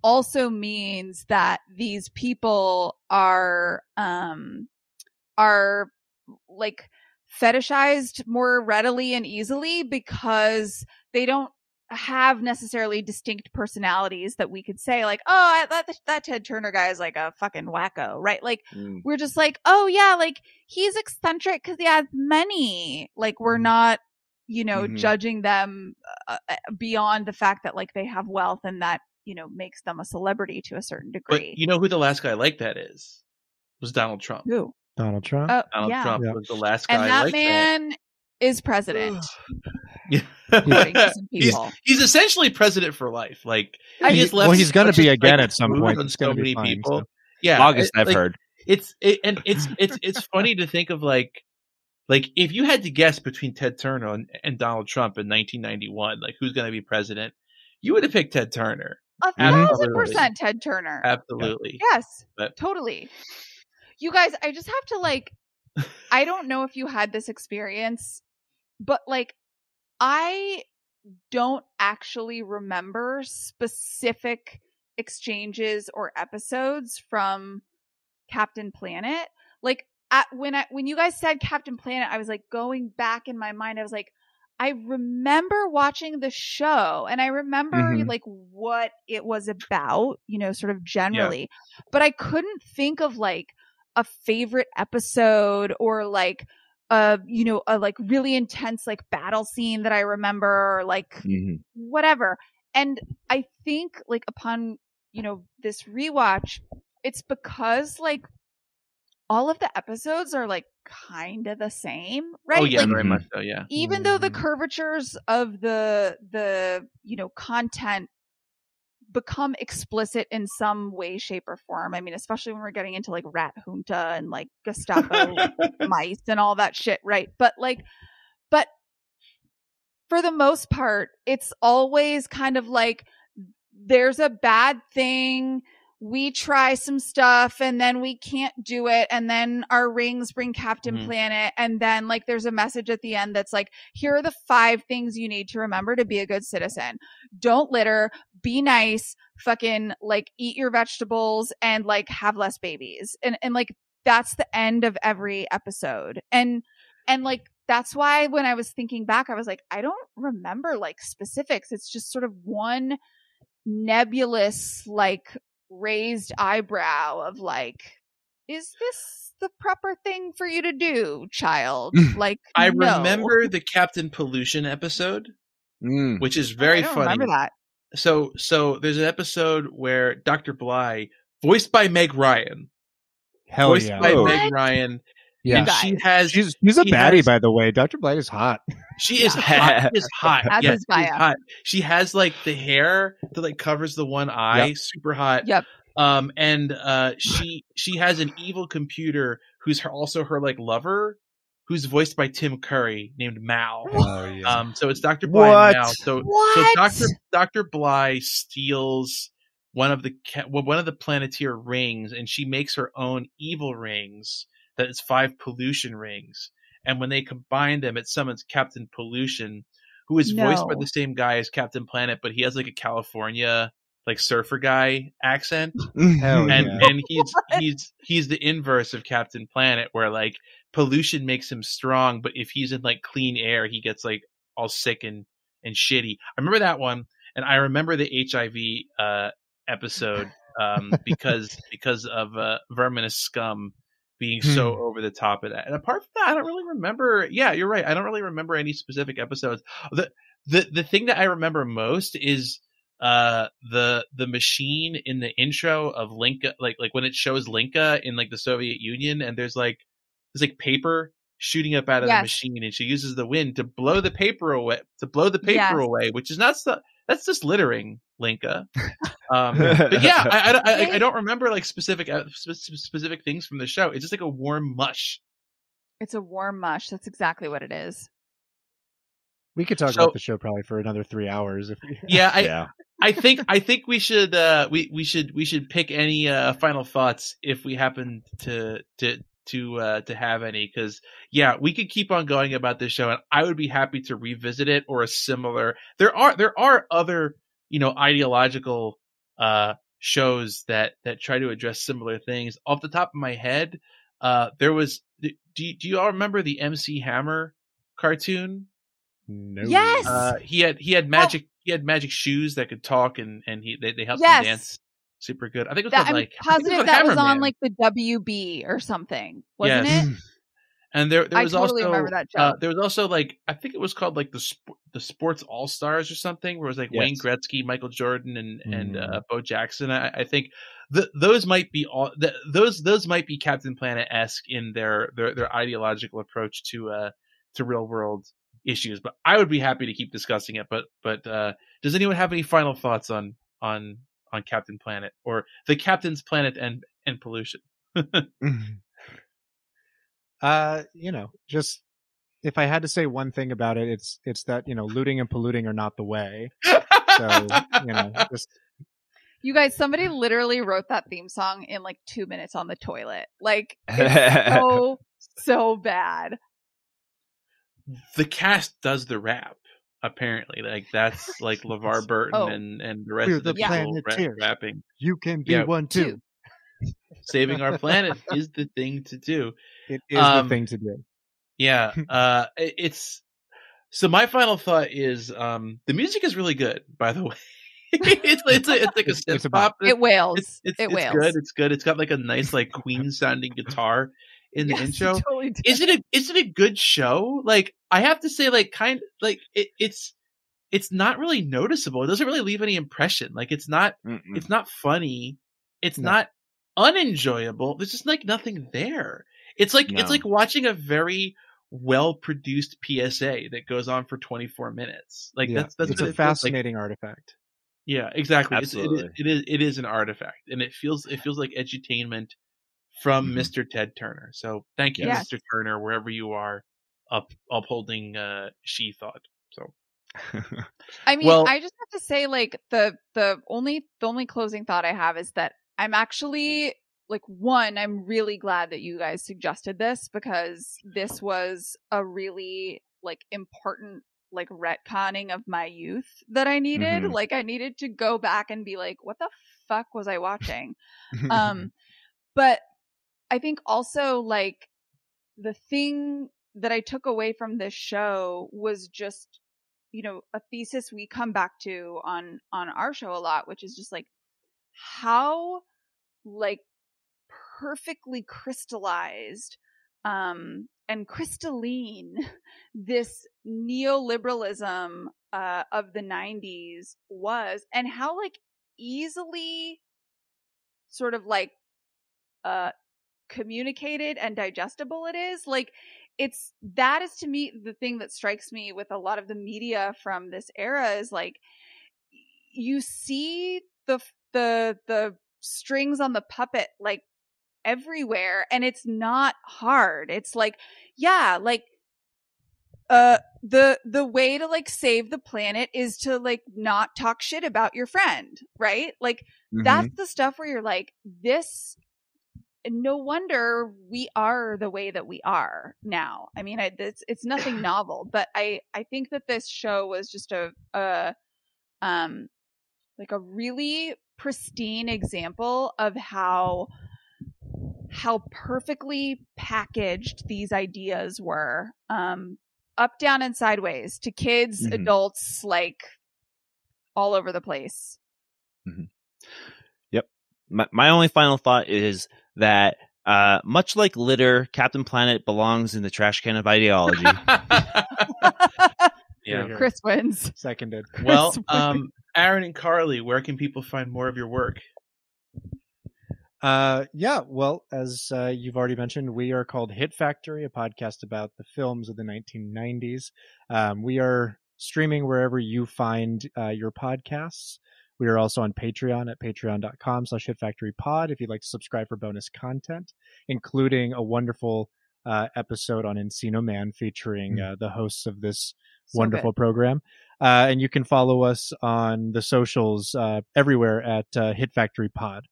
also means that these people are um are like fetishized more readily and easily because they don't have necessarily distinct personalities that we could say like oh I, that that Ted Turner guy is like a fucking wacko right like Mm. we're just like, oh yeah, like he's eccentric because he has money. Like we're not, you know, Mhm. judging them uh, uh, beyond the fact that like they have wealth and that you know makes them a celebrity to a certain but degree. you know who the last guy like that is? Was Donald Trump. Who? Donald Trump. Oh Donald yeah, Trump Yeah. was the last guy and that like man is president. that. according to Yeah. some he's, he's essentially president for life. Like I he mean- left well, he's going to be again tight at some point. on It's going so to be many fine, people. so. Yeah, August, it- I've like, heard. it's it, and it's it's it's funny to think of like like if you had to guess between Ted Turner and, and Donald Trump in 1991, like who's going to be president, you would have picked Ted Turner. A Absolutely. thousand percent Ted Turner. Absolutely. Yes, But- totally. You guys, I just have to like, I don't know if you had this experience, but like, I don't actually remember specific exchanges or episodes from Captain Planet. Like, at when I when you guys said Captain Planet, I was like going back in my mind. I was like, I remember watching the show and I remember Mhm. like what it was about, you know, sort of generally, but I couldn't think of like a favorite episode or like a, you know, a like really intense like battle scene that I remember or like Mhm. whatever. And I think like upon, you know, this rewatch, it's because like all of the episodes are like kind of the same, right? Oh yeah, Like, very much so. Yeah. even though the Mhm. curvatures of the the you know content become explicit in some way shape or form. I mean especially when we're getting into like rat junta and like gestapo mice and all that shit right? But like but for the most part it's always kind of like there's a bad thing we try some stuff and then we can't do it. And then our rings bring captain Mhm. planet. And then like there's a message at the end that's like here are the five things you need to remember to be a good citizen. Don't litter. Be nice. Fucking like eat your vegetables and like have less babies. And and like that's the end of every episode. And and like that's why when i was thinking back i was like i don't remember like specifics. It's just sort of one nebulous like raised eyebrow of like is this the proper thing for you to do child like I no. remember the Captain Pollution episode, Mm. which is very don't funny. remember that So so there's an episode where Dr. Blight, voiced by Meg Ryan, Hell voiced yeah. by Oh. Meg Ryan. Yeah. And she has She's she's a she baddie, has- by the way. Dr. Blight is hot. She is hot. She is hot. As yes, is she is Gaia. hot. She has like the hair that like covers the one eye, Yep. super hot. Yep. Um, and uh, she she has an evil computer who's her, also her like lover, who's voiced by Tim Curry, named Mal. Oh yeah. Um, so it's Doctor Blight and What? Mal. So so Doctor Doctor Blight steals one of the one of the Planeteer rings, and she makes her own evil rings. That is five pollution rings, and when they combine them, it summons Captain Pollution, who is voiced by the same guy as Captain Planet, but he has like a California like surfer guy accent. Hell and yeah. and he's he's he's the inverse of Captain Planet, where like pollution makes him strong, but if he's in like clean air, he gets like all sick and and shitty. I remember that one, and I remember the HIV uh, episode um, because because of uh, Verminous Skumm being so over the top of that. And apart from that, I don't really remember. Yeah, you're right. I don't really remember any specific episodes. The the the thing that I remember most is uh the the machine in the intro of Linka like like when it shows Linka in like the Soviet Union and there's like there's like paper shooting up out of the machine and she uses the wind to blow the paper away to blow the paper Yes. away which is not so that's just littering Linka um but yeah I, I, I, I don't remember like specific uh, spe- spe- specific things from the show it's just like a warm mush It's a warm mush. That's exactly what it is. we could talk so- about the show probably for another three hours. If we, yeah I, yeah. I think I think we should uh we we should we should pick any uh final thoughts if we happen to to to uh to have any cuz yeah we could keep on going about this show and I would be happy to revisit it or a similar there are there are other you know ideological uh shows that that try to address similar things off the top of my head uh there was do you, do you all remember the MC Hammer cartoon no. Yes! uh, he had he had magic he had magic shoes that could talk and and he they, they helped Yes. him dance super good. I think it was That, called, like I think it positive called that was on Hammerman. like the WB or something, wasn't Yes. it? And there there I was totally also remember that show. uh, there was also like I think it was called like the sp- the Sports All Stars or something where it was like Wayne Gretzky, Michael Jordan, and and Mm. uh, Bo Jackson. I, I think th- those might be all th- those those might be Captain Planet esque in their, their their ideological approach to uh to real world issues. But I would be happy to keep discussing it. But but uh, does anyone have any final thoughts on on on Captain Planet or the Captain's Planet and and pollution? Uh, you know, just if I had to say one thing about it, it's it's that you know looting and polluting are not the way. So you know, just You guys, somebody literally wrote that theme song in like two minutes on the toilet. Like, it's so, so bad. the cast does the rap apparently like that's like levar burton Oh. and and the rest We're of the, the people ra- Planeteers. rapping you can be Yeah. one too. saving our planet is the thing to do It is Um, the thing to do. yeah uh it's so my final thought is um the music is really good by the way it's it's, a, it's like a synth pop It wails. it's, it's, it it's wails. good it's good it's got like a nice like queen sounding guitar in the Yes, it intro totally is it a is it a good show? Like I have to say, like kind like it, it's it's not really noticeable. It doesn't really leave any impression. Like it's not Mm-mm. it's not funny. It's No. not unenjoyable. There's just like nothing there. It's like it's like watching a very well produced PSA that goes on for 24 minutes. Like Yeah. that's that's it's a it feels like. fascinating artifact. Yeah, exactly. It's, it, is, Absolutely. it is it is an artifact, and it feels it feels like edutainment from Mhm. Mr. Ted Turner. So thank you, Yes. Mr. Turner, wherever you are, up upholding uh, she thought. So I mean, Well- I just have to say, like the the only the only closing thought I have is that I'm actually like one. I'm really glad that you guys suggested this because this was a really like important like retconning of my youth that I needed. Mhm. Like I needed to go back and be like, what the fuck was I watching? um but i think also like the thing that i took away from this show was just you know a thesis we come back to on on our show a lot which is just like how like perfectly crystallized um and crystalline this neoliberalism uh of the 90s was and how like easily sort of like uh communicated and digestible it is. Like it's that is to me the thing that strikes me with a lot of the media from this era is like you see the the the strings on the puppet like everywhere and it's not hard. It's like yeah, like uh the the way to like save the planet is to like not talk shit about your friend, right? Like Mhm. that's the stuff where you're like this no wonder we are the way that we are now i mean I, it's, it's nothing novel but i i think that this show was just a a um like a really pristine example of how how perfectly packaged these ideas were um up down and sideways to kids Mhm. adults like all over the place my, my only final thought is that uh, much like litter, Captain Planet belongs in the trash can of ideology. yeah. Chris wins Seconded. Well, Chris um, Aaron and Carly, where can people find more of your work? Uh, yeah. Well, as uh, you've already mentioned, we are called Hit Factory, a podcast about the films of the 1990s. Um, we are streaming wherever you find uh, your podcasts. We are also on Patreon at patreon.com slash Hit Factory Pod if you'd like to subscribe for bonus content, including a wonderful uh, episode on Encino Man featuring uh, the hosts of this So wonderful program. Uh, and you can follow us on the socials uh, everywhere at uh, Hit Factory Pod.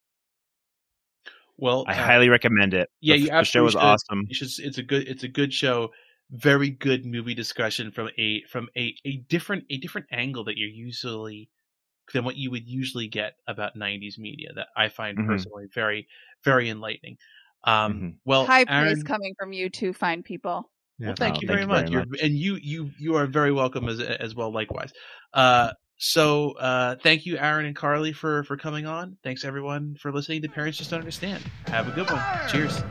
Well, I uh, highly recommend it. yeah, the, you the show absolutely is should. awesome. You should. It's a good. It's a good show. Very good movie discussion from a from a a different a different angle that you're usually than what you would usually get about 90s media that I find Mhm. personally very very enlightening. Um, Mhm. Well, high praise Aaron, coming from you two fine people. Yeah. Well, thank Oh, you thank very you much. very You're, and you you you are very welcome as as well. Likewise. Uh, so uh, thank you, Aaron and Carly, for for coming on. Thanks everyone for listening to Parents Just Don't Understand. Have a good one. Cheers.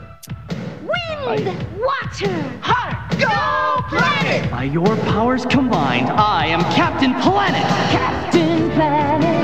Wind, water, heart, go planet! By your powers combined, I am Captain Planet. Captain Planet,